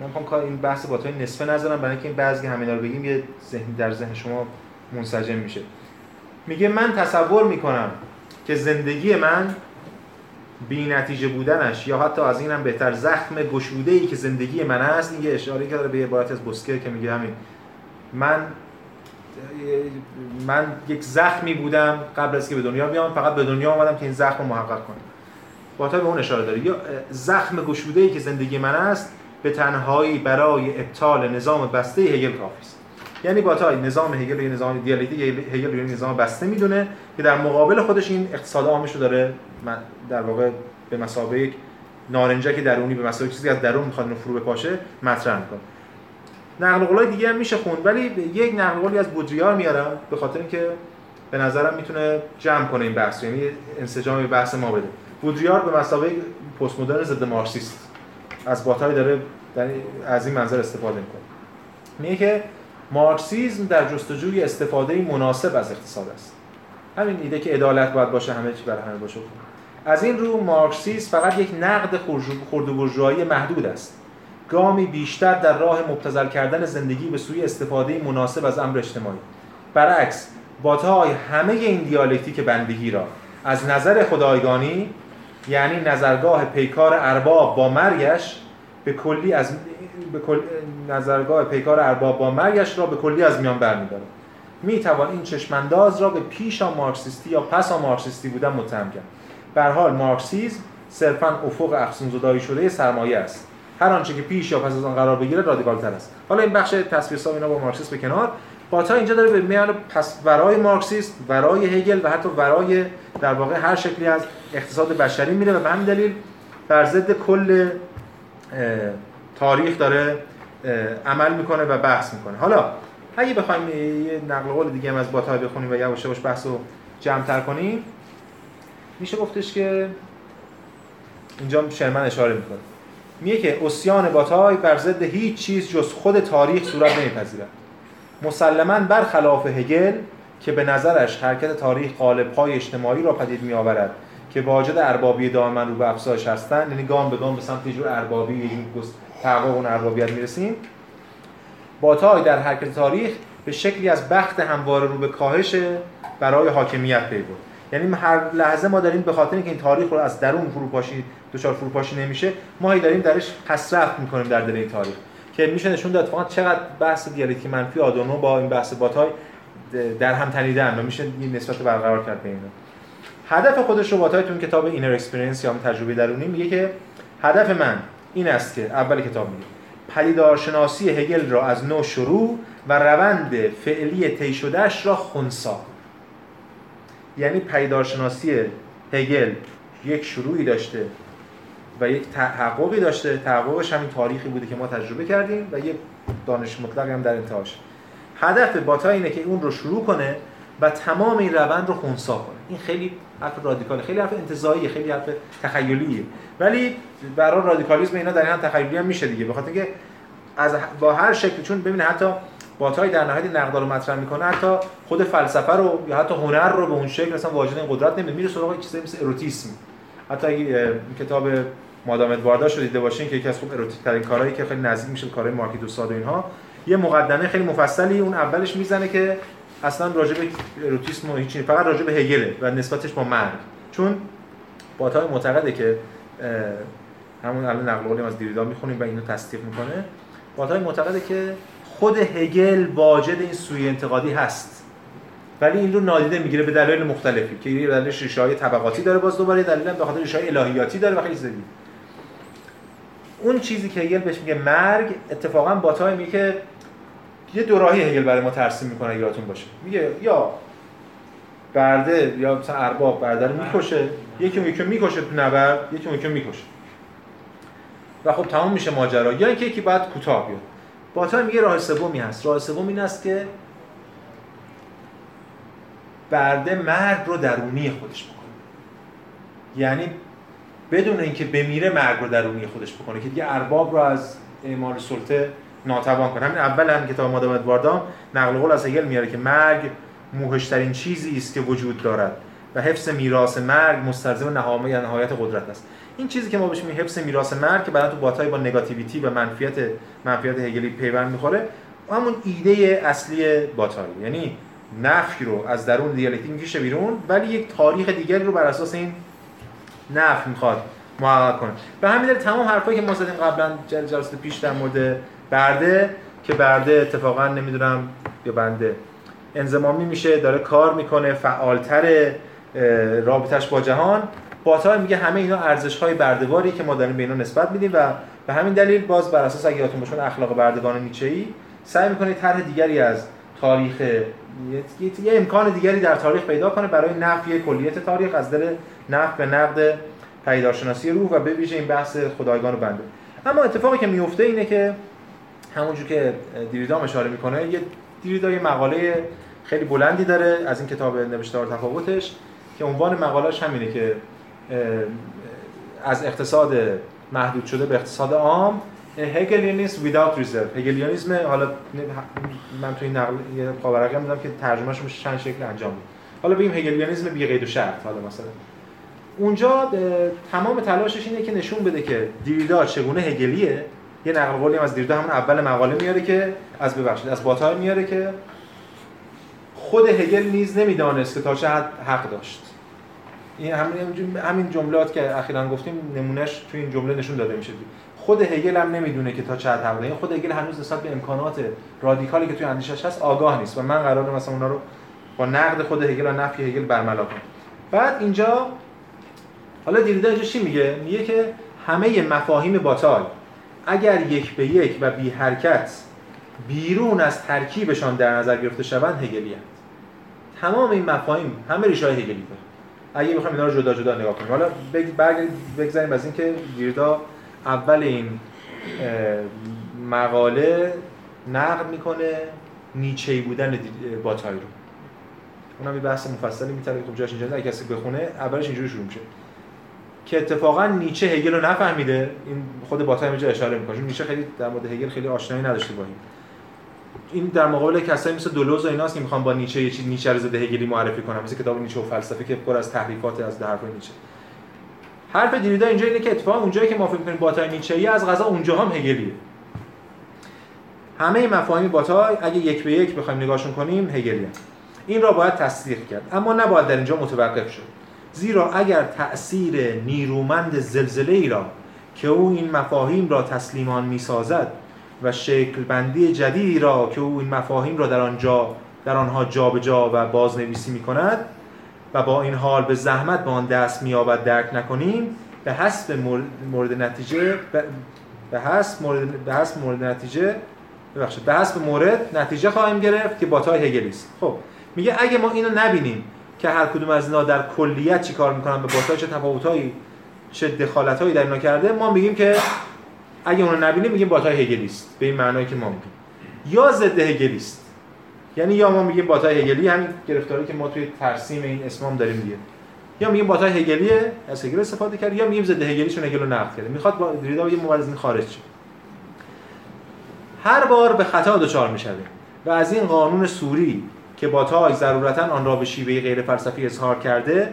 من می‌خوام کار این بحث باتای نصفه نذارم. برای اینکه این بعضی همینا رو بگیم یه ذهن در ذهن شما منسجم میشه. میگه من تصور می‌کنم که زندگی من بی نتیجه بودنش یا حتی از اینم بهتر زخم گشوده ای که زندگی من هست این یه اشاره کرده به عبارت از بوسکر که میگه همین. من من یک زخمی بودم قبل از که به دنیا بیام فقط به دنیا آمدم که این زخم رو محقق کنم. باتا به اون اشاره داره. یا زخم گشوده ای که زندگی من است به تنهایی برای ابطال نظام بسته هگل کافی است یعنی باتا نظام هگل یه نظام دیالکتیک هگل یه نظام بسته می‌دونه که در مقابل خودش این اقتصاد عامش رو داره در واقع به مسابقه یک نارنجک درونی به مسابقه چیزی از درون می‌خواد فرو بپاشه مطرح می‌کنه. نقل قولای دیگه هم میشه خوند ولی یک نقل قولی از بودریار میارم به خاطر اینکه به نظرم می‌تونه جمع کنه این بحث یعنی انسجام بحث ما بده. بودریار به مسابقه پست مدرن ضد مارکسیست. از باتای داره در از این منظر استفاده می‌کنه. میگه که مارکسیسم در جستجوی استفاده مناسب از اقتصاد است. همین ایده که عدالت باید باشه همه چی برای همه باشه. از این رو مارکسیسم فقط یک نقد خرد محدود است. گامی بیشتر در راه مبتذل کردن زندگی به سوی استفاده مناسب از امر اجتماعی. برعکس باتای همه این دیالکتیک بندگی را از نظر خدایگانی یعنی نظرگاه پیکار ارباب با مرگش به کلی از به کل... نظرگاه پیکار ارباب با مرگش را به کلی از میان برمیداره. می توان این چشمانداز را به پیشا مارکسیستی یا پسا مارکسیستی بودن متهم کرد. به حال مارکسیسم صرفا افق افسون زدایی شده سرمایه است. هر آنچه که پیش یا پس از آن قرار بگیره رادیکال تر است. حالا این بخش تصویر اینا با مارکسیسم به کنار. باتا اینجا داره به میان پس ورای مارکسیسم ورای هگل و حتی ورای در واقع هر شکلی از اقتصاد بشری میره و به همین دلیل بر ضد کل تاریخ داره عمل می‌کنه و بحث می‌کنه. حالا اگه بخوایم یه نقل قول دیگه هم از باتای بخونیم و یواش یواش بحث رو جمع کنیم میشه گفتش که اینجا شرمن اشاره می‌کنه. میگه که اسیان باتای بر ضد هیچ چیز جز خود تاریخ صورت نمیپذیرد مسلما برخلاف هگل که به نظرش حرکت تاریخ قالب‌های اجتماعی را پدید میآورد که واجد اربابی دائما رو به افزایش هستند یعنی گام به گام به سمت جور اربابی این تحقق اون اربابیت می‌رسیم. باتای در حرکت تاریخ به شکلی از بخت همواره رو به کاهش برای حاکمیت پی برد. یعنی هر لحظه ما داریم به خاطر اینکه این تاریخ رو از درون فروپاشی دچار فروپاشی نمیشه ما هی داریم درش پسرفت می‌کنیم در دل این تاریخ. که میشه نشون داد اتفاقا چقدر بحث دیالکتیک منفی آدورنو با این بحث باتای در هم تنیدن و میشه این نسبت برقرار کرد بین هدف خودش رو باتای تو این کتاب inner expérience یا تجربه درونی میگه که هدف من این است که اول کتاب میگه. پدیدارشناسی هگل را از نو شروع و روند فعلی طی شدهش را خونسا. یعنی پدیدارشناسی هگل یک شروعی داشته و یک تحققی داشته. تحققش همین تاریخی بوده که ما تجربه کردیم و یک دانش مطلقی هم در انتهاش. هدف باتا اینه که اون رو شروع کنه و تمام این روند رو خونسا کنه. این خیلی حرف رادیکال خیلی حرف انتزاعیه خیلی حرف تخیلیه. ولی برای رادیکالیسم اینا در هم تخیلی هم میشه دیگه. بخاطر اینکه از با هر شکلی چون ببینید حتی باتای در نهایت نقد رو مطرح می‌کنه حتی خود فلسفه رو یا حتی هنر رو به اون شکل مثلا واجد این قدرت نمیده. میره سراغ چیزایی مثل اروتیسم. حتی کتاب مادام ادواردا رو دیده باشین که یکی از خوب اروتیک ترین کارهایی که خیلی نزدیک میشه کارهای مارکی دوستاد و اینها یه مقدمه خیلی مفصلی اون اولش می‌زنه که اصلا راجع به اروتیسم و هیچ فقط راجع به هگله و نسبتش با مرگ. چون باتای معتقده که همون الان نقل قولی از دیریدا می‌خونیم و اینو تصدیق می‌کنه. باتای معتقده که خود هگل واجد این سوی انتقادی هست. ولی این رو نادیده می‌گیره به دلایل مختلفی که یه دلیلش ریشه طبقاتی داره باز دوباره دلیل به خاطر ریشه الهیاتی داره و خیلی زیادی اون چیزی که هگل بهش میگه مرگ اتفاقا باتای میگه که یه دوراهی هگل برای ما ترسیم می‌کنه یادتون باشه. میگه یا برده یا مثلا ارباب برده رو می‌کشه یکی یکی می‌کشه تو نبرد یکی اون یکی می‌کشه. و خب تمام میشه ماجرا. یا اینکه یکی بعد کوتاه بیاد. باتای میگه راه سومی هست. راه سوم این است که برده مرگ رو درونی خودش بکنه. یعنی بدون اینکه بمیره مرگ رو درونی خودش بکنه. که دیگه ارباب رو از اعمال سلطه ناتوان کنه. همین اول هم کتاب مادام ادواردام نقل قول از هگل میاره که مرگ موهشترین چیزی است که وجود دارد و حفظ میراث مرگ مستلزم نهامه نهایت قدرت است. این چیزی که ما بهش میگیم حفظ میراث مرگ که بعدا تو باتای با نگاتیویتی و منفیت منفیت هگلی پیوند می‌خوره همون ایده اصلی باتای یعنی نفی رو از درون دیالکتیک می‌کشه بیرون ولی یک تاریخ دیگری رو بر اساس این نفی می‌خواد محقق کنه. به همین دلیل تمام حرفایی که ما زدیم قبلا جلسه پیش در مورد برده که برده اتفاقا نمی‌دونم یا بنده انزمامی میشه داره کار می‌کنه فعالتر رابطش با جهان. باتای میگه همه اینا ارزش های بردهواری که ما داریم به اینا نسبت میدیم و به همین دلیل باز بر اساس اگه یادتون باشه اخلاق بردگان نیچه‌ای سعی می‌کنه طرح دیگری از تاریخ یه امکان دیگری در تاریخ پیدا کنه برای نفی کلیت تاریخ از دل نفی به نقد پیدارشناسی روح و به ویژه این بحث خدایگان و بنده. اما اتفاقی که میفته اینه که همونجور که دیریدا اشاره می‌کنه یه دیریدا یه مقاله خیلی بلندی داره از این کتاب نوشتار تفاوتش که عنوان مقالهش همینه که از اقتصاد محدود شده به اقتصاد عام هگلیانیسم without reserve. هگلیانیسم حالا من تو این نقل یه پاورقی میدم که ترجمهش میشه چند شکل انجام بده حالا بگیم هگلیانیسم بی قید و شرط. حالا مثلا اونجا تمام تلاشش اینه که نشون بده که دیریدا چگونه هگلیه. یه نقل قولی هم از دیرده همون اول مقاله میاره که از ببخشید از باتای میاره که خود هگل نیز نمی‌دانست که تا چه حد حق داشت. این همین همین جملات که اخیرا گفتیم نمونهش تو این جمله نشون داده میشه. خود هگل هم نمی‌دونه که تا چه حد این خود هگل هنوز نسبت به امکانات رادیکالی که توی اندیشش هست آگاه نیست و من قراره مثلا اونا رو با نقد خود هگل و نفی هگل برملا کنم. بعد اینجا حالا دیریدا اینجا چی میگه؟ میگه که همه مفاهیم باتای اگر یک به یک و بی حرکت بیرون از ترکیبشان در نظر گرفته شوند هگلی هست. تمام این مفاهیم همه ریشه های هگلی داره اگه بخوایم اینا رو جدا جدا نگاه کنیم. حالا بگذاریم از اینکه دیردا اول این مقاله نقد می‌کنه نیچه‌ای بودن باتای رو اونم یه بحث مفصلی می‌تونه خب جاش اینجا اگه کسی بخونه اولش اینجوری شروع میشه. که اتفاقا نیچه هگل رو نفهمیده. این خود باتای اینجا اشاره می‌کنه. نیچه خیلی در مورد هگل خیلی آشنایی نداشته با این. این در مقابل کسایی مثل دولوز و ایناست که می‌خوان با نیچه یه چیز نیچه رو زده هگلی معرفی کنن. مثل کتاب نیچه و فلسفه که پر از تحریفات از حرف نیچه. حرف دیریدا اینجا اینه که اتفاقا اونجایی که ما فکر کنیم باتای نیچه ای از غذا اونجا هم هگلیه. همه مفاهیم باتای اگه یک به یک بخوایم نگاهشون کنیم هگلیه. این را باید تصدیق کرد. اما نباید در اینجا متوقف شد. زیرا اگر تأثیر نیرومند زلزله ای را که او این مفاهیم را تسلیمان می‌سازد و شکل بندی جدیدی را که او این مفاهیم را در آنجا در آنها جابجا جا و بازنویسی می کند و با این حال به زحمت به آن دست مییابد درک نکنیم به حسب مورد, نتیجه به حسب مورد به حسب مورد نتیجه ببخشید به حسب مورد نتیجه خواهیم گرفت که باتای هگلی است. خب میگه اگه ما اینو نبینیم که هر کدوم از اینا در کلیت چی کار می‌کنن به باتای چه تفاوتایی چه دخالتایی در اینا کرده ما میگیم که اگه اونو نبینیم میگیم باتای هگلی است به این معنایی که ما میگیم. یا ضد هگلی است یعنی یا ما میگیم باتای هگلی همین گرفتاری که ما توی ترسیم این اسمام داریم دیگه. یا میگیم باتای هگلیه از هگل استفاده کرد یا میگیم ضد هگلی چون هگل رو نقد کرده. می‌خواد با دریدا یه موازین خارج شه. هر بار به خطا دچار می‌شویم. و از این قانون صوری که باتای ضرورتا آن را به شیوه غیر فلسفی اظهار کرده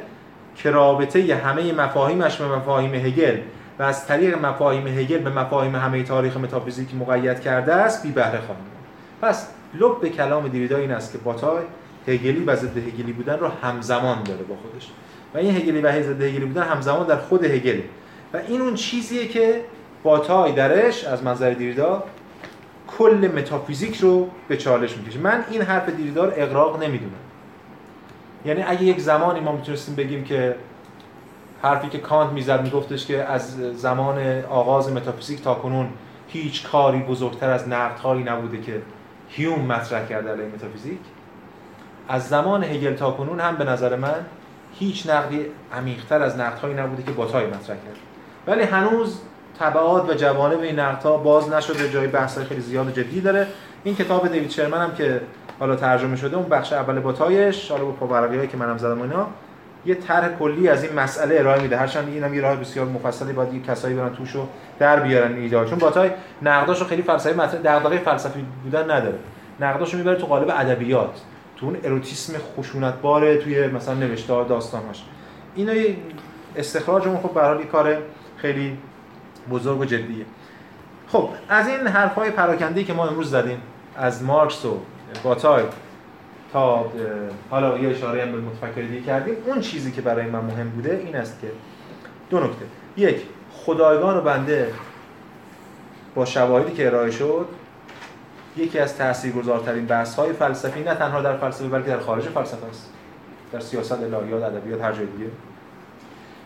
که رابطه همه مفاهیمش به مفاهیم هگل و از طریق مفاهیم هگل به مفاهیم همه تاریخ متافیزیک مقید کرده است بی بهره خواهیم پس لب کلام دریدا این است که باتای هگلی و ضد هگلی بودن رو همزمان داره با خودش. و این هگلی و ضد هگلی بودن همزمان در خود هگل. و این اون چیزیه که باتای درش از منظر دریدا کل متافیزیک رو به چالش می‌کشه. من این حرف دریدا رو اغراق نمی‌دونم. یعنی اگه یک زمانی ما می‌تونستیم بگیم که حرفی که کانت می‌زد میگفتش که از زمان آغاز متافیزیک تا کنون هیچ کاری بزرگتر از نقدهایی نبوده که هیوم مطرح کرده علیه متافیزیک از زمان هگل تا کنون هم به نظر من هیچ نقدی عمیقتر از نقدهایی نبوده که باتای مطرح کرد. ولی هنوز تبعات و جوانب این نقدها باز نشده جای بحث خیلی زیاد و جدی داره. این کتاب دیوید شرمن هم که حالا ترجمه شده اون بخش اول باتایش حالا با که منم زدم اینا یه طرح کلی از این مسئله ارائه میده. هرچند اینم یه راه بسیار مفصلی باید یه کسایی برن توشو در بیارن ایده چون باتای نقداشو خیلی فلسفی مطرح دغدغه فلسفی بودن نداره. نقداشو می‌بره تو قالب ادبیات تو اون اروتیسم خشونتبار توی مثلا نوشته داستاناش اینا استخراج اون خب به کار خیلی بزرگ و جدیه. خب از این حرفای پراکنده که ما امروز زدیم از مارکس و باتای تا حالا یه اشاره هم به متفکر دیگه کردیم اون چیزی که برای من مهم بوده این است که دو نکته. یک خدایگان و بنده با شواهدی که ارائه شد یکی از تاثیرگذارترین بحث های فلسفی نه تنها در فلسفه بلکه در خارج فلسفه است در سیاست الهیات ادبیات هر جای دیگه.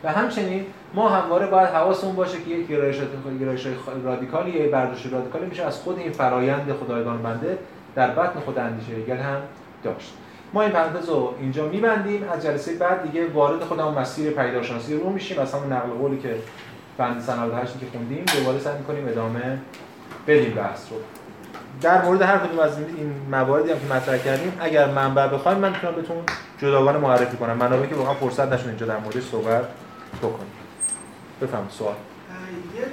و همچنین ما همواره باید حواسمون باشه که یک گرایش گرایش رادیکالی یا برداشت رادیکالی میشه از خود این فرایند خدایگان بنده در بطن خود اندیشه هگل هم داشت. ما این پرانتز رو اینجا میبندیم. از جلسه بعد دیگه وارد خودمون مسیر پیداشناسی رو میشیم. از همون نقل قولی که بند سند هشتی که خوندیم دوباره سعی می‌کنیم ادامه بدیم بحث رو. در مورد هر کدوم از این مواردی هم که مطرح کردیم اگر منبع بخوایم من می‌تونم بهتون جداگانه معرفی کنم. منابعی که واقعا فرصت نشون اینجا در موردش صحبت بکنیم. بفهم سوال. یه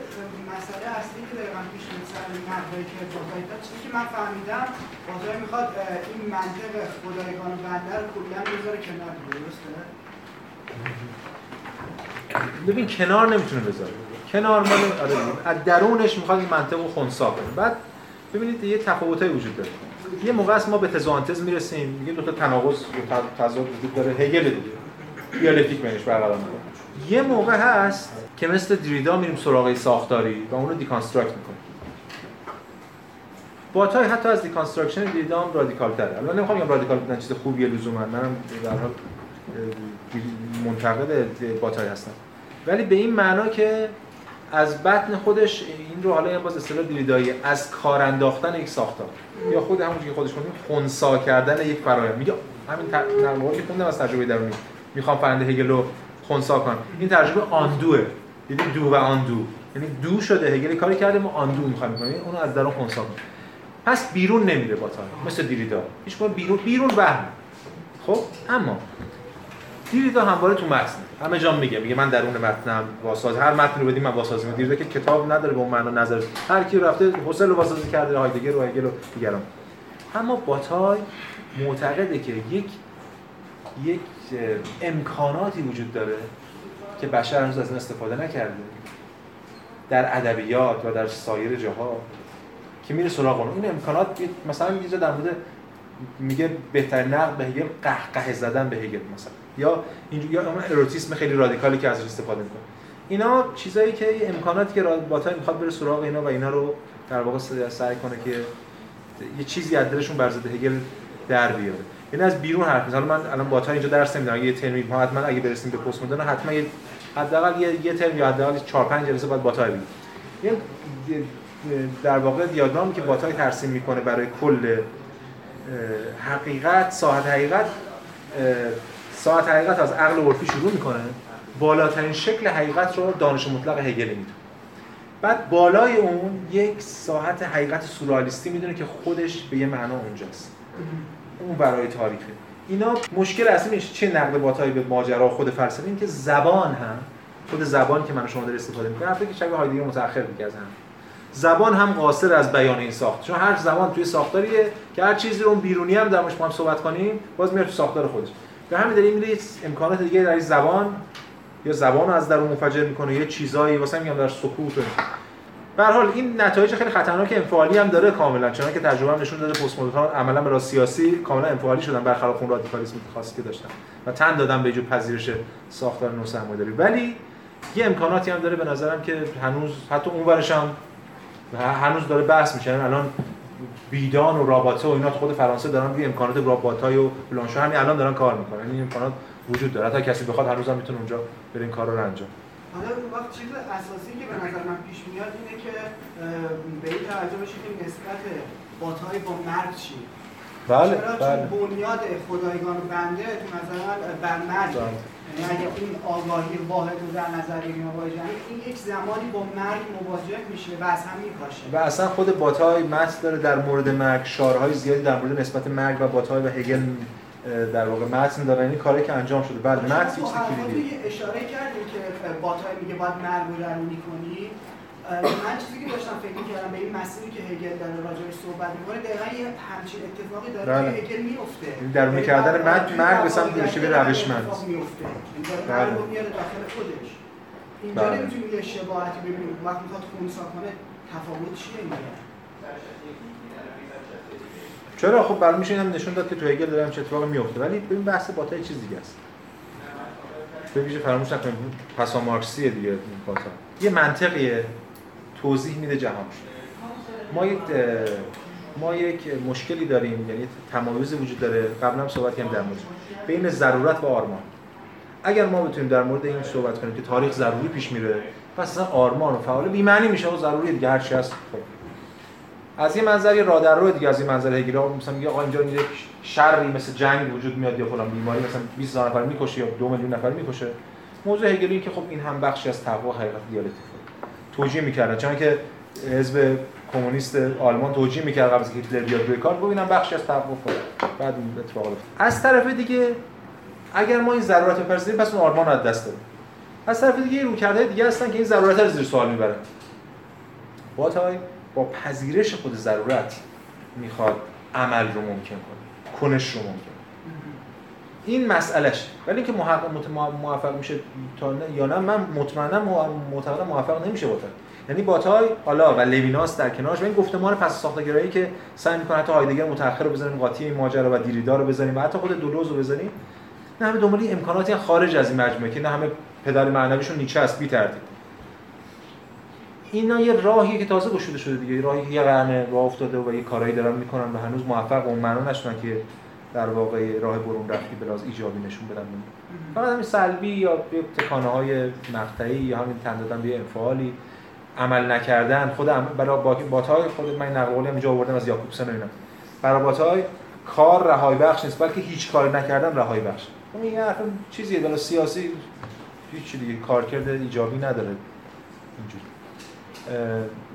مسئله اصلی که دقیقا پیش میاد سر نقدایی که بازاری چیزی که من فهمیدم بازاری می‌خواد این منطق خدایگان و بنده رو کلا بذاره کنار درسته؟ ببین کنار نمی‌تونه بذاره. کنار مال آره از درونش می‌خواد این منطق رو خنثی کنه. بعد ببینید یه تفاوتایی وجود داره. یه موقع است ما به تز و آنتی‌تز می‌رسیم. میگیم دو تا تناقض تضاد وجود داره. هگل دیگه. دیالکتیک بینش برقرار می‌کنه. یه موقع هست که مثل دریدا میریم سراغ ساختاری و اون رو deconstruct می‌کنیم باتای حتی از deconstruction دریدا هم رادیکال تره الان نمی‌خوام بگم رادیکال بودن چیز خوبیه لزوما منم در حال منتقد باتای هستم ولی به این معنا که از بطن خودش این رو حالا باز اصطلاح دریدایی از کار انداختن یک ساختار یا خود همونجوری که خودش گفتیم خونسا کردن یک فرآیند میگه همین نقل که خوندم از تجربه درونی می‌خوام فرنده هگل رو خونسا کنم. این تجربه آندوه. یعنی دو و آندو. یعنی دو شده. هگل کاری کرده ما آندو می‌خوایم کنیم یعنی اونو از درون خونسا کنیم. پس بیرون نمیره با مثل دیریدا. هیچ بیرون بیرون وهم. خب؟ اما دیریدا همواره تو متن. همه جا میگه. میگه من درون متنم واساز هر متن رو بدیم من واسازی. دیریدا که کتاب نداره به اون معنا نظر. هر کی رفته حسل رو واسازی کرده هایدگر و هگل و دیگران. اما باتای معتقده که یک یک امکاناتی وجود داره که بشر هنوز از این استفاده نکرده. در ادبیات و در سایر جاها که میره سراغ اون. این امکانات مثلا یه در مورد میگه بهترین نقد به هگل قهقه زدن به هگل مثلا. یا اینجوری یا اون اروتیسم خیلی رادیکالی که ازش استفاده می‌کنه. اینا چیزایی که امکاناتی که باتای می‌خواد بره سراغ اینا و اینا رو در واقع سعی کنه که یه چیزی از دلشون بر ضد هگل در بیاره. یعنی از بیرون حرف می‌زنم. من الان با تا اینجا درس نمیدم. یه ترمی ما حتما اگه برسیم به پست مدرن حتما یه حداقل یه یه ترم یا حداقل 4 5 جلسه بعد باتای بگیم. یه در واقع دیاگرامی که باتای ترسیم می‌کنه برای کل حقیقت ساعت حقیقت ساعت حقیقت از عقل عرفی شروع می‌کنه. بالاترین شکل حقیقت رو دانش مطلق هگل می‌دونه بعد بالای اون یک ساعت حقیقت سورالیستی می‌دونه که خودش به یه معنا اونجاست. اون برای تاریخه. اینا مشکل اصلی میشه چه نقد باتایی به ماجرا خود فلسفه. این که زبان هم خود زبان که من شما داره استفاده می‌کنم حرفی که شبیه هایدگر متأخر دیگه از هم. زبان هم قاصر از بیان این ساخت. چون هر زبان توی ساختاریه که هر چیزی رو بیرونی هم در با هم صحبت کنیم باز میاد تو ساختار خودش. به همین دلیل میره امکانات دیگه در زبان یا زبان از درون منفجر می‌کنه یه چیزایی واسه میگم در سکوت. به حال این نتایج خیلی خطرناک انفعالی هم داره کاملا چون که تجربه هم نشون داده پست مدرن عملا برای سیاسی کاملا انفعالی شدن برخلاف اون رادیکالیسم خاصی که داشتن. و تن دادن به جو پذیرش ساختار نو سرمایه‌داری. ولی یه امکاناتی هم داره به نظرم که هنوز حتی اون ورش هم هنوز داره بحث میشه. یعنی الان بیدان و راباته و اینا خود فرانسه دارن روی امکانات راباتای و بلانشو همین الان دارن کار می‌کنن. این یعنی امکانات وجود داره. حتی کسی بخواد هنوز هم می‌تونه اونجا بره این کار رو انجام. حالا وقت چیز اساسی که به نظر من پیش میاد اینه که به این توجه بشه که نسبت باتای با مرگ چی بله چرا؟ بله. بنیاد خدایگان بنده تو نظر من بر مرگ. بله. یعنی اگه این آگاهی واحد رو در نظر بگیریم این یک زمانی با مرگ مواجه میشه و از هم میکاشه. و اصلا خود باتای متن داره در مورد مرگ شارهای زیادی در مورد نسبت مرگ و باتای و هگل در واقع متن داره این کاری که انجام شده. بله متن چیز کلیدیه اشاره کردیم که باتای میگه باید رو درونی کنی. من چیزی که داشتم فکر کردم به این مسیری که هگل داره راجعش صحبت می‌کنه دقیقا یه همچین اتفاقی داره بله. که هگل میفته درونی کردن متن مرگ به سمت به روشمند. میفته بله. میاره داخل خودش. اینجا بله. نمی‌تونیم یه شباهتی ببینیم. وقتی می‌خواد خونسا کنه تفاوت چیه اینجا چرا؟ خب برای میشه هم نشون داد که تو هگل داره چه میفته. ولی ببین بحث باتا چیز دیگه است. به ویژه فراموش نکنیم. پسا مارکسی دیگه این باتا یه منطقیه. توضیح میده جهان. ما یک ما یک مشکلی داریم. یعنی تمایز وجود داره. قبلا هم صحبت کردیم در مورد. بین ضرورت و آرمان. اگر ما بتونیم در مورد این صحبت کنیم که تاریخ ضروری پیش میره پس اصلا آرمان و فعال بی معنی میشه و ضروری دیگه. هر چی هست خب. از این منظر یه رادر دیگه از این منظر هگل مثلا میگه آقا اینجا یک شری مثل جنگ وجود میاد یا فلان بیماری مثلا 20 هزار نفر می‌کشه یا 2 میلیون نفر می‌کشه. موضوع هگلی که خب این هم بخشی از تقوا حقیقت دیالکتیک توجیه می‌کردن چون که حزب کمونیست آلمان توجیه می‌کرد قبل از هیتلر بیاد روی کار. ببینم بخشی از تقوا بعد این اتفاق از طرف دیگه اگر ما این ضرورت بپذیریم پس اون آرمان از دست دادیم. از طرف دیگه روکرده دیگه هستن که این ضرورت رو زیر سوال می‌برن. باتای با پذیرش خود ضرورت می‌خواد عمل رو ممکن کنه کنش رو ممکن این مسئلهش. ولی اینکه محقق موفق میشه تا نه یا نه من مطمئنا معتقدم موفق نمیشه باتای یعنی باتای حالا و لویناس در کنارش. این گفتمان پس ساختگرایی که سعی می‌کنه حتی هایدگر متأخر رو بزنیم قاطی این ماجرا و دیریدا رو بزنیم و حتی خود دولوز رو بزنیم نه همه دنبال امکاناتی خارج از این مجموعه که نه همه پدال معنویشون نیچه است بی تردید اینا یه راهیه که تازه گشوده شده دیگه. راهی که یه قرن راه افتاده و یه کارایی دارن می‌کنن و هنوز موفق اون معنا نشدن که در واقع راه برون رفتی بلاز ایجابی نشون بدن. فقط همین سلبی یا تکانه های مقطعی یا همین تن دادن به انفعالی عمل نکردن. خود برای باتای خود من نقل قولی اینجا آوردم از یاکوبسن اینا. برای باتای کار رهایی بخش نیست بلکه هیچ کاری نکردن رهایی بخش. این حرف چیزیه بالا سیاسی هیچ دیگه. کارکرد ایجابی نداره. اینجوری.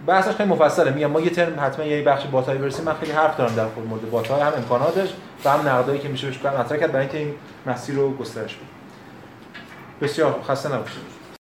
بحثش خیلی مفصله. میگم ما یه ترم حتما یه بخش باتایی برسیم. من خیلی حرف دارم در خود مورد باتای هم امکاناتش و هم نقدایی که میشه بهش مطرح کرد برای اینکه این مسیر رو گسترش بده. بسیار خسته نباشید.